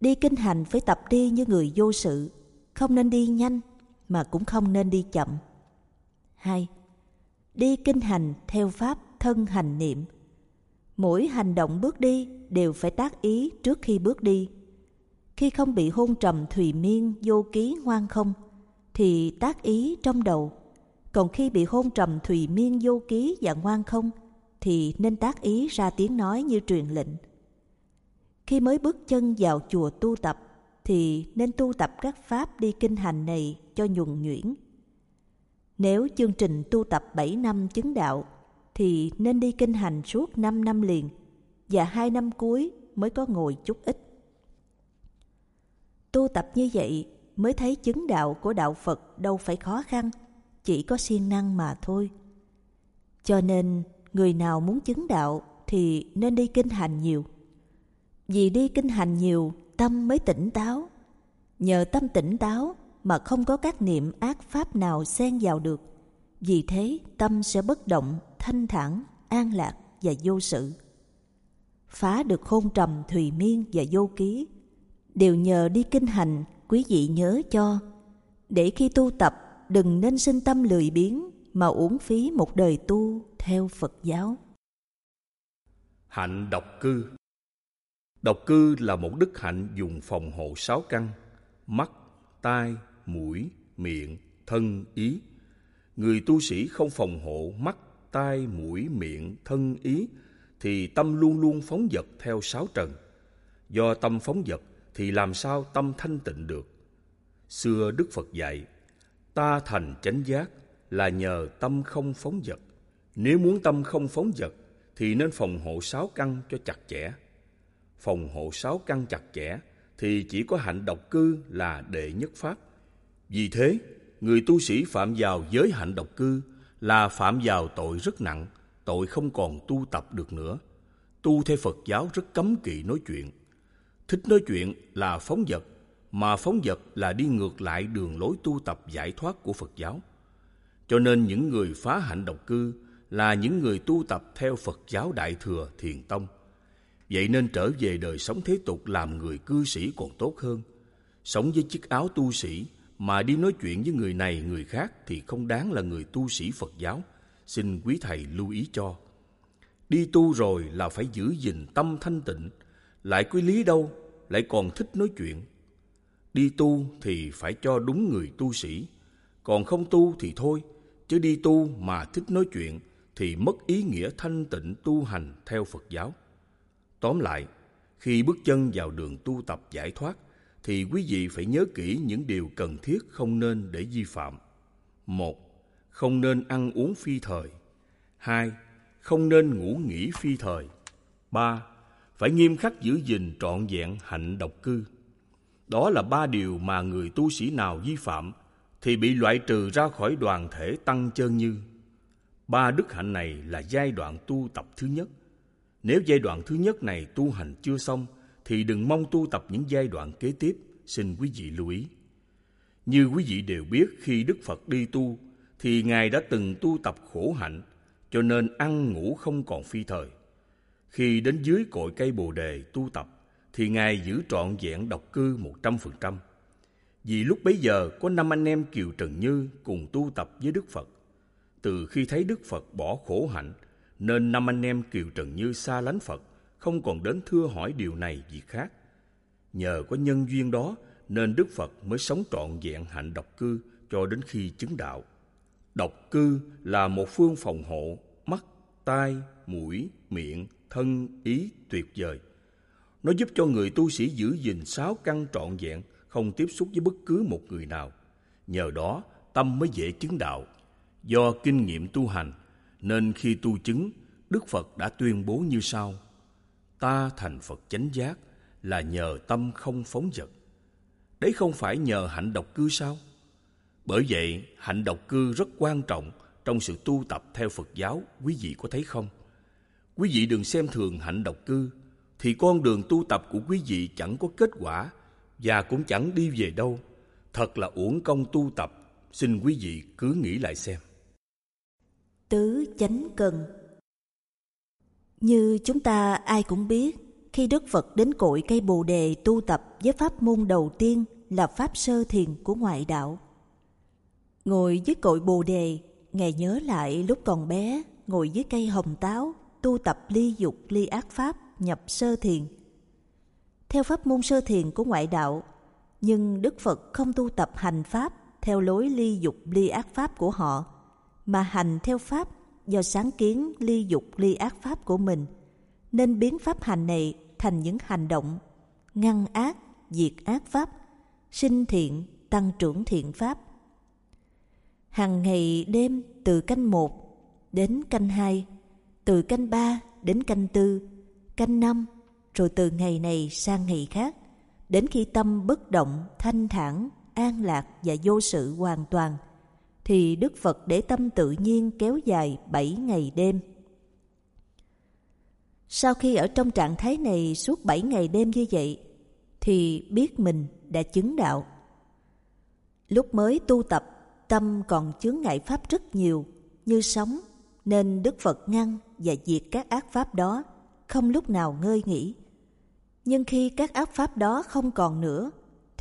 Đi kinh hành phải tập đi như người vô sự, không nên đi nhanh mà cũng không nên đi chậm. Hai, đi kinh hành theo pháp thân hành niệm. Mỗi hành động bước đi đều phải tác ý trước khi bước đi. Khi không bị hôn trầm thùy miên vô ký ngoan không, thì tác ý trong đầu. Còn khi bị hôn trầm thùy miên vô ký và ngoan không, thì nên tác ý ra tiếng nói như truyền lệnh. Khi mới bước chân vào chùa tu tập, thì nên tu tập các pháp đi kinh hành này cho nhuần nhuyễn. Nếu chương trình tu tập 7 năm chứng đạo, thì nên đi kinh hành suốt 5 năm liền, và hai năm cuối mới có ngồi chút ít. Tu tập như vậy mới thấy chứng đạo của đạo Phật đâu phải khó khăn, chỉ có siêng năng mà thôi. Cho nên, người nào muốn chứng đạo thì nên đi kinh hành nhiều. Vì đi kinh hành nhiều, tâm mới tỉnh táo. Nhờ tâm tỉnh táo mà không có các niệm ác pháp nào xen vào được. Vì thế, tâm sẽ bất động, thanh thản, an lạc và vô sự. Phá được hôn trầm thùy miên và vô ký, đều nhờ đi kinh hành quý vị nhớ cho để khi tu tập đừng nên sinh tâm lười biếng mà uổng phí một đời tu theo Phật giáo. Hạnh độc cư Độc cư là một đức hạnh dùng phòng hộ sáu căn, mắt, tai, mũi, miệng, thân, ý. Người tu sĩ không phòng hộ mắt, tai, mũi, miệng, thân, ý, thì tâm luôn luôn phóng dật theo sáu trần. Do tâm phóng dật thì làm sao tâm thanh tịnh được? Xưa Đức Phật dạy, ta thành chánh giác là nhờ tâm không phóng dật. Nếu muốn tâm không phóng dật thì nên phòng hộ sáu căn cho chặt chẽ. Phòng hộ sáu căn chặt chẽ thì chỉ có hạnh độc cư là đệ nhất pháp. Vì thế, người tu sĩ phạm vào giới hạnh độc cư là phạm vào tội rất nặng, tội không còn tu tập được nữa. Tu theo Phật giáo rất cấm kỵ nói chuyện Thích nói chuyện là phóng vật, mà phóng vật là đi ngược lại đường lối tu tập giải thoát của Phật giáo. Cho nên những người phá hạnh độc cư là những người tu tập theo Phật giáo Đại Thừa Thiền Tông. Vậy nên trở về đời sống thế tục làm người cư sĩ còn tốt hơn. Sống với chiếc áo tu sĩ mà đi nói chuyện với người này người khác thì không đáng là người tu sĩ Phật giáo. Xin quý thầy lưu ý cho. Đi tu rồi là phải giữ gìn tâm thanh tịnh, lại quý lý đâu, lại còn thích nói chuyện. Đi tu thì phải cho đúng người tu sĩ, còn không tu thì thôi, chứ đi tu mà thích nói chuyện thì mất ý nghĩa thanh tịnh tu hành theo Phật giáo. Tóm lại, khi bước chân vào đường tu tập giải thoát, thì quý vị phải nhớ kỹ những điều cần thiết không nên để vi phạm. Một, không nên ăn uống phi thời. Hai, không nên ngủ nghỉ phi thời. Ba, phải nghiêm khắc giữ gìn trọn vẹn hạnh độc cư. Đó là ba điều mà người tu sĩ nào vi phạm thì bị loại trừ ra khỏi đoàn thể tăng chân như. Ba đức hạnh này là giai đoạn tu tập thứ nhất. Nếu giai đoạn thứ nhất này tu hành chưa xong thì đừng mong tu tập những giai đoạn kế tiếp, xin quý vị lưu ý. Như quý vị đều biết khi Đức Phật đi tu thì Ngài đã từng tu tập khổ hạnh cho nên ăn ngủ không còn phi thời. Khi đến dưới cội cây bồ đề tu tập, thì Ngài giữ trọn vẹn độc cư một trăm phần trăm. Vì lúc bấy giờ có năm anh em Kiều Trần Như cùng tu tập với Đức Phật. Từ khi thấy Đức Phật bỏ khổ hạnh, nên năm anh em Kiều Trần Như xa lánh Phật, không còn đến thưa hỏi điều này gì khác. Nhờ có nhân duyên đó nên Đức Phật mới sống trọn vẹn hạnh độc cư cho đến khi chứng đạo. Độc cư là một phương phòng hộ mắt, tai, mũi, miệng, thân ý tuyệt vời. Nó giúp cho người tu sĩ giữ gìn sáu căn trọn vẹn, không tiếp xúc với bất cứ một người nào. Nhờ đó, tâm mới dễ chứng đạo. Do kinh nghiệm tu hành, nên khi tu chứng, Đức Phật đã tuyên bố như sau: Ta thành Phật chánh giác là nhờ tâm không phóng dật. Đấy không phải nhờ hạnh độc cư sao? Bởi vậy, hạnh độc cư rất quan trọng trong sự tu tập theo Phật giáo, quý vị có thấy không? Quý vị đừng xem thường hạnh độc cư, thì con đường tu tập của quý vị chẳng có kết quả và cũng chẳng đi về đâu. Thật là uổng công tu tập, xin quý vị cứ nghĩ lại xem. Tứ chánh cần như chúng ta ai cũng biết, khi Đức Phật đến cội cây Bồ Đề tu tập với pháp môn đầu tiên là pháp sơ thiền của ngoại đạo. Ngồi dưới cội Bồ Đề, Ngài nhớ lại lúc còn bé, ngồi dưới cây hồng táo, tu tập ly dục ly ác pháp, nhập sơ thiền. Theo pháp môn sơ thiền của ngoại đạo, nhưng Đức Phật không tu tập hành pháp theo lối ly dục ly ác pháp của họ, mà hành theo pháp do sáng kiến ly dục ly ác pháp của mình, nên biến pháp hành này thành những hành động ngăn ác, diệt ác pháp, sinh thiện, tăng trưởng thiện pháp. Hằng ngày đêm từ canh một đến canh hai, từ canh ba đến canh tư, canh năm, rồi từ ngày này sang ngày khác, đến khi tâm bất động, thanh thản, an lạc và vô sự hoàn toàn, thì Đức Phật để tâm tự nhiên kéo dài bảy ngày đêm. Sau khi ở trong trạng thái này suốt bảy ngày đêm như vậy, thì biết mình đã chứng đạo. Lúc mới tu tập, tâm còn chướng ngại pháp rất nhiều, như sóng, nên Đức Phật ngăn và diệt các ác pháp đó, không lúc nào ngơi nghỉ. Nhưng khi các ác pháp đó không còn nữa,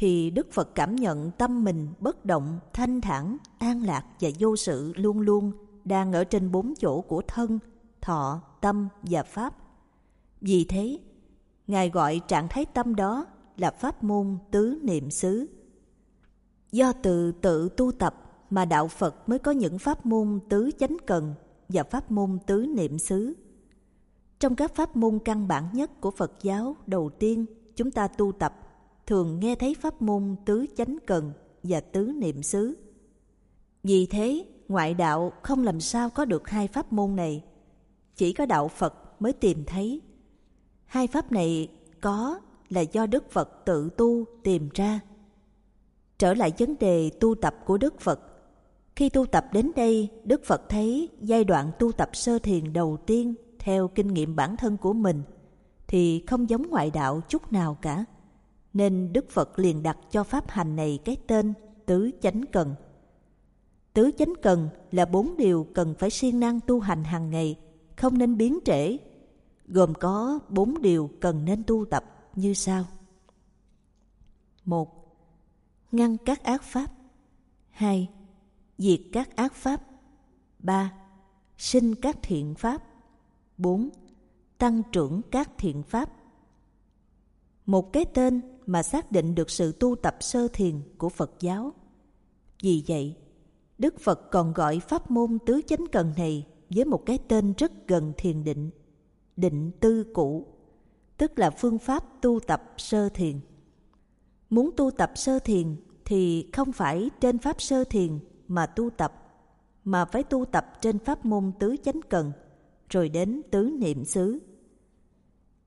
thì Đức Phật cảm nhận tâm mình bất động, thanh thản, an lạc và vô sự luôn luôn đang ở trên bốn chỗ của thân, thọ, tâm và pháp. Vì thế, Ngài gọi trạng thái tâm đó là pháp môn tứ niệm xứ. Do từ tự tu tập mà đạo Phật mới có những pháp môn tứ chánh cần và pháp môn tứ niệm xứ. Trong các pháp môn căn bản nhất của Phật giáo đầu tiên chúng ta tu tập thường nghe thấy pháp môn tứ chánh cần và tứ niệm xứ. Vì thế, ngoại đạo không làm sao có được hai pháp môn này. Chỉ có đạo Phật mới tìm thấy. Hai pháp này có là do Đức Phật tự tu tìm ra. Trở lại vấn đề tu tập của Đức Phật. Khi tu tập đến đây, Đức Phật thấy giai đoạn tu tập sơ thiền đầu tiên theo kinh nghiệm bản thân của mình thì không giống ngoại đạo chút nào cả nên Đức Phật liền đặt cho pháp hành này cái tên tứ chánh cần. Tứ chánh cần là bốn điều cần phải siêng năng tu hành hàng ngày, không nên biến trễ, gồm có bốn điều cần nên tu tập như sau. một Ngăn các ác pháp 2. Diệt các ác pháp 3. Sinh các thiện pháp 4. Tăng trưởng các thiện pháp Một cái tên mà xác định được sự tu tập sơ thiền của Phật giáo. Vì vậy, Đức Phật còn gọi pháp môn tứ chánh cần này với một cái tên rất gần thiền định, định tư cũ, tức là phương pháp tu tập sơ thiền. Muốn tu tập sơ thiền thì không phải trên pháp sơ thiền mà tu tập, mà phải tu tập trên pháp môn tứ chánh cần, rồi đến tứ niệm xứ.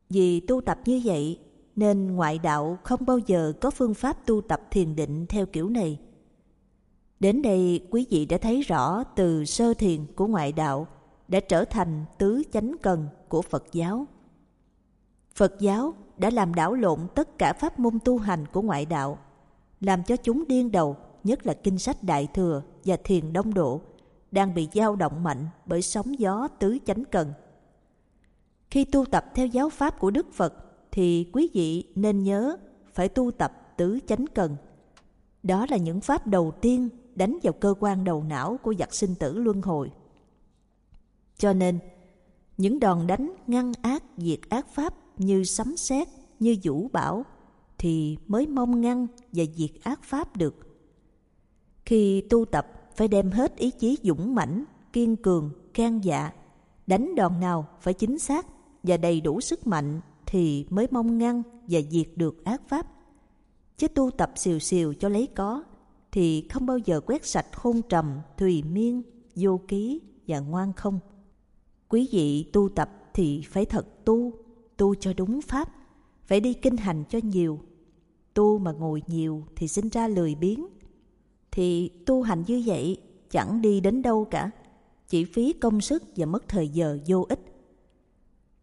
Vì tu tập như vậy nên ngoại đạo không bao giờ có phương pháp tu tập thiền định theo kiểu này. Đến đây quý vị đã thấy rõ từ sơ thiền của ngoại đạo đã trở thành tứ chánh cần của Phật giáo. Phật giáo đã làm đảo lộn tất cả pháp môn tu hành của ngoại đạo, làm cho chúng điên đầu, nhất là kinh sách Đại Thừa và Thiền Đông Độ, đang bị dao động mạnh bởi sóng gió tứ chánh cần. Khi tu tập theo giáo pháp của Đức Phật thì quý vị nên nhớ phải tu tập tứ chánh cần. Đó là những pháp đầu tiên đánh vào cơ quan đầu não của giặc sinh tử luân hồi. Cho nên, những đòn đánh ngăn ác diệt ác pháp như sấm sét, như vũ bão thì mới mong ngăn và diệt ác pháp được. Khi tu tập phải đem hết ý chí dũng mãnh, kiên cường, can dạ, đánh đòn nào phải chính xác và đầy đủ sức mạnh thì mới mong ngăn và diệt được ác pháp. Chứ tu tập xìu xìu cho lấy có thì không bao giờ quét sạch hôn trầm, thùy miên, vô ký và ngoan không. Quý vị tu tập thì phải thật tu, tu cho đúng pháp, phải đi kinh hành cho nhiều. Tu mà ngồi nhiều thì sinh ra lười biếng. Thì tu hành như vậy chẳng đi đến đâu cả, chỉ phí công sức và mất thời giờ vô ích.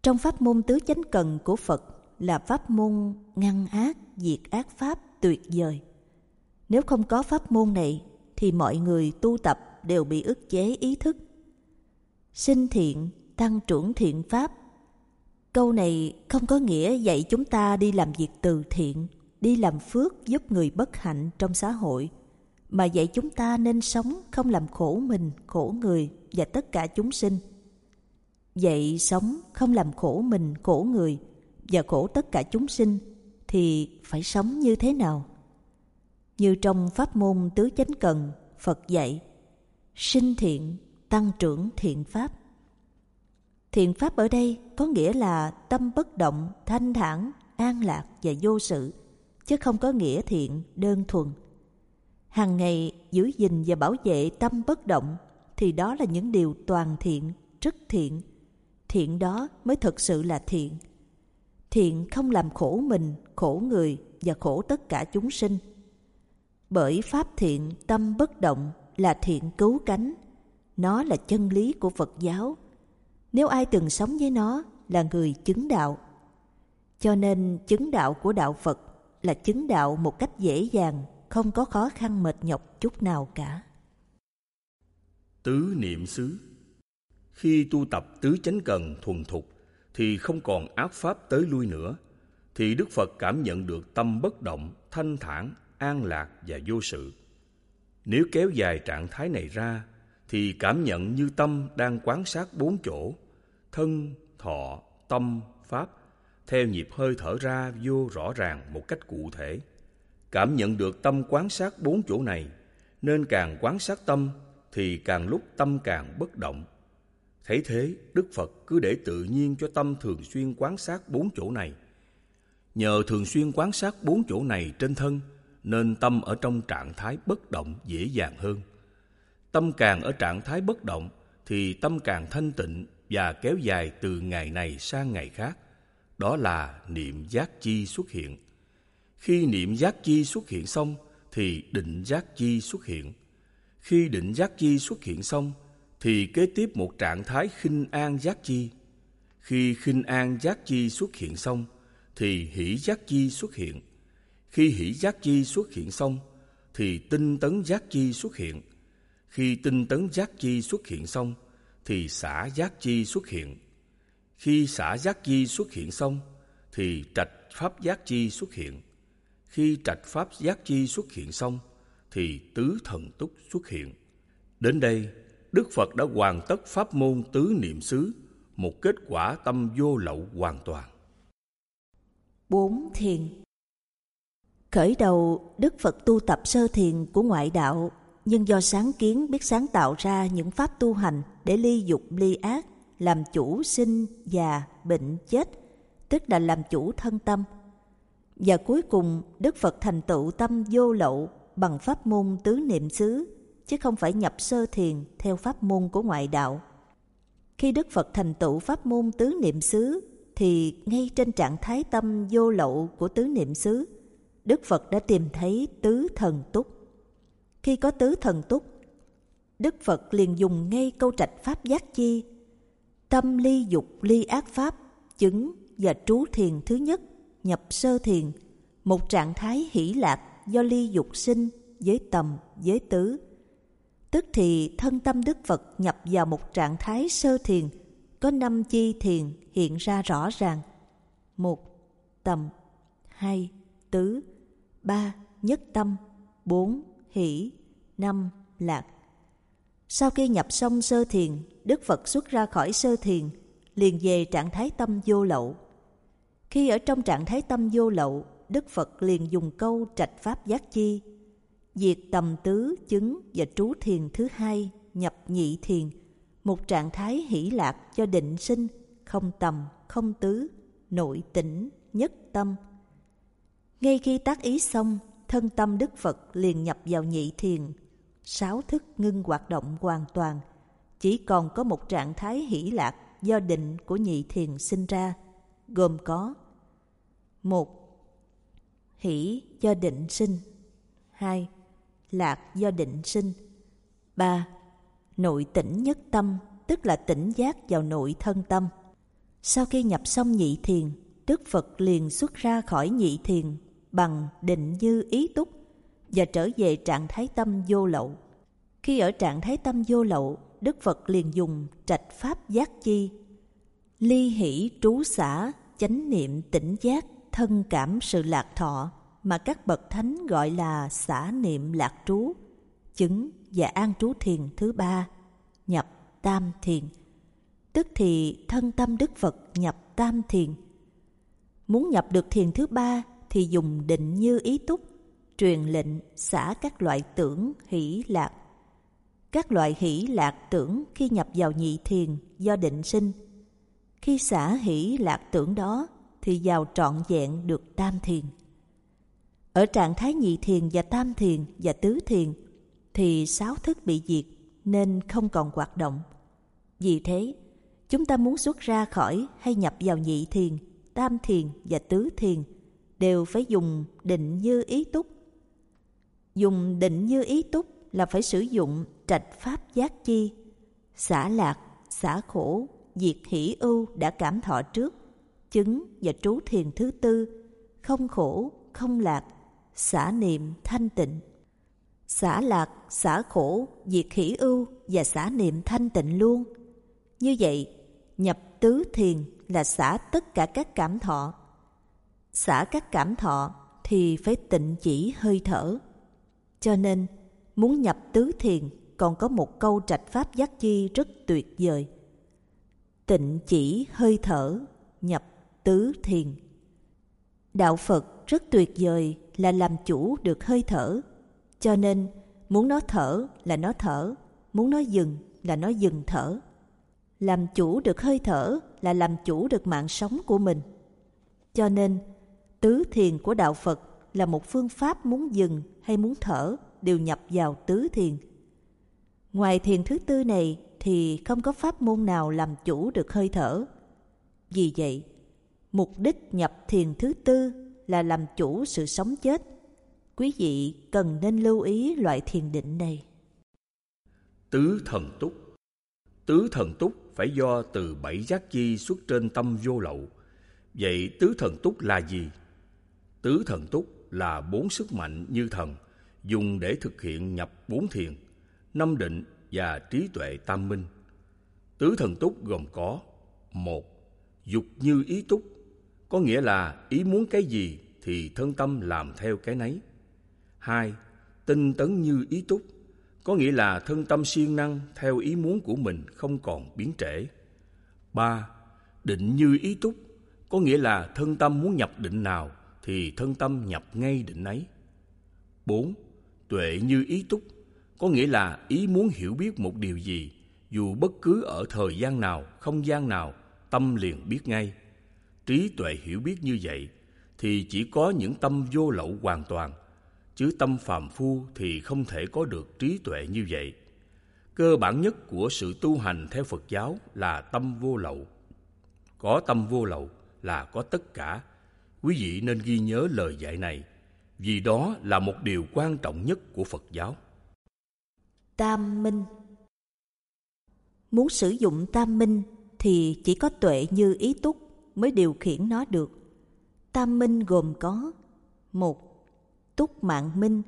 Trong pháp môn tứ chánh cần của Phật là pháp môn ngăn ác, diệt ác pháp tuyệt vời. Nếu không có pháp môn này thì mọi người tu tập đều bị ức chế ý thức. Sinh thiện, tăng trưởng thiện pháp. Câu này không có nghĩa dạy chúng ta đi làm việc từ thiện, đi làm phước giúp người bất hạnh trong xã hội, mà dạy chúng ta nên sống không làm khổ mình, khổ người và tất cả chúng sinh. Vậy sống không làm khổ mình, khổ người và khổ tất cả chúng sinh thì phải sống như thế nào? Như trong pháp môn tứ chánh cần, Phật dạy, sinh thiện, tăng trưởng thiện pháp. Thiện pháp ở đây có nghĩa là tâm bất động, thanh thản, an lạc và vô sự, chứ không có nghĩa thiện đơn thuần. Hàng ngày giữ gìn và bảo vệ tâm bất động thì đó là những điều toàn thiện, rất thiện. Thiện đó mới thực sự là thiện. Thiện không làm khổ mình, khổ người và khổ tất cả chúng sinh – bởi pháp thiện tâm bất động là thiện cứu cánh. Nó là chân lý của phật giáo. Nếu ai từng sống với nó là người chứng đạo. Cho nên chứng đạo của đạo phật là chứng đạo một cách dễ dàng không có khó khăn mệt nhọc chút nào cả. Tứ niệm xứ khi tu tập tứ chánh cần thuần thục thì không còn ác pháp tới lui nữa thì đức phật cảm nhận được tâm bất động thanh thản an lạc và vô sự. Nếu kéo dài trạng thái này ra, thì cảm nhận như tâm đang quán sát bốn chỗ, thân, thọ, tâm, pháp, theo nhịp hơi thở ra vô rõ ràng một cách cụ thể. Cảm nhận được tâm quán sát bốn chỗ này, nên càng quán sát tâm thì càng lúc tâm càng bất động. Thấy thế, Đức Phật cứ để tự nhiên cho tâm thường xuyên quán sát bốn chỗ này. Nhờ thường xuyên quán sát bốn chỗ này trên thân, nên tâm ở trong trạng thái bất động dễ dàng hơn. Tâm càng ở trạng thái bất động thì tâm càng thanh tịnh và kéo dài từ ngày này sang ngày khác. Đó là niệm giác chi xuất hiện. Khi niệm giác chi xuất hiện xong thì định giác chi xuất hiện. Khi định giác chi xuất hiện xong thì kế tiếp một trạng thái khinh an giác chi. Khi khinh an giác chi xuất hiện xong thì hỷ giác chi xuất hiện khi hỷ giác chi xuất hiện xong, thì tinh tấn giác chi xuất hiện. Khi tinh tấn giác chi xuất hiện xong, thì xả giác chi xuất hiện. Khi xả giác chi xuất hiện xong, thì trạch pháp giác chi xuất hiện. Khi trạch pháp giác chi xuất hiện xong, thì tứ thần túc xuất hiện. Đến đây, Đức Phật đã hoàn tất pháp môn tứ niệm xứ, một kết quả tâm vô lậu hoàn toàn. Bốn thiền Khởi đầu, Đức Phật tu tập sơ thiền của ngoại đạo, nhưng do sáng kiến biết sáng tạo ra những pháp tu hành để ly dục ly ác, làm chủ sinh, già, bệnh, chết, tức là làm chủ thân tâm. Và cuối cùng, Đức Phật thành tựu tâm vô lậu bằng pháp môn tứ niệm xứ, chứ không phải nhập sơ thiền theo pháp môn của ngoại đạo. Khi Đức Phật thành tựu pháp môn tứ niệm xứ, thì ngay trên trạng thái tâm vô lậu của tứ niệm xứ, Đức Phật đã tìm thấy tứ thần túc. Khi có tứ thần túc, Đức Phật liền dùng ngay câu trạch pháp giác chi, tâm ly dục ly ác pháp, chứng và trú thiền thứ nhất, nhập sơ thiền, một trạng thái hỷ lạc do ly dục sinh với tầm, với tứ. Tức thì thân tâm Đức Phật nhập vào một trạng thái sơ thiền, có năm chi thiền hiện ra rõ ràng. Một, tầm, hai, tứ, ba nhất tâm, bốn hỷ, năm lạc. Sau khi nhập xong sơ thiền, Đức Phật xuất ra khỏi sơ thiền, liền về trạng thái tâm vô lậu. Khi ở trong trạng thái tâm vô lậu, Đức Phật liền dùng câu trạch pháp giác chi, diệt tầm tứ chứng và trú thiền thứ hai nhập nhị thiền, một trạng thái hỷ lạc cho định sinh, không tầm, không tứ, nội tỉnh, nhất tâm, ngay khi tác ý xong, thân tâm Đức Phật liền nhập vào nhị thiền. Sáu thức ngưng hoạt động hoàn toàn, chỉ còn có một trạng thái hỷ lạc do định của nhị thiền sinh ra, gồm có một Hỷ do định sinh 2. Lạc do định sinh 3. Nội tỉnh nhất tâm, tức là tỉnh giác vào nội thân tâm. Sau khi nhập xong nhị thiền, Đức Phật liền xuất ra khỏi nhị thiền bằng định như ý túc và trở về trạng thái tâm vô lậu. Khi ở trạng thái tâm vô lậu, Đức Phật liền dùng trạch pháp giác chi, ly hỷ trú xả, chánh niệm tỉnh giác, thân cảm sự lạc thọ mà các bậc thánh gọi là xả niệm lạc trú, chứng và an trú thiền thứ ba, nhập tam thiền. Tức thì thân tâm Đức Phật nhập tam thiền. Muốn nhập được thiền thứ ba thì dùng định như ý túc, truyền lệnh xả các loại tưởng hỷ lạc. Các loại hỷ lạc tưởng khi nhập vào nhị thiền do định sinh. Khi xả hỷ lạc tưởng đó thì vào trọn vẹn được tam thiền. Ở trạng thái nhị thiền và tam thiền và tứ thiền thì sáu thức bị diệt nên không còn hoạt động. Vì thế, chúng ta muốn xuất ra khỏi hay nhập vào nhị thiền, tam thiền và tứ thiền đều phải dùng định như ý túc. Dùng định như ý túc là phải sử dụng trạch pháp giác chi, xả lạc, xả khổ, diệt hỷ ưu đã cảm thọ trước, chứng và trú thiền thứ tư, không khổ, không lạc, xả niệm thanh tịnh. Xả lạc, xả khổ, diệt hỷ ưu và xả niệm thanh tịnh luôn. Như vậy, nhập tứ thiền là xả tất cả các cảm thọ. Xả các cảm thọ thì phải tịnh chỉ hơi thở. Cho nên, muốn nhập tứ thiền còn có một câu trạch pháp giác chi rất tuyệt vời. Tịnh chỉ hơi thở, nhập tứ thiền. Đạo Phật rất tuyệt vời là làm chủ được hơi thở. Cho nên, muốn nó thở là nó thở, muốn nó dừng là nó dừng thở. Làm chủ được hơi thở là làm chủ được mạng sống của mình. Cho nên, tứ thiền của Đạo Phật là một phương pháp muốn dừng hay muốn thở đều nhập vào tứ thiền. Ngoài thiền thứ tư này thì không có pháp môn nào làm chủ được hơi thở. Vì vậy, mục đích nhập thiền thứ tư là làm chủ sự sống chết. Quý vị cần nên lưu ý loại thiền định này. Tứ thần túc Tứ thần túc phải do từ bảy giác chi xuất trên tâm vô lậu. Vậy tứ thần túc là gì? Tứ thần túc là bốn sức mạnh như thần, dùng để thực hiện nhập bốn thiền, năm định và trí tuệ tam minh. Tứ thần túc gồm có một Dục như ý túc có nghĩa là ý muốn cái gì thì thân tâm làm theo cái nấy. Hai, tinh tấn như ý túc, có nghĩa là thân tâm siêng năng theo ý muốn của mình không còn biến trễ. Ba, định như ý túc, có nghĩa là thân tâm muốn nhập định nào thì thân tâm nhập ngay định ấy. Bốn, tuệ như ý túc, có nghĩa là ý muốn hiểu biết một điều gì, dù bất cứ ở thời gian nào, không gian nào, tâm liền biết ngay trí tuệ hiểu biết như vậy, thì chỉ có những tâm vô lậu hoàn toàn, chứ tâm phàm phu thì không thể có được trí tuệ như vậy. Cơ bản nhất của sự tu hành theo phật giáo là tâm vô lậu. Có tâm vô lậu là có tất cả. Quý vị nên ghi nhớ lời dạy này, vì đó là một điều quan trọng nhất của phật giáo. Tam minh. Muốn sử dụng tam minh thì chỉ có tuệ như ý túc mới điều khiển nó được. Tam minh gồm có một Túc mạng minh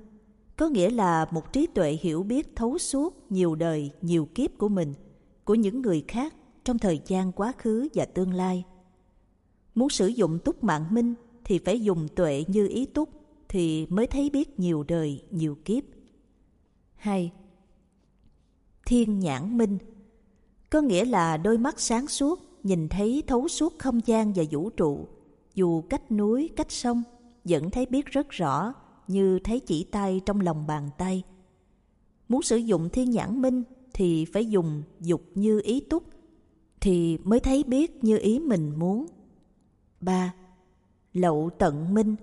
có nghĩa là một trí tuệ hiểu biết thấu suốt nhiều đời, nhiều kiếp của mình, của những người khác trong thời gian quá khứ và tương lai. Muốn sử dụng túc mạng minh thì phải dùng tuệ như ý túc thì mới thấy biết nhiều đời, nhiều kiếp. 2. Thiên nhãn minh có nghĩa là đôi mắt sáng suốt nhìn thấy thấu suốt không gian và vũ trụ, dù cách núi, cách sông, vẫn thấy biết rất rõ như thấy chỉ tay trong lòng bàn tay. Muốn sử dụng thiên nhãn minh thì phải dùng dục như ý túc, thì mới thấy biết như ý mình muốn. 3. Lậu tận minh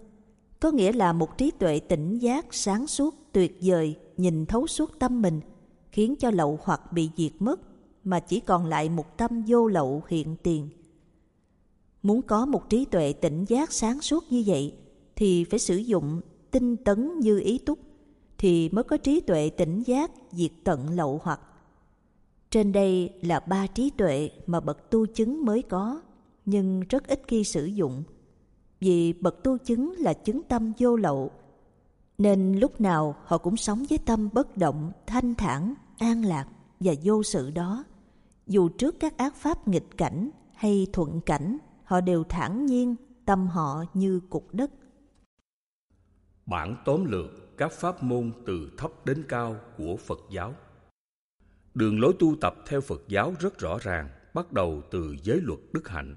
có nghĩa là một trí tuệ tỉnh giác sáng suốt tuyệt vời nhìn thấu suốt tâm mình khiến cho lậu hoặc bị diệt mất mà chỉ còn lại một tâm vô lậu hiện tiền. Muốn có một trí tuệ tỉnh giác sáng suốt như vậy thì phải sử dụng tinh tấn như ý túc thì mới có trí tuệ tỉnh giác diệt tận lậu hoặc. Trên đây là ba trí tuệ mà bậc tu chứng mới có, nhưng rất ít khi sử dụng. Vì bậc tu chứng là chứng tâm vô lậu, nên lúc nào họ cũng sống với tâm bất động, thanh thản, an lạc và vô sự đó. Dù trước các ác pháp nghịch cảnh hay thuận cảnh, họ đều thản nhiên, tâm họ như cục đất. Bản tóm lược các pháp môn từ thấp đến cao của Phật giáo Đường lối tu tập theo Phật giáo rất rõ ràng, bắt đầu từ giới luật đức hạnh.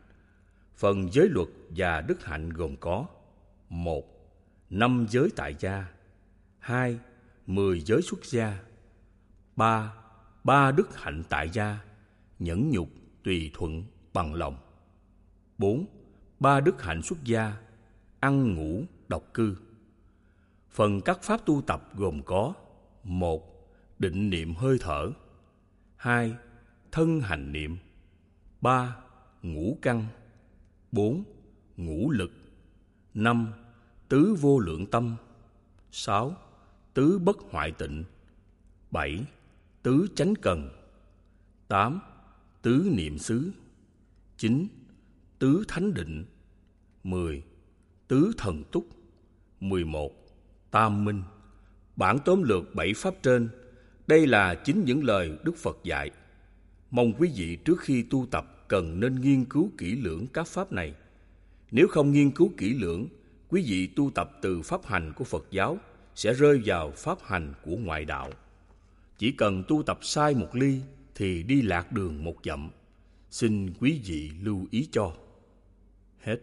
Phần giới luật và đức hạnh gồm có một Năm giới tại gia hai Mười giới xuất gia ba Ba đức hạnh tại gia Nhẫn nhục, tùy thuận, bằng lòng bốn Ba đức hạnh xuất gia Ăn ngủ, độc cư Phần các pháp tu tập gồm có một Định niệm hơi thở 2. Thân hành niệm 3. Ngũ căn 4. Ngũ lực 5. Tứ vô lượng tâm 6. Tứ bất hoại tịnh 7. Tứ chánh cần 8. Tứ niệm xứ 9. Tứ thánh định 10. Tứ thần túc 11. Tam minh Bản tóm lược bảy pháp trên đây là chính những lời Đức Phật dạy. Mong quý vị trước khi tu tập cần nên nghiên cứu kỹ lưỡng các pháp này. Nếu không nghiên cứu kỹ lưỡng, quý vị tu tập từ pháp hành của Phật giáo sẽ rơi vào pháp hành của ngoại đạo. Chỉ cần tu tập sai một ly thì đi lạc đường một dặm. Xin quý vị lưu ý cho. Hết.